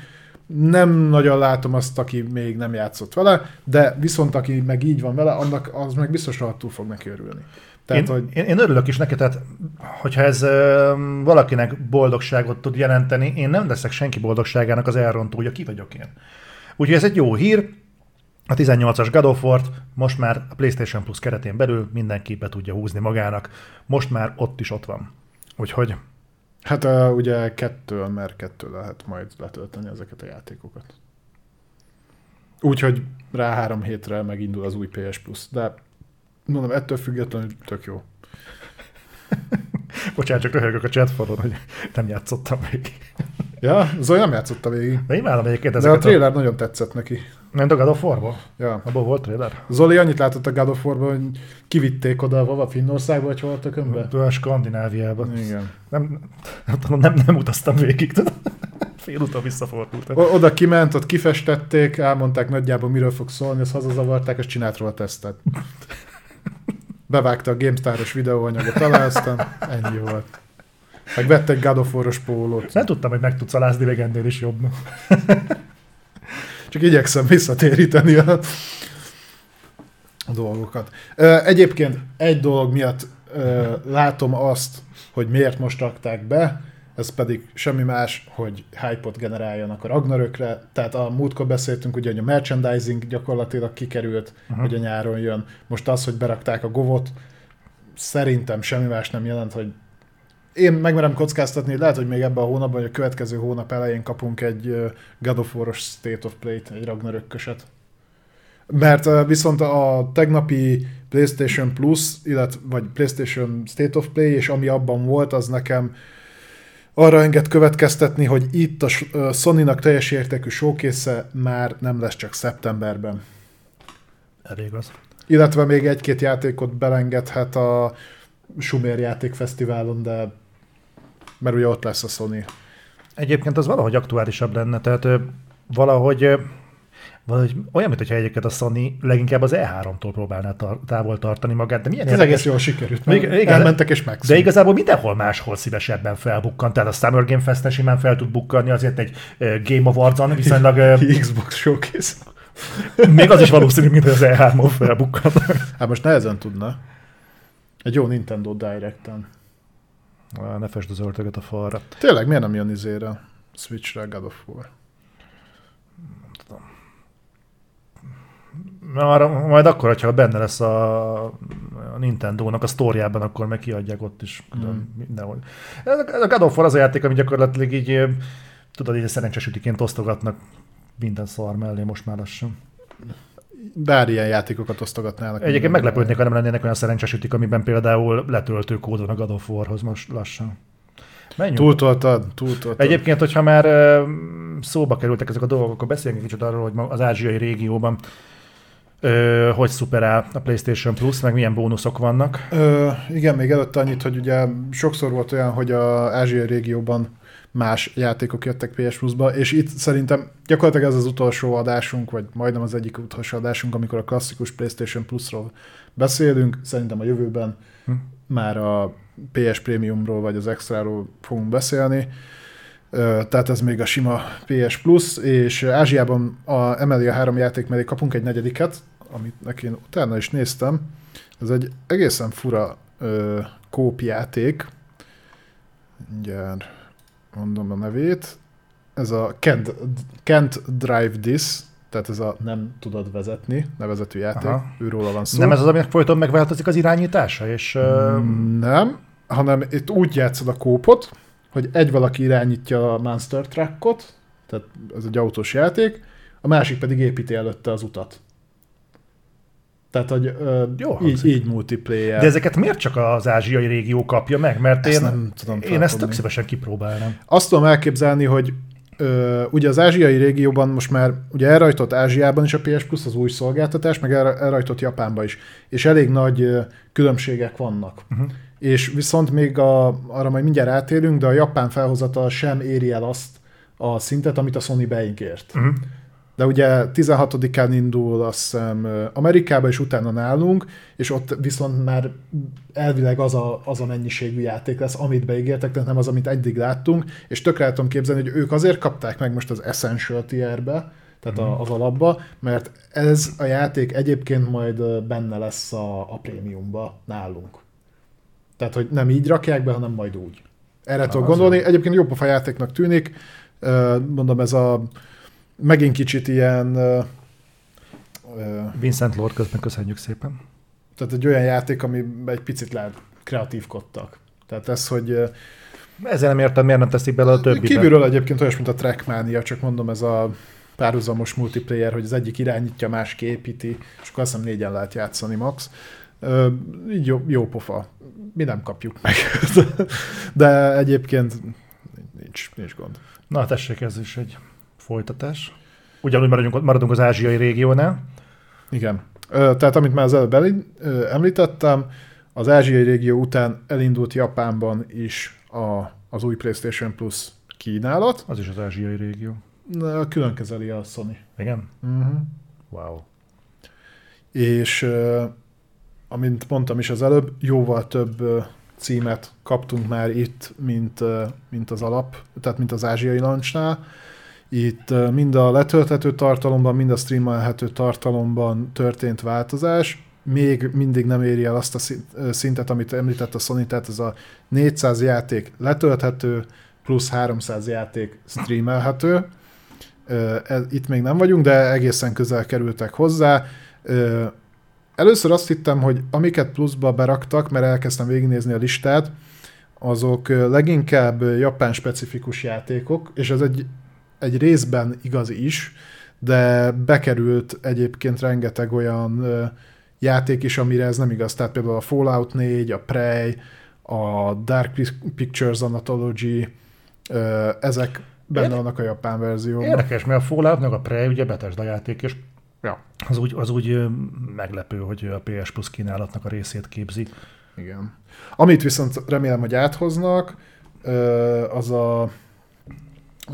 Nem nagyon látom azt, aki még nem játszott vele, de viszont aki meg így van vele, annak az meg biztos rohadtul fog neki örülni. Tehát, én, hogy én, én örülök is neki, tehát hogyha ez ö, valakinek boldogságot tud jelenteni, én nem leszek senki boldogságának az elrontója, ki vagyok én. Úgyhogy ez egy jó hír, a 18-as God of War-t most már a PlayStation Plus keretén belül mindenki be tudja húzni magának, most már ott is ott van. Úgyhogy Hát uh, ugye kettől, mert kettő lehet majd letölteni ezeket a játékokat. Úgyhogy rá három hétre megindul az új PS Plus, de mondom, ettől függetlenül tök jó. bocsánat, csak röhögök a chatfalon, hogy nem játszottam még. Ja, Zoe nem játszotta végig. De imádom egyébként De a ezeket a... trailer nagyon tetszett neki. Nem a God of War-ból? Ja. Abból volt trailer? Zoli annyit látott a God of War-ban, hogy kivitték oda a Finnországba, vagy hol a tökönbe? A Skandináviában. Igen. Nem, nem, nem, nem utaztam végig, tudod? Fél úton visszafordultam. O- oda kiment, ott kifestették, elmondták nagyjából miről fog szólni, azt hazazavarták, és csinált róla tesztet. Bevágta a GameStar-os videóanyagot alá, aztán ennyi volt. Meg vett egy God of War-os pólót. Nem tudtam, hogy meg tudsz alázni még ennél is jobb. Csak igyekszem visszatéríteni a, a dolgokat. Egyébként egy dolog miatt látom azt, hogy miért most rakták be, ez pedig semmi más, hogy hype-ot generáljanak a Ragnarökre. Tehát a múltkor beszéltünk ugye, hogy a merchandising gyakorlatilag kikerült, uh-huh. hogy a nyáron jön. Most az, hogy berakták a govot, szerintem semmi más nem jelent, hogy én megmerem kockáztatni, hogy lehet, hogy még ebben a hónapban, vagy a következő hónap elején kapunk egy God of War-os State of Play-t, egy Ragnarökköset. Mert viszont a tegnapi PlayStation Plus, illetve vagy PlayStation State of Play, és ami abban volt, az nekem arra enged következtetni, hogy itt a Sony-nak teljes értékű showcase már nem lesz csak szeptemberben. Elég az. Illetve még egy-két játékot belengedhet a Sumer játékfesztiválon, de mert ugye ott lesz a Sony. Egyébként az valahogy aktuálisabb lenne, tehát valahogy, valahogy olyan, mintha egyébként a Sony leginkább az E3-tól próbálná távol tartani magát, de milyen Ez érdekes, egész jól sikerült. Még, igen, elmentek és de megszűnt. igazából mindenhol máshol szívesebben felbukkant, tehát a Summer Game Fest-en simán fel tud bukkanni, azért egy Game Awards-on viszonylag, Xbox Showcase. még az is valószínű, mint az E3-on felbukkant. Hát most nehezen tudna. Egy jó Nintendo Direct-en. Ne fesd az öltöget a falra. Tényleg, miért nem jön izére? Switch-re God of War. Arra, majd akkor, hogyha benne lesz a, a Nintendo-nak a sztóriában, akkor meg kiadják ott is külön Mm. mindenhol. Ez a, God of War az a játék, ami gyakorlatilag így, tudod, így szerencsesütiként osztogatnak minden szar mellé most már lassan. Bár ilyen játékokat osztogatnának. Egyébként meglepődnék, ha nem lennének olyan szerencsesütik, amiben például letöltő kód van a God of Warhoz most lassan. Menjünk. Túltoltad, túltoltad. Egyébként, hogyha már szóba kerültek ezek a dolgok, akkor beszéljünk egy kicsit arról, hogy az ázsiai régióban ö, hogy szuperál a PlayStation Plus, meg milyen bónuszok vannak. Ö, igen, még előtte annyit, hogy ugye sokszor volt olyan, hogy a ázsiai régióban más játékok jöttek PS Plus-ba, és itt szerintem gyakorlatilag ez az utolsó adásunk, vagy majdnem az egyik utolsó adásunk, amikor a klasszikus PlayStation Plus-ról beszélünk. Szerintem a jövőben Hm. már a PS Premiumról vagy az Extra-ról fogunk beszélni. Tehát ez még a sima PS Plus, és Ázsiában a, emeli a három játék mellé kapunk egy negyediket, amit én utána is néztem. Ez egy egészen fura ö, kópjáték. Mindjárt mondom a nevét. Ez a Can't, Can't Drive This, tehát ez a nem tudod vezetni nevezetű játék. Aha. Őróla van szó. Nem ez az, aminek folyton megváltozik az irányítása, és ö, Nem, hanem itt úgy játszod a kópot, hogy egy valaki irányítja a Monster Truckot, tehát ez egy autós játék, a másik pedig építi előtte az utat. Tehát, hogy ö, Jó így, hangzik. így multiplayer. de ezeket miért csak az ázsiai régió kapja meg? Mert Ezt én, nem tudom én ezt tök szívesen kipróbálnám. Azt tudom elképzelni, hogy ö, ugye az ázsiai régióban most már ugye elrajtott Ázsiában is a PS Plus az új szolgáltatás, meg elra- elrajtott Japánban is, és elég nagy ö, különbségek vannak. Uh-huh. És viszont még a, arra majd mindjárt átérünk, de a japán felhozata sem éri el azt a szintet, amit a Sony beígért. Uh-huh. De ugye 16-án indul azt hiszem Amerikába, és utána nálunk, és ott viszont már elvileg az a, az a mennyiségű játék lesz, amit beígértek, tehát nem az, amit eddig láttunk, és tökre tudom képzelni, hogy ők azért kapták meg most az Essential tierbe, tehát a, az alapba, mert ez a játék egyébként majd benne lesz a, a prémiumba nálunk. Tehát, hogy nem így rakják be, hanem majd úgy. Erre tudok gondolni. Egyébként jó pofa játéknak tűnik. Mondom, ez a megint kicsit ilyen Vincent Lord közben köszönjük szépen. tehát egy olyan játék, ami egy picit lehet kreatívkodtak. Tehát ez, hogy Ezzel nem értem, miért nem teszik bele a többibe. kívülről egyébként olyas, mint a Trackmania, csak mondom, ez a párhuzamos multiplayer, hogy az egyik irányítja, más képíti, és akkor azt hiszem négyen lehet játszani max. Így jó, jó pofa. Mi nem kapjuk meg. De egyébként nincs, nincs gond. Na, tessék, ez is egy folytatás. Ugyanúgy maradjunk, maradunk az ázsiai régiónál. Igen. Tehát amit már az előbb említettem, az ázsiai régió után elindult Japánban is a, az új PlayStation Plus kínálat. Az is az ázsiai régió. Külön kezeli a Sony. Igen? Uh-huh. Wow. És amint mondtam is az előbb, jóval több címet kaptunk már itt, mint, mint az alap, tehát mint az ázsiai launchnál. Itt mind a letölthető tartalomban, mind a streamelhető tartalomban történt változás. Még mindig nem éri el azt a szintet, amit említett a Sony, tehát ez a 400 játék letölthető, plusz 300 játék streamelhető. Itt még nem vagyunk, de egészen közel kerültek hozzá. Először azt hittem, hogy amiket pluszba beraktak, mert elkezdtem végignézni a listát, azok leginkább japán specifikus játékok, és ez egy, egy részben igaz is, de bekerült egyébként rengeteg olyan játék is, amire ez nem igaz. Tehát például a Fallout 4, a Prey, a Dark Pictures Anthology, ezek benne vannak a japán verzióban. Érdekes, mert a Fallout meg a Prey ugye Bethesda játék, és ja. az, úgy, az úgy meglepő, hogy a PS Plus kínálatnak a részét képzi. Igen. Amit viszont remélem, hogy áthoznak, az a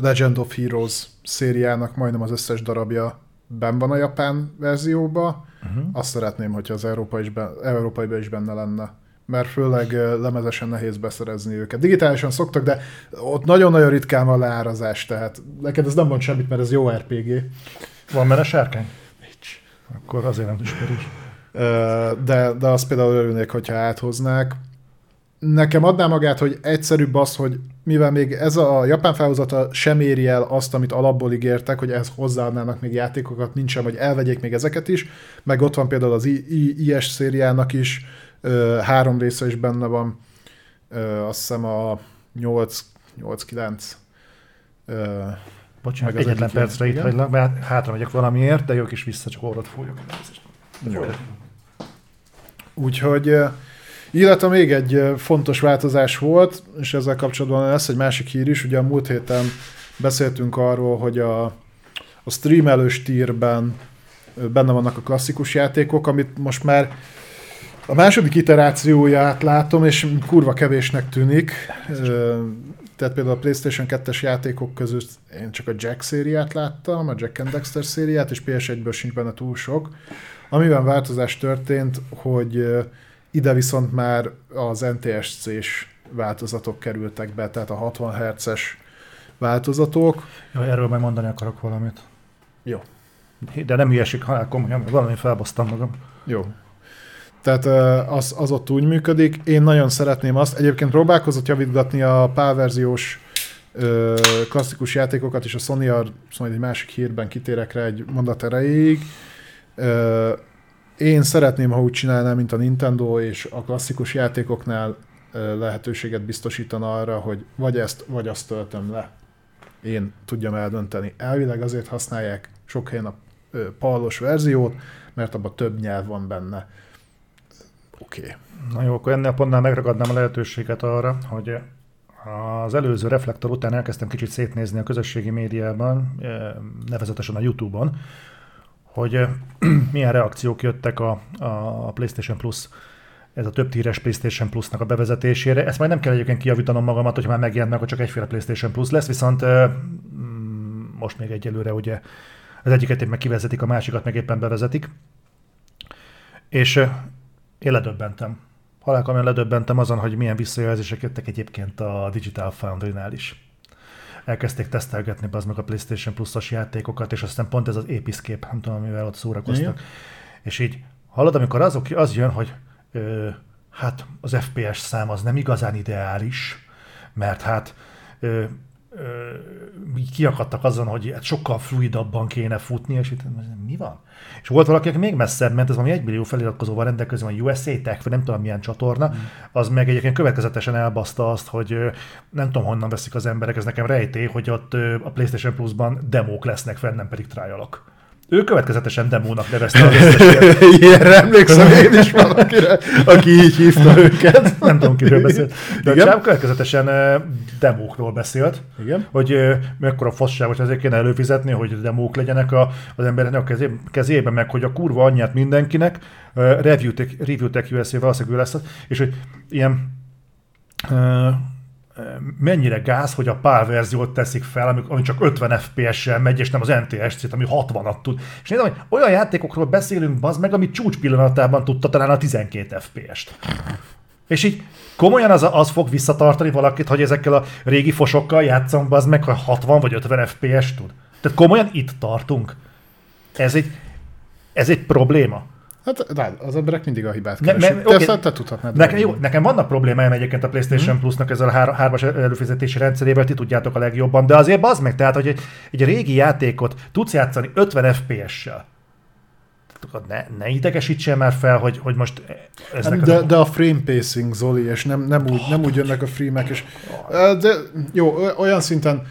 Legend of Heroes szériának majdnem az összes darabja ben van a japán verzióba. Uh-huh. Azt szeretném, hogyha az európai is, ben, európai is benne lenne mert főleg lemezesen nehéz beszerezni őket. Digitálisan szoktak, de ott nagyon-nagyon ritkán van leárazás, tehát neked ez nem mond semmit, mert ez jó RPG. Van benne sárkány? Nincs. Akkor azért nem ismerős. De, de azt például örülnék, hogyha áthoznák. Nekem adná magát, hogy egyszerűbb az, hogy mivel még ez a japán felhozata sem éri el azt, amit alapból ígértek, hogy ehhez hozzáadnának még játékokat, nincsen, hogy elvegyék még ezeket is, meg ott van például az IS szériának is, három része is benne van, azt hiszem a 8-9. Bocsánat, egyetlen percre itt hagylak, mert hátra megyek valamiért, de jó is vissza, csak orrot fújok. Jó. Úgyhogy, illetve még egy fontos változás volt, és ezzel kapcsolatban lesz egy másik hír is, ugye a múlt héten beszéltünk arról, hogy a, a streamelős tírben benne vannak a klasszikus játékok, amit most már a második iterációját látom, és kurva kevésnek tűnik. Tehát például a PlayStation 2-es játékok között én csak a Jack szériát láttam, a Jack and Dexter szériát, és PS1-ből sincs benne túl sok. Amiben változás történt, hogy ide viszont már az NTSC-s változatok kerültek be, tehát a 60 Hz-es változatok. Ja, erről majd mondani akarok valamit. Jó. De nem hülyeség, ha komolyan, valami felbasztam magam. Jó. Tehát az, az ott úgy működik. Én nagyon szeretném azt. Egyébként próbálkozott javítgatni a pálverziós klasszikus játékokat, és a Sony szóval egy másik hírben kitérek rá egy mondat erejéig. Én szeretném, ha úgy csinálnám, mint a Nintendo, és a klasszikus játékoknál lehetőséget biztosítana arra, hogy vagy ezt, vagy azt töltöm le. Én tudjam eldönteni. Elvileg azért használják sok helyen a pallos verziót, mert abban több nyelv van benne. Oké. Okay. Na jó, akkor ennél pontnál megragadnám a lehetőséget arra, hogy az előző reflektor után elkezdtem kicsit szétnézni a közösségi médiában, eh, nevezetesen a YouTube-on, hogy eh, milyen reakciók jöttek a, a PlayStation Plus ez a több tíres PlayStation Plus-nak a bevezetésére. Ezt majd nem kell egyébként kijavítanom magamat, hogy már megjelent meg, hogy csak egyféle PlayStation Plus lesz, viszont eh, mm, most még egyelőre ugye az egyiket meg kivezetik, a másikat meg éppen bevezetik. És én ledöbbentem. Halálkomolyan ledöbbentem azon, hogy milyen visszajelzések jöttek egyébként a Digital Foundry-nál is. Elkezdték tesztelgetni az meg a PlayStation Plus-os játékokat, és aztán pont ez az Episcape, nem tudom, mivel ott szórakoztak. Igen. És így hallod, amikor azok, az jön, hogy ö, hát az FPS szám az nem igazán ideális, mert hát ö, kiakadtak azon, hogy hát sokkal fluidabban kéne futni, és itt mi van? És volt valaki, aki még messzebb ment, ez valami egymillió feliratkozóval rendelkező, a USA Tech, vagy nem tudom milyen csatorna, mm. az meg egyébként következetesen elbaszta azt, hogy nem tudom honnan veszik az emberek, ez nekem rejtély, hogy ott a PlayStation Plus-ban demók lesznek fenn, nem pedig trialok. Ő következetesen demónak nevezte az összes Ilyenre emlékszem én is valakire, aki így hívta őket. Nem tudom, kiről beszélt. De Igen? következetesen demókról beszélt, Igen? hogy mekkora fasságos ezért kéne előfizetni, hogy demók legyenek a, az embereknek a kezében, meg hogy a kurva anyját mindenkinek, Review Tech, Review Tech USA valószínűleg lesz, és hogy ilyen mennyire gáz, hogy a PAL verziót teszik fel, ami, csak 50 FPS-sel megy, és nem az NTSC-t, ami 60-at tud. És nézem, hogy olyan játékokról beszélünk, az meg, ami csúcs pillanatában tudta talán a 12 FPS-t. És így komolyan az, az fog visszatartani valakit, hogy ezekkel a régi fosokkal játszom, az meg, hogy 60 vagy 50 FPS tud. Tehát komolyan itt tartunk. Ez egy, ez egy probléma. Hát rád, az emberek mindig a hibát Ne- keresik. ne- Te, oké. te, te tudhatnád. Nekem, jó, nekem vannak problémáim egyébként a PlayStation Plusnak ezzel a hár- hármas előfizetési rendszerével, ti tudjátok a legjobban, de azért bazd meg, tehát, hogy egy, egy régi játékot tudsz játszani 50 FPS-sel. Ne, ne idegesítsen már fel, hogy, hogy most eznek Hát De, az... de a frame pacing, Zoli, és nem, nem, úgy, nem úgy jönnek a freemek, és de jó, olyan szinten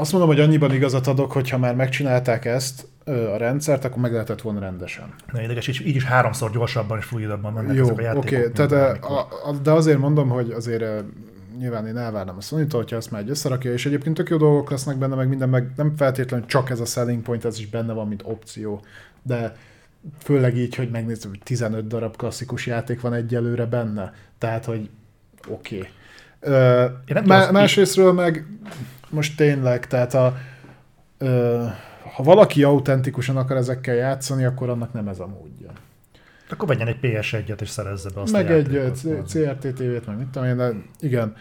azt mondom, hogy annyiban igazat adok, hogyha már megcsinálták ezt a rendszert, akkor meg lehetett volna rendesen. Ne idegesíts, így is háromszor gyorsabban és fluidabban mennek Jó, ezek a oké, játékok. okay, tehát a, a, de azért mondom, hogy azért nyilván én elvárnám a sony hogyha ezt már egy összerakja, és egyébként tök jó dolgok lesznek benne, meg minden, meg nem feltétlenül csak ez a selling point, ez is benne van, mint opció, de főleg így, hogy megnézem, hogy 15 darab klasszikus játék van egyelőre benne, tehát, hogy oké. Okay. Én nem Má- másrésztről meg most tényleg, tehát a, ö, ha valaki autentikusan akar ezekkel játszani, akkor annak nem ez a módja. Akkor vegyen egy PS1-et és szerezze be azt meg a egy játékot. ö, C- CRT TV-t, meg mit tudom én, de igen.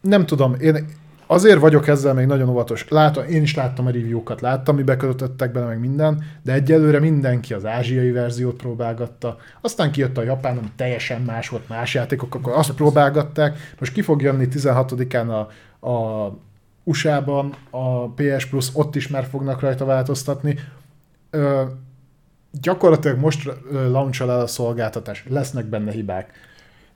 Nem tudom, én azért vagyok ezzel még nagyon óvatos. Látom, én is láttam a review-kat, láttam, mi bekötöttek bele, meg minden, de egyelőre mindenki az ázsiai verziót próbálgatta. Aztán kijött a japán, ami teljesen más volt, más játékok, akkor azt próbálgatták. Most ki fog jönni 16-án a, a USA-ban a PS Plus, ott is már fognak rajta változtatni. Ö, gyakorlatilag most ö, launchol el a szolgáltatás, lesznek benne hibák.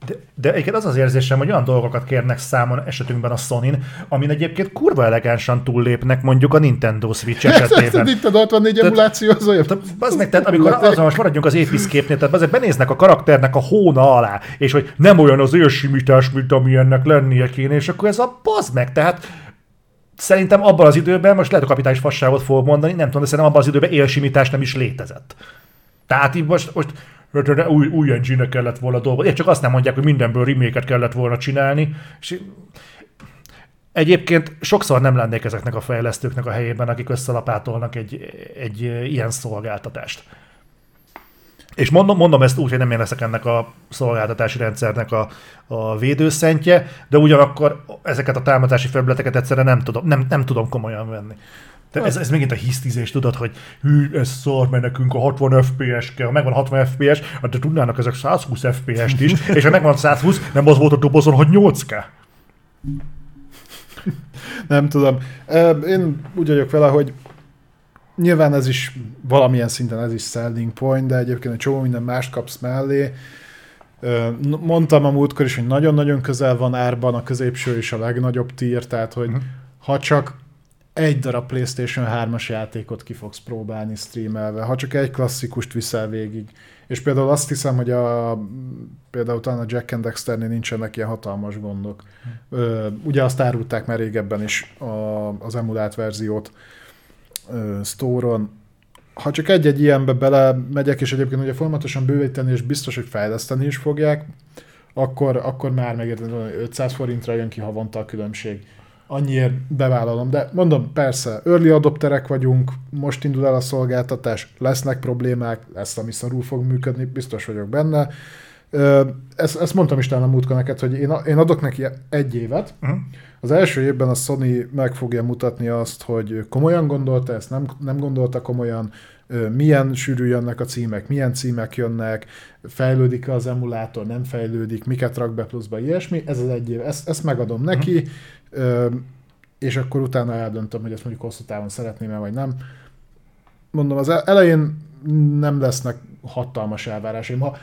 De, de egyébként az az érzésem, hogy olyan dolgokat kérnek számon esetünkben a sony amin egyébként kurva elegánsan túllépnek mondjuk a Nintendo Switch esetében. Itt a 64 emuláció az olyan. Az meg, tehát amikor azon most maradjunk az épiszképnél, tehát azért benéznek a karakternek a hóna alá, és hogy nem olyan az őrsimítás, mint ami ennek lennie kéne, és akkor ez a bazd meg, tehát szerintem abban az időben, most lehet a kapitális fasságot fogok mondani, nem tudom, de szerintem abban az időben élsimítás nem is létezett. Tehát így most, most új, új engine kellett volna dolgozni. Csak azt nem mondják, hogy mindenből remake kellett volna csinálni. És Egyébként sokszor nem lennék ezeknek a fejlesztőknek a helyében, akik összelapátolnak egy, egy ilyen szolgáltatást. És mondom, mondom ezt úgy, hogy nem én leszek ennek a szolgáltatási rendszernek a, a védőszentje, de ugyanakkor ezeket a támadási felületeket egyszerűen nem tudom, nem, nem tudom komolyan venni. De ez, ez megint a hisztizés, tudod, hogy hű, ez szar, mert nekünk a 60 FPS kell, ha megvan 60 FPS, hát de tudnának ezek 120 FPS-t is, és ha megvan 120, nem az volt a dobozon, hogy 8K. Nem tudom. Én úgy vagyok vele, hogy nyilván ez is valamilyen szinten ez is selling point, de egyébként egy csomó minden mást kapsz mellé. Mondtam a múltkor is, hogy nagyon-nagyon közel van árban a középső és a legnagyobb tier, tehát hogy Mhm. ha csak egy darab PlayStation 3-as játékot ki fogsz próbálni streamelve, ha csak egy klasszikust viszel végig. És például azt hiszem, hogy a, például talán a Jack and Dexternél nincsenek ilyen hatalmas gondok. Ö, ugye azt árulták már régebben is a, az emulált verziót ö, store-on. Ha csak egy-egy ilyenbe bele megyek, és egyébként ugye folyamatosan bővíteni, és biztos, hogy fejleszteni is fogják, akkor, akkor már megértem, hogy 500 forintra jön ki havonta a különbség. Annyiért bevállalom, de mondom, persze, early adopterek vagyunk, most indul el a szolgáltatás, lesznek problémák, lesz, ami szarul fog működni, biztos vagyok benne. Ezt, ezt mondtam is talán a múltkor neked, hogy én, én adok neki egy évet, Uh-huh. az első évben a Sony meg fogja mutatni azt, hogy komolyan gondolta ezt, nem, nem gondolta komolyan, milyen sűrű jönnek a címek, milyen címek jönnek, fejlődik az emulátor, nem fejlődik, miket rak be pluszba, ilyesmi. Ez az egy év, ezt, ezt megadom neki, ö, és akkor utána eldöntöm, hogy ezt mondjuk hosszú távon szeretném-e, vagy nem. Mondom, az elején nem lesznek hatalmas elvárásaim. Ha,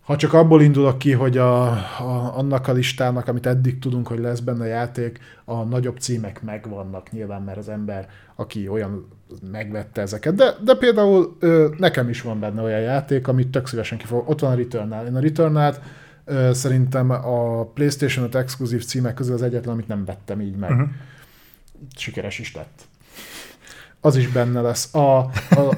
ha csak abból indulok ki, hogy a, a, annak a listának, amit eddig tudunk, hogy lesz benne játék, a nagyobb címek megvannak nyilván, mert az ember, aki olyan megvette ezeket. De, de például ö, nekem is van benne olyan játék, amit tök szívesen kifog. Ott van a Returnal. Én a Returnal ö, szerintem a PlayStation 5 exkluzív címek közül az egyetlen, amit nem vettem így meg. Uh-huh. Sikeres is lett. Az is benne lesz. A, a,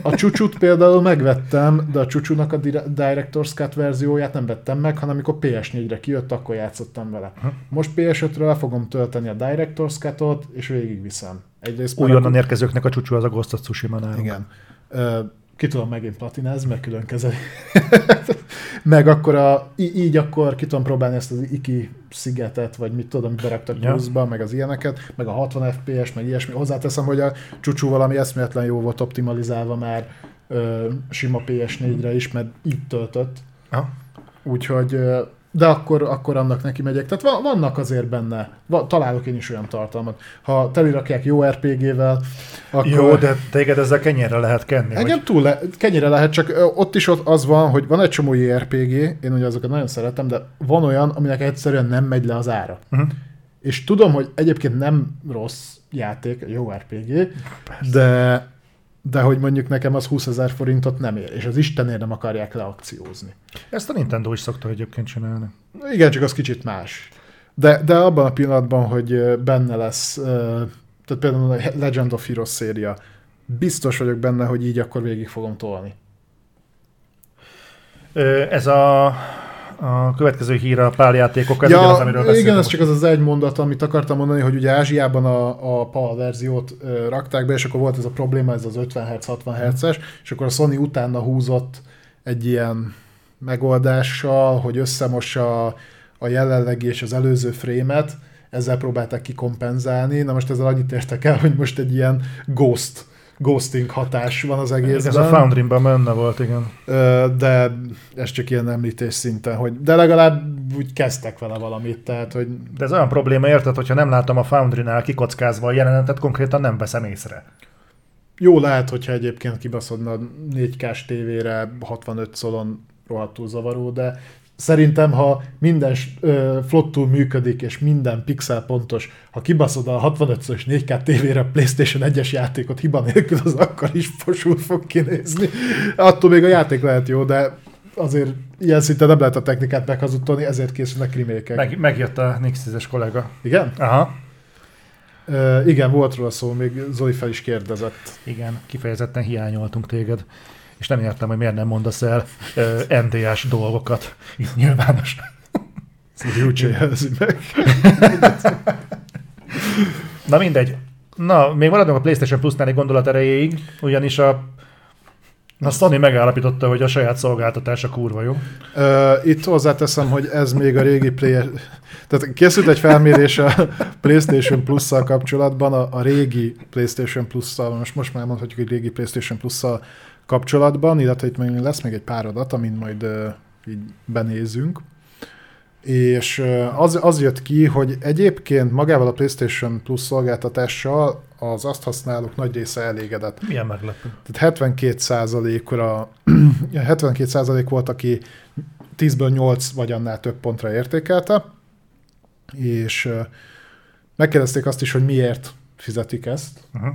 a csúcsút például megvettem, de a csúcsúnak a dire- Director's Cut verzióját nem vettem meg, hanem amikor PS4-re kijött, akkor játszottam vele. Most PS5-ről le fogom tölteni a Director's Cut-ot, és végigviszem. Egyrészt Újonnan érkezőknek a csúcsú az a Ghost of Tsushima nálunk. igen. Ö, ki tudom megint platinázni, meg külön kezeli. meg akkor a, így akkor ki tudom próbálni ezt az Iki szigetet, vagy mit tudom, amit beraktak ja. pluszba, meg az ilyeneket, meg a 60 FPS, meg ilyesmi. Hozzáteszem, hogy a csúcsú valami eszméletlen jó volt optimalizálva már ö, sima PS4-re is, mert így töltött. Ja. Úgyhogy de akkor, akkor annak neki megyek. Tehát vannak azért benne, találok én is olyan tartalmat. Ha telirakják jó RPG-vel, akkor... Jó, de téged ezzel kenyerre lehet kenni. Engem vagy? túl le, kenyerre lehet, csak ott is ott az van, hogy van egy csomó RPG, én ugye azokat nagyon szeretem, de van olyan, aminek egyszerűen nem megy le az ára. Uh-huh. És tudom, hogy egyébként nem rossz játék, jó RPG, Persze. de de hogy mondjuk nekem az 20 ezer forintot nem ér, és az Istenért nem akarják leakciózni. Ezt a Nintendo is szokta egyébként csinálni. Igen, csak az kicsit más. De, de abban a pillanatban, hogy benne lesz, tehát például a Legend of Heroes széria, biztos vagyok benne, hogy így akkor végig fogom tolni. Ez a a következő hír a páljátékok, ez ja, ugyanaz, amiről Igen, ez csak az az egy mondat, amit akartam mondani, hogy ugye Ázsiában a, a PAL verziót rakták be, és akkor volt ez a probléma, ez az 50 Hz, 60 Hz-es, és akkor a Sony utána húzott egy ilyen megoldással, hogy összemossa a, a jelenlegi és az előző frémet, ezzel próbálták kikompenzálni. Na most ezzel annyit értek el, hogy most egy ilyen ghost ghosting hatás van az egészben. Ez a Foundry-ban benne volt, igen. De ez csak ilyen említés szinten, hogy de legalább úgy kezdtek vele valamit, tehát hogy... De ez olyan probléma, érted, hogyha nem látom a Foundry-nál kikockázva a jelenetet, konkrétan nem veszem észre. Jó lehet, hogyha egyébként kibaszodna 4K-s tévére 65 szolon rohadtul zavaró, de Szerintem, ha minden flottul működik, és minden pixel pontos, ha kibaszod a 65-szös 4K tévére PlayStation 1-es játékot hiba nélkül, az akkor is fosul fog kinézni. Attól még a játék lehet jó, de azért ilyen szinten nem lehet a technikát meghazudtolni, ezért készülnek remékek. Meg, megjött a Nix 10-es kollega. Igen? Aha. Uh, igen, volt róla szó, még Zoli fel is kérdezett. Igen, kifejezetten hiányoltunk téged és nem értem, hogy miért nem mondasz el uh, NDS dolgokat itt nyilvános. Szóval meg. Na mindegy. Na, még maradunk a PlayStation Plus-nál egy gondolat erejéig, ugyanis a a Sony megállapította, hogy a saját szolgáltatása kurva jó. Itt hozzáteszem, hogy ez még a régi play... Tehát készült egy felmérés a PlayStation Plus-szal kapcsolatban, a, a régi PlayStation Plus-szal, most, most már mondhatjuk, hogy régi PlayStation Plus-szal kapcsolatban, illetve itt még lesz még egy pár adat, amin majd így benézünk. És az, az jött ki, hogy egyébként magával a PlayStation Plus szolgáltatással az azt használók nagy része elégedett. Milyen meglepő. Tehát 72 ra 72% volt, aki 10-ből 8 vagy annál több pontra értékelte, és megkérdezték azt is, hogy miért fizetik ezt. Uh-huh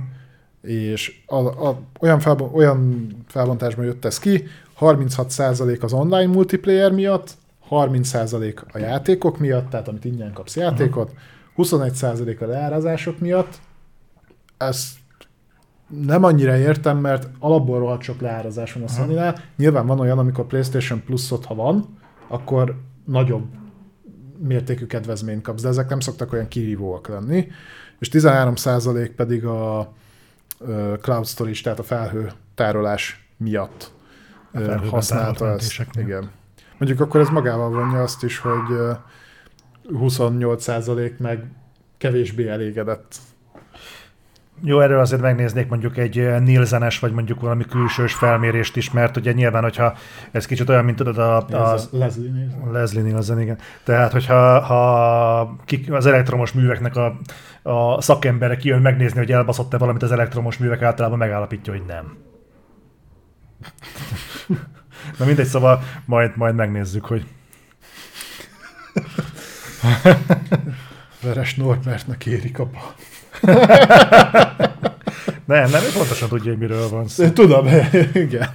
és a, a, olyan, felbon, olyan felbontásban jött ez ki, 36% az online multiplayer miatt, 30% a játékok miatt, tehát amit ingyen kapsz játékot, 21% a leárazások miatt. Ezt nem annyira értem, mert alapból rohadt sok leárazás van a sony. Nyilván van olyan, amikor PlayStation Plus-ot, ha van, akkor nagyobb mértékű kedvezményt kapsz, de ezek nem szoktak olyan kihívóak lenni. És 13% pedig a, cloud storage, tehát a felhő tárolás miatt használta ezt. Igen. Mondjuk akkor ez magával vonja azt is, hogy 28% meg kevésbé elégedett. Jó, erről azért megnéznék mondjuk egy Nielsenes, vagy mondjuk valami külsős felmérést is, mert ugye nyilván, hogyha ez kicsit olyan, mint tudod a... a, a Leslie Nielsen. Leslie Nielsen, igen. Tehát, hogyha ha az elektromos műveknek a a szakemberek kijön megnézni, hogy elbaszott-e valamit az elektromos művek, általában megállapítja, hogy nem. Na mindegy, szóval majd, majd megnézzük, hogy... Veres Norbertnek érik a bal. Nem, nem, ő pontosan tudja, hogy miről van szó. Tudom, igen.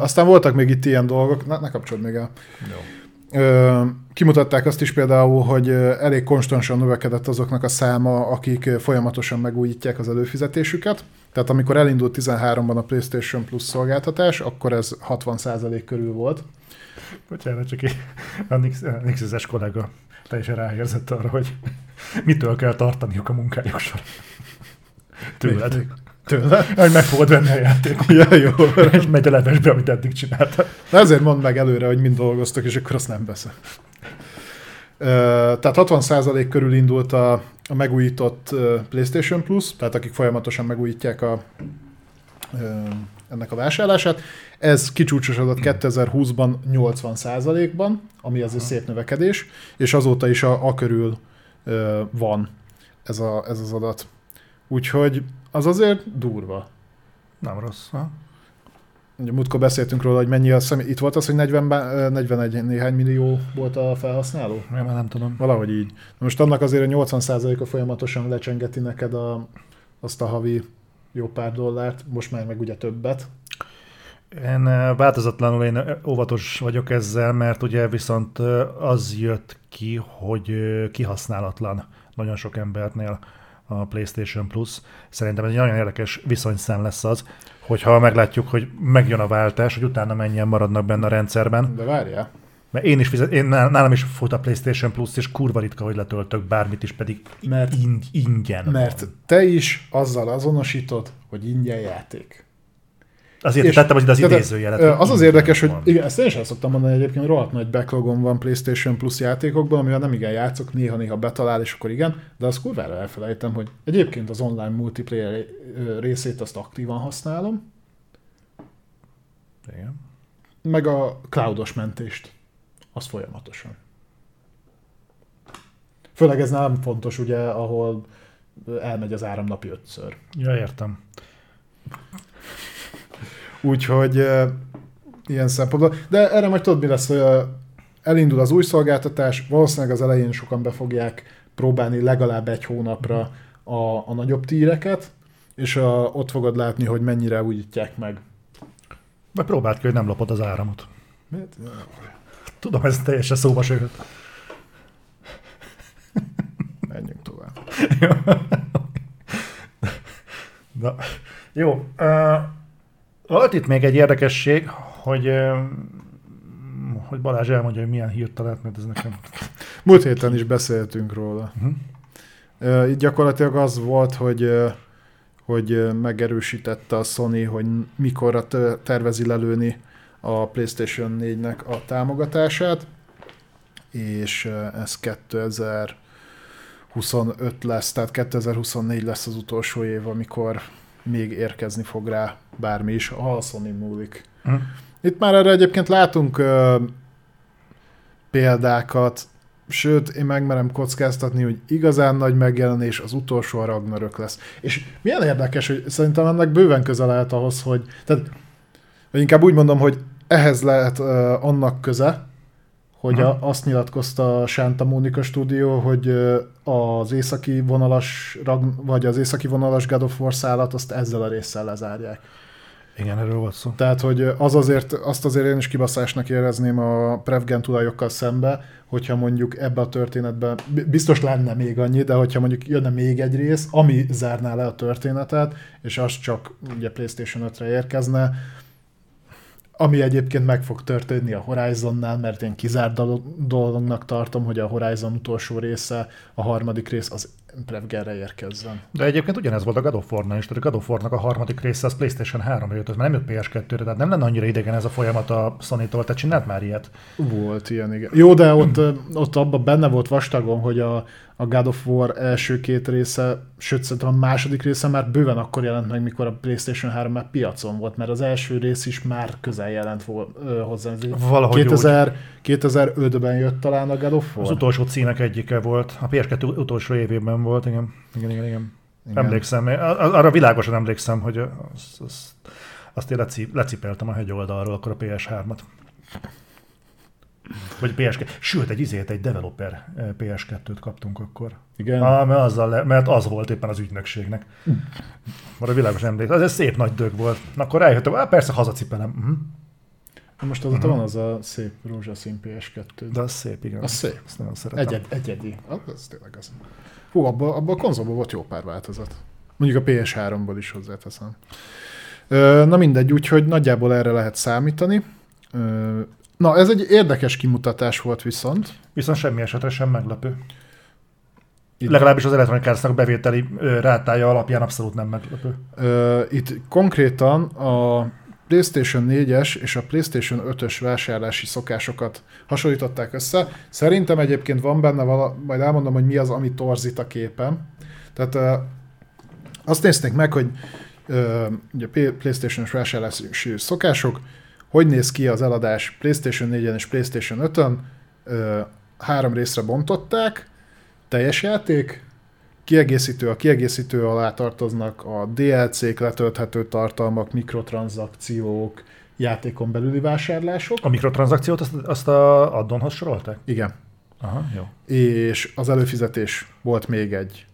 aztán voltak még itt ilyen dolgok, na, ne kapcsolod még el. Jó. Kimutatták azt is például, hogy elég konstansan növekedett azoknak a száma, akik folyamatosan megújítják az előfizetésüket. Tehát amikor elindult 13-ban a PlayStation Plus szolgáltatás, akkor ez 60% körül volt. Bocsánat, csak a Nixes kollega teljesen ráérzett arra, hogy mitől kell tartaniuk a munkájuk során. Tőled. Tőle? Hogy meg fogod venni a játékot. Ja, jó. És megy a levesbe, amit eddig csináltál. De ezért mondd meg előre, hogy mind dolgoztok, és akkor azt nem veszem. Tehát 60% körül indult a, a megújított PlayStation Plus, tehát akik folyamatosan megújítják a, ennek a vásárlását. Ez kicsúcsosodott 2020-ban 80%-ban, ami azért szép növekedés, és azóta is a, a körül ö, van ez, a, ez az adat. Úgyhogy az azért durva. Nem rossz. Ha? Ugye múltkor beszéltünk róla, hogy mennyi a személy. Itt volt az, hogy 40, bá- ö, 41 néhány millió volt a felhasználó? Én már nem tudom. Valahogy így. Na most annak azért a 80%-a folyamatosan lecsengeti neked a, azt a havi jó pár dollárt, most már meg ugye többet. Én változatlanul én óvatos vagyok ezzel, mert ugye viszont az jött ki, hogy kihasználatlan nagyon sok embertnél a PlayStation Plus. Szerintem ez egy nagyon érdekes viszonyszám lesz az, hogyha meglátjuk, hogy megjön a váltás, hogy utána mennyien maradnak benne a rendszerben. De várjál. Mert én is fizet, én, nál- nálam is fut a PlayStation Plus, és kurva ritka, hogy letöltök bármit is, pedig Mert- ing, ingyen Mert van. te is azzal azonosítod, hogy ingyen játék. Azért És- tettem az, az idézőjelet. hogy Az az érdekes, hogy van. igen, ezt én is el szoktam mondani egyébként, hogy rohadt nagy backlogom van PlayStation Plus játékokban, amivel nem igen játszok, néha-néha betalál, és akkor igen, de azt kurvára elfelejtem, hogy egyébként az online multiplayer részét azt aktívan használom, Igen. meg a cloudos mentést, az folyamatosan. Főleg ez nem fontos, ugye, ahol elmegy az áram napi ötször. Ja, értem. Úgyhogy uh, ilyen szempontból. De erre majd tudod, mi lesz, hogy uh, elindul az új szolgáltatás, valószínűleg az elején sokan be fogják próbálni legalább egy hónapra a, a nagyobb tíreket, és a, ott fogod látni, hogy mennyire újítják meg. Vagy próbáld ki, hogy nem lopod az áramot. Miért? Tudom, ez teljesen szóba jött. Menjünk tovább. Na, jó. Uh, volt itt még egy érdekesség, hogy, hogy Balázs elmondja, hogy milyen hírt talált, mert ez nekem... Múlt héten is beszéltünk róla. Uh-huh. Uh, Itt gyakorlatilag az volt, hogy hogy megerősítette a Sony, hogy mikorra te- tervezi lelőni a PlayStation 4-nek a támogatását, és ez 2025 lesz, tehát 2024 lesz az utolsó év, amikor még érkezni fog rá bármi is, ha a Sony múlik. Uh-huh. Itt már erre egyébként látunk ö, példákat, sőt, én megmerem kockáztatni, hogy igazán nagy megjelenés az utolsó a Ragnarök lesz. És milyen érdekes, hogy szerintem ennek bőven közel lehet ahhoz, hogy, tehát, vagy inkább úgy mondom, hogy ehhez lehet ö, annak köze, hogy a, azt nyilatkozta a Santa Monica stúdió, hogy az északi vonalas, vagy az északi vonalas God of War szállat azt ezzel a résszel lezárják. Igen, erről volt szó. Tehát, hogy az azért, azt azért én is kibaszásnak érezném a Prevgen tulajokkal szembe, hogyha mondjuk ebbe a történetben, biztos lenne még annyi, de hogyha mondjuk jönne még egy rész, ami zárná le a történetet, és az csak ugye PlayStation 5-re érkezne, ami egyébként meg fog történni a Horizonnál, mert én kizárt dolo- dolognak tartom, hogy a Horizon utolsó része, a harmadik rész az Prevgenre érkezzen. De egyébként ugyanez volt a God of War-nál is, tehát a God of War-nak a harmadik része az PlayStation 3-ra jött, az már nem jött PS2-re, tehát nem lenne annyira idegen ez a folyamat a Sony-tól, tehát csinált már ilyet. Volt ilyen, igen. Jó, de ott, ott abban benne volt vastagon, hogy a, a God of War első két része, sőt szerintem a második része már bőven akkor jelent meg, mikor a PlayStation 3 már piacon volt, mert az első rész is már közel jelent vol, ö, hozzá. Valahogy 2000, 2005-ben jött talán a God of War. Az utolsó címek egyike volt, a PS2 utolsó évében volt, igen. Igen, igen, igen. Igen. Emlékszem, a- a- arra világosan emlékszem, hogy azt, azt, azt én leci, lecipeltem a hegyoldalról, akkor a PS3-at. Vagy PS2. Sőt, egy izét, egy developer eh, PS2-t kaptunk akkor. Igen. Ah, mert, azzal le, mert az volt éppen az ügynökségnek. Arra világos emlékszem. Az egy szép nagy dög volt. Na, akkor rájöttem, ah, persze hazacipelem. Uh-huh. Most azóta van az a szép rózsaszín PS2. De az szép, igen. Az szép. Azt nagyon szeretem. Egyed, egyedi. Az, az tényleg az. Hú, abban abba a konzolban volt jó pár változat. Mondjuk a PS3-ból is hozzáteszem. Na mindegy, úgyhogy nagyjából erre lehet számítani. Na, ez egy érdekes kimutatás volt viszont. Viszont semmi esetre sem meglepő. Legalábbis az Electronic Arts-nak bevételi rátája alapján abszolút nem meglepő. Itt konkrétan a PlayStation 4-es és a PlayStation 5-ös vásárlási szokásokat hasonlították össze. Szerintem egyébként van benne vala, majd elmondom, hogy mi az, ami torzít a képen. Tehát azt nézték meg, hogy ugye PlayStation-os vásárlási szokások, hogy néz ki az eladás PlayStation 4-en és PlayStation 5-ön, ö, három részre bontották, teljes játék, kiegészítő, a kiegészítő alá tartoznak a DLC-k, letölthető tartalmak, mikrotranszakciók, játékon belüli vásárlások. A mikrotranszakciót azt, azt a addonhoz sorolták? Igen. Aha, jó. És az előfizetés volt még egy.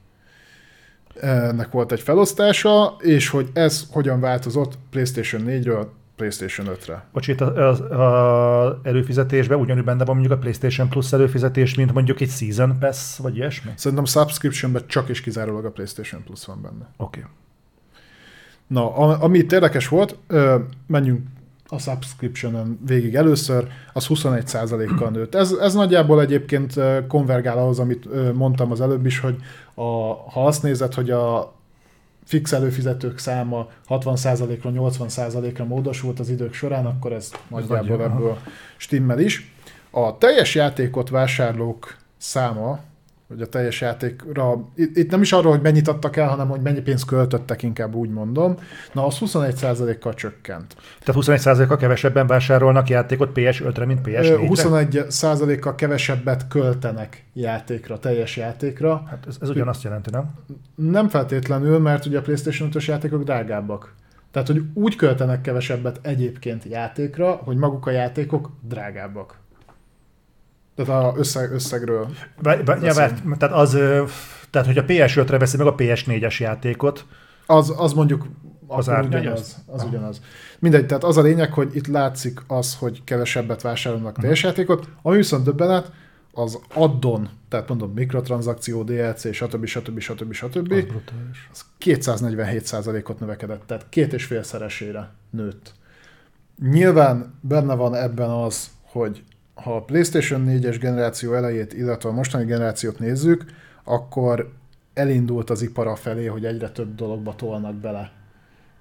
Ennek volt egy felosztása, és hogy ez hogyan változott PlayStation 4-ről PlayStation 5-re. Bocs, itt az, az előfizetésben ugyanúgy benne van mondjuk a PlayStation Plus előfizetés, mint mondjuk egy Season Pass, vagy ilyesmi? Szerintem subscriptionben csak és kizárólag a PlayStation Plus van benne. Oké. Okay. Na, ami itt érdekes volt, menjünk a subscription végig először, az 21%-kal nőtt. Ez, ez nagyjából egyébként konvergál ahhoz, amit mondtam az előbb is, hogy a, ha azt nézed, hogy a fix előfizetők száma 60%-ra, 80%-ra módosult az idők során, akkor ez nagyjából ebből stimmel is. A teljes játékot vásárlók száma, vagy a teljes játékra, itt nem is arról, hogy mennyit adtak el, hanem hogy mennyi pénzt költöttek, inkább úgy mondom. Na, az 21%-kal csökkent. Tehát 21%-kal kevesebben vásárolnak játékot PS5-re, mint PS4-re? 21%-kal kevesebbet költenek játékra, teljes játékra. Hát ez, ez ugyanazt jelenti, nem? Nem feltétlenül, mert ugye a PlayStation 5-ös játékok drágábbak. Tehát, hogy úgy költenek kevesebbet egyébként játékra, hogy maguk a játékok drágábbak. Tehát a összeg, összegről. Be, be, mert, tehát az, tehát hogy a PS5-re veszi meg a PS4-es játékot. Az, az mondjuk az ugyanaz. Az ugyanaz. Mindegy, tehát az a lényeg, hogy itt látszik az, hogy kevesebbet vásárolnak uh-huh. teljes játékot, ami viszont döbbenet, az addon, tehát mondom mikrotranszakció, DLC, stb. stb. stb. stb. Az, az 247%-ot növekedett, tehát két és félszeresére nőtt. Nyilván benne van ebben az, hogy ha a PlayStation 4-es generáció elejét, illetve a mostani generációt nézzük, akkor elindult az ipara felé, hogy egyre több dologba tolnak bele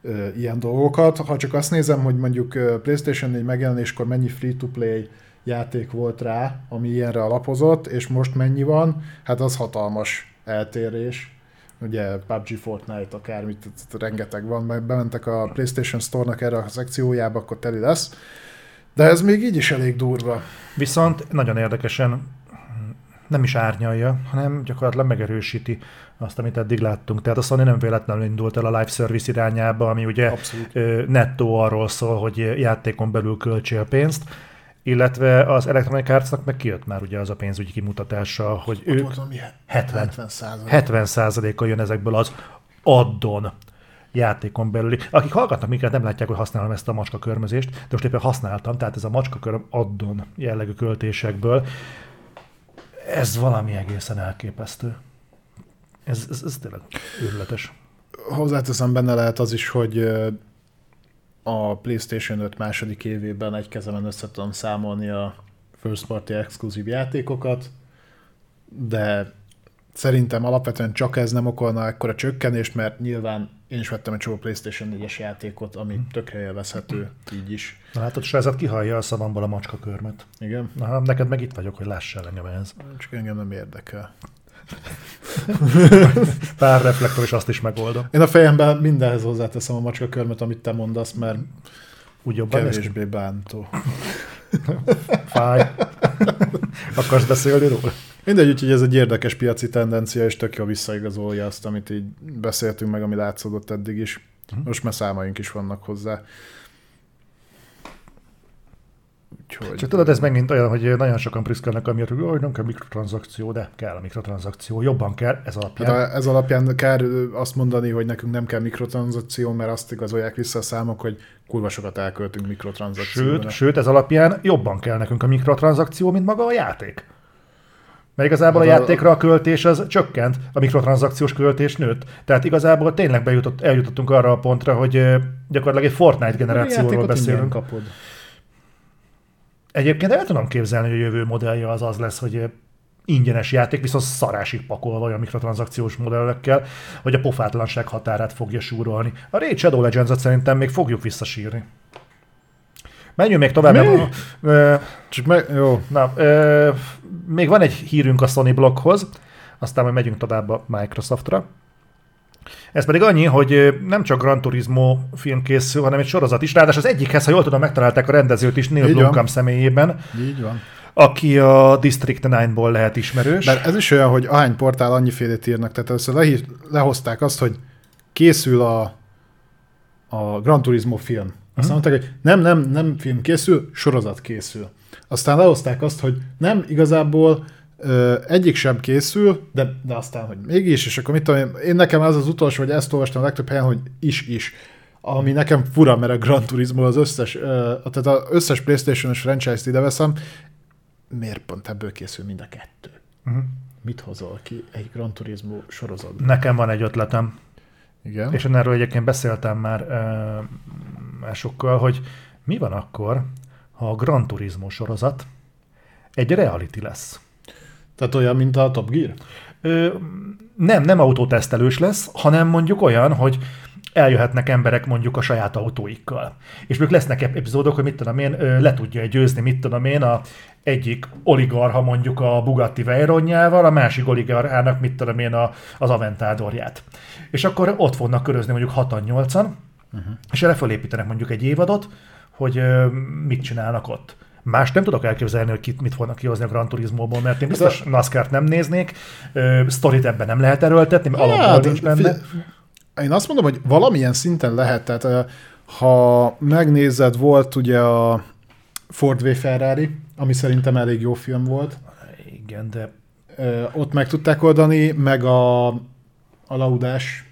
ö, ilyen dolgokat. Ha csak azt nézem, hogy mondjuk PlayStation 4 megjelenéskor mennyi free-to-play játék volt rá, ami ilyenre alapozott, és most mennyi van, hát az hatalmas eltérés. Ugye PUBG, Fortnite, akármit, rengeteg van, bementek a PlayStation Store-nak erre a szekciójába, akkor teli lesz de ez még így is elég durva. Viszont nagyon érdekesen nem is árnyalja, hanem gyakorlatilag megerősíti azt, amit eddig láttunk. Tehát a Sony nem véletlenül indult el a live service irányába, ami ugye Abszolút. nettó arról szól, hogy játékon belül költsél pénzt, illetve az Electronic Arts-nak meg kijött már ugye az a pénzügyi kimutatása, hogy Ott ők 70, 70 70 jön ezekből az addon játékon belüli. Akik hallgatnak minket, nem látják, hogy használom ezt a macska körmözést, de most éppen használtam, tehát ez a macska köröm addon jellegű költésekből. Ez valami egészen elképesztő. Ez, ez, ez tényleg őrületes. Hozzáteszem benne lehet az is, hogy a PlayStation 5 második évében egy kezemen össze tudom számolni a first party exkluzív játékokat, de szerintem alapvetően csak ez nem okolna ekkora csökkenést, mert nyilván én is vettem egy csomó PlayStation 4-es játékot, ami hmm. tökre élvezhető így is. Na látod, Srázat kihallja a szavamból a macska körmet. Igen. Na, neked meg itt vagyok, hogy lássál engem ehhez. Csak engem nem érdekel. Pár reflektor, és azt is megoldom. Én a fejemben mindenhez hozzáteszem a macska körmet, amit te mondasz, mert úgy jobban kevésbé bántó. Fáj. Akarsz beszélni róla? Mindegy, úgyhogy ez egy érdekes piaci tendencia, és tök jó visszaigazolja azt, amit így beszéltünk meg, ami látszódott eddig is. Mhm. Most már számaink is vannak hozzá. Úgyhogy... Csak tudod, ez megint olyan, hogy nagyon sokan priszkelnek amiatt, hogy nem kell mikrotranszakció, de kell a mikrotranszakció, jobban kell, ez alapján. Hát ez alapján kell azt mondani, hogy nekünk nem kell mikrotranszakció, mert azt igazolják vissza a számok, hogy kurva sokat elköltünk mikrotranszakcióra. Sőt, sőt, ez alapján jobban kell nekünk a mikrotranszakció, mint maga a játék. Mert igazából hát a játékra a költés az csökkent, a mikrotranszakciós költés nőtt. Tehát igazából tényleg bejutott, eljutottunk arra a pontra, hogy gyakorlatilag egy Fortnite generációról beszélünk. Kapod. Egyébként el tudom képzelni, hogy a jövő modellje az az lesz, hogy ingyenes játék, viszont szarásig pakolva olyan mikrotranszakciós modellekkel, hogy a pofátlanság határát fogja súrolni. A Raid Shadow Legends-et szerintem még fogjuk visszasírni. Menjünk még tovább. Mi? mert, Csak meg, jó. Na, ö, még van egy hírünk a Sony blokkhoz, aztán majd megyünk tovább a Microsoftra. Ez pedig annyi, hogy nem csak Gran Turismo film készül, hanem egy sorozat is. Ráadásul az egyikhez, ha jól tudom, megtalálták a rendezőt is Neil. Blomkamp személyében, Így van. aki a District 9-ból lehet ismerős. Mert ez is olyan, hogy ahány portál annyifélét írnak, tehát először lehív, lehozták azt, hogy készül a, a Gran Turismo film. Aztán mondták, hogy nem, nem, nem film készül, sorozat készül. Aztán lehozták azt, hogy nem, igazából ö, egyik sem készül, de, de aztán, hogy mégis, és akkor mit tudom én, én nekem ez az utolsó, hogy ezt olvastam a legtöbb helyen, hogy is-is. Ami nekem fura, mert a Gran Turismo az összes, ö, tehát az összes Playstation-os franchise-t ide veszem, miért pont ebből készül mind a kettő? Mhm. Mit hozol ki egy Gran Turismo sorozatban? Nekem van egy ötletem, Igen. és erről egyébként beszéltem már ö, másokkal, hogy mi van akkor, ha a Gran Turismo sorozat egy reality lesz. Tehát olyan, mint a Top Gear? Ö, nem, nem autótesztelős lesz, hanem mondjuk olyan, hogy eljöhetnek emberek mondjuk a saját autóikkal. És még lesznek ep- epizódok, hogy mit tudom én, le tudja győzni, mit tudom én, a egyik oligarha mondjuk a Bugatti Veyronjával, a másik oligarchának, mit tudom én, a, az Aventadorját. És akkor ott fognak körözni mondjuk 6 8 uh-huh. és erre fölépítenek mondjuk egy évadot, hogy ö, mit csinálnak ott. Más nem tudok elképzelni, hogy kit, mit fognak kihozni a Gran Turismo-ból, mert én biztos NASCAR-t nem néznék, ö, sztorit ebben nem lehet erőltetni, mert alapból Hát, nincs benne. figyelj, Én azt mondom, hogy valamilyen szinten lehet, tehát ha megnézed, volt ugye a Ford v Ferrari, ami szerintem elég jó film volt, Igen, de Ö, ott meg tudták oldani, meg a, a laudás,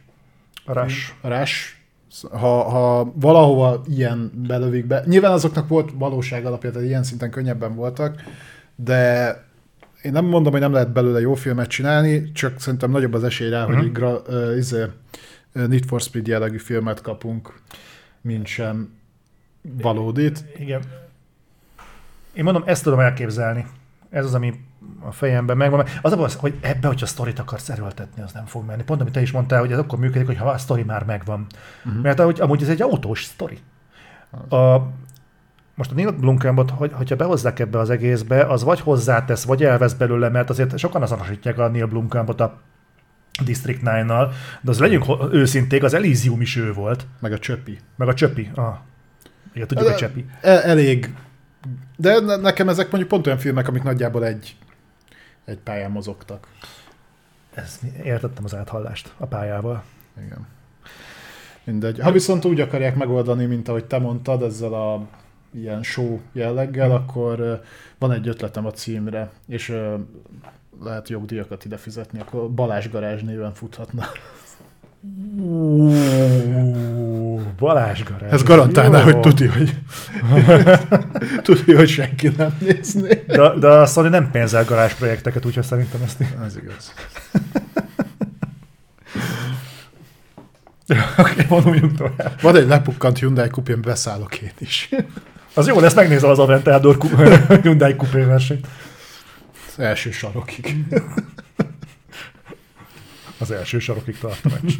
a Rush. a Rush, ha, ha valahova ilyen belövik be, nyilván azoknak volt valóság alapja, tehát ilyen szinten könnyebben voltak, de én nem mondom, hogy nem lehet belőle jó filmet csinálni, csak szerintem nagyobb az esély rá, hogy egy gra, uh, izé, Need for Speed jellegű filmet kapunk, mint sem valódit. Igen. Én mondom, ezt tudom elképzelni. Ez az, ami a fejemben megvan. Az a baj, hogy ebbe, hogyha sztorit akarsz erőltetni, az nem fog menni. Pont amit te is mondtál, hogy ez akkor működik, hogyha a sztori már megvan. Uh-huh. Mert ahogy, amúgy ez egy autós sztori. A, most a Neil Blomkampot, hogy, hogyha behozzák ebbe az egészbe, az vagy hozzátesz, vagy elvesz belőle, mert azért sokan azonosítják a Neil Blomkampot a District 9-nal, de az legyünk őszinték, az Elysium is ő volt, Meg a csöpi. meg a Csöpi. Ah. Igen, tudjuk, hogy Csöpi. El, elég. De ne- nekem ezek mondjuk pont olyan filmek, amik nagyjából egy, egy pályán mozogtak. Ez, értettem az áthallást a pályával. Igen. Mindegy. Ha viszont úgy akarják megoldani, mint ahogy te mondtad, ezzel a ilyen show jelleggel, akkor ö, van egy ötletem a címre, és lehet jogdíjakat ide fizetni, akkor Balázs Garázs néven futhatna. Balázs garázs. Ez garantálná, Jó. hogy tudja, hogy tudja, hogy senki nem nézné. De, de a Sony nem pénzel garázs projekteket, úgyhogy szerintem ezt... Ez igaz. Oké, vonuljunk tovább. Van egy lepukkant Hyundai kupén, beszállok én is. Az jó lesz, megnézel az Aventador ku- Hyundai Coupé versenyt. Az első sarokig. Az első sarokig tart a meccs.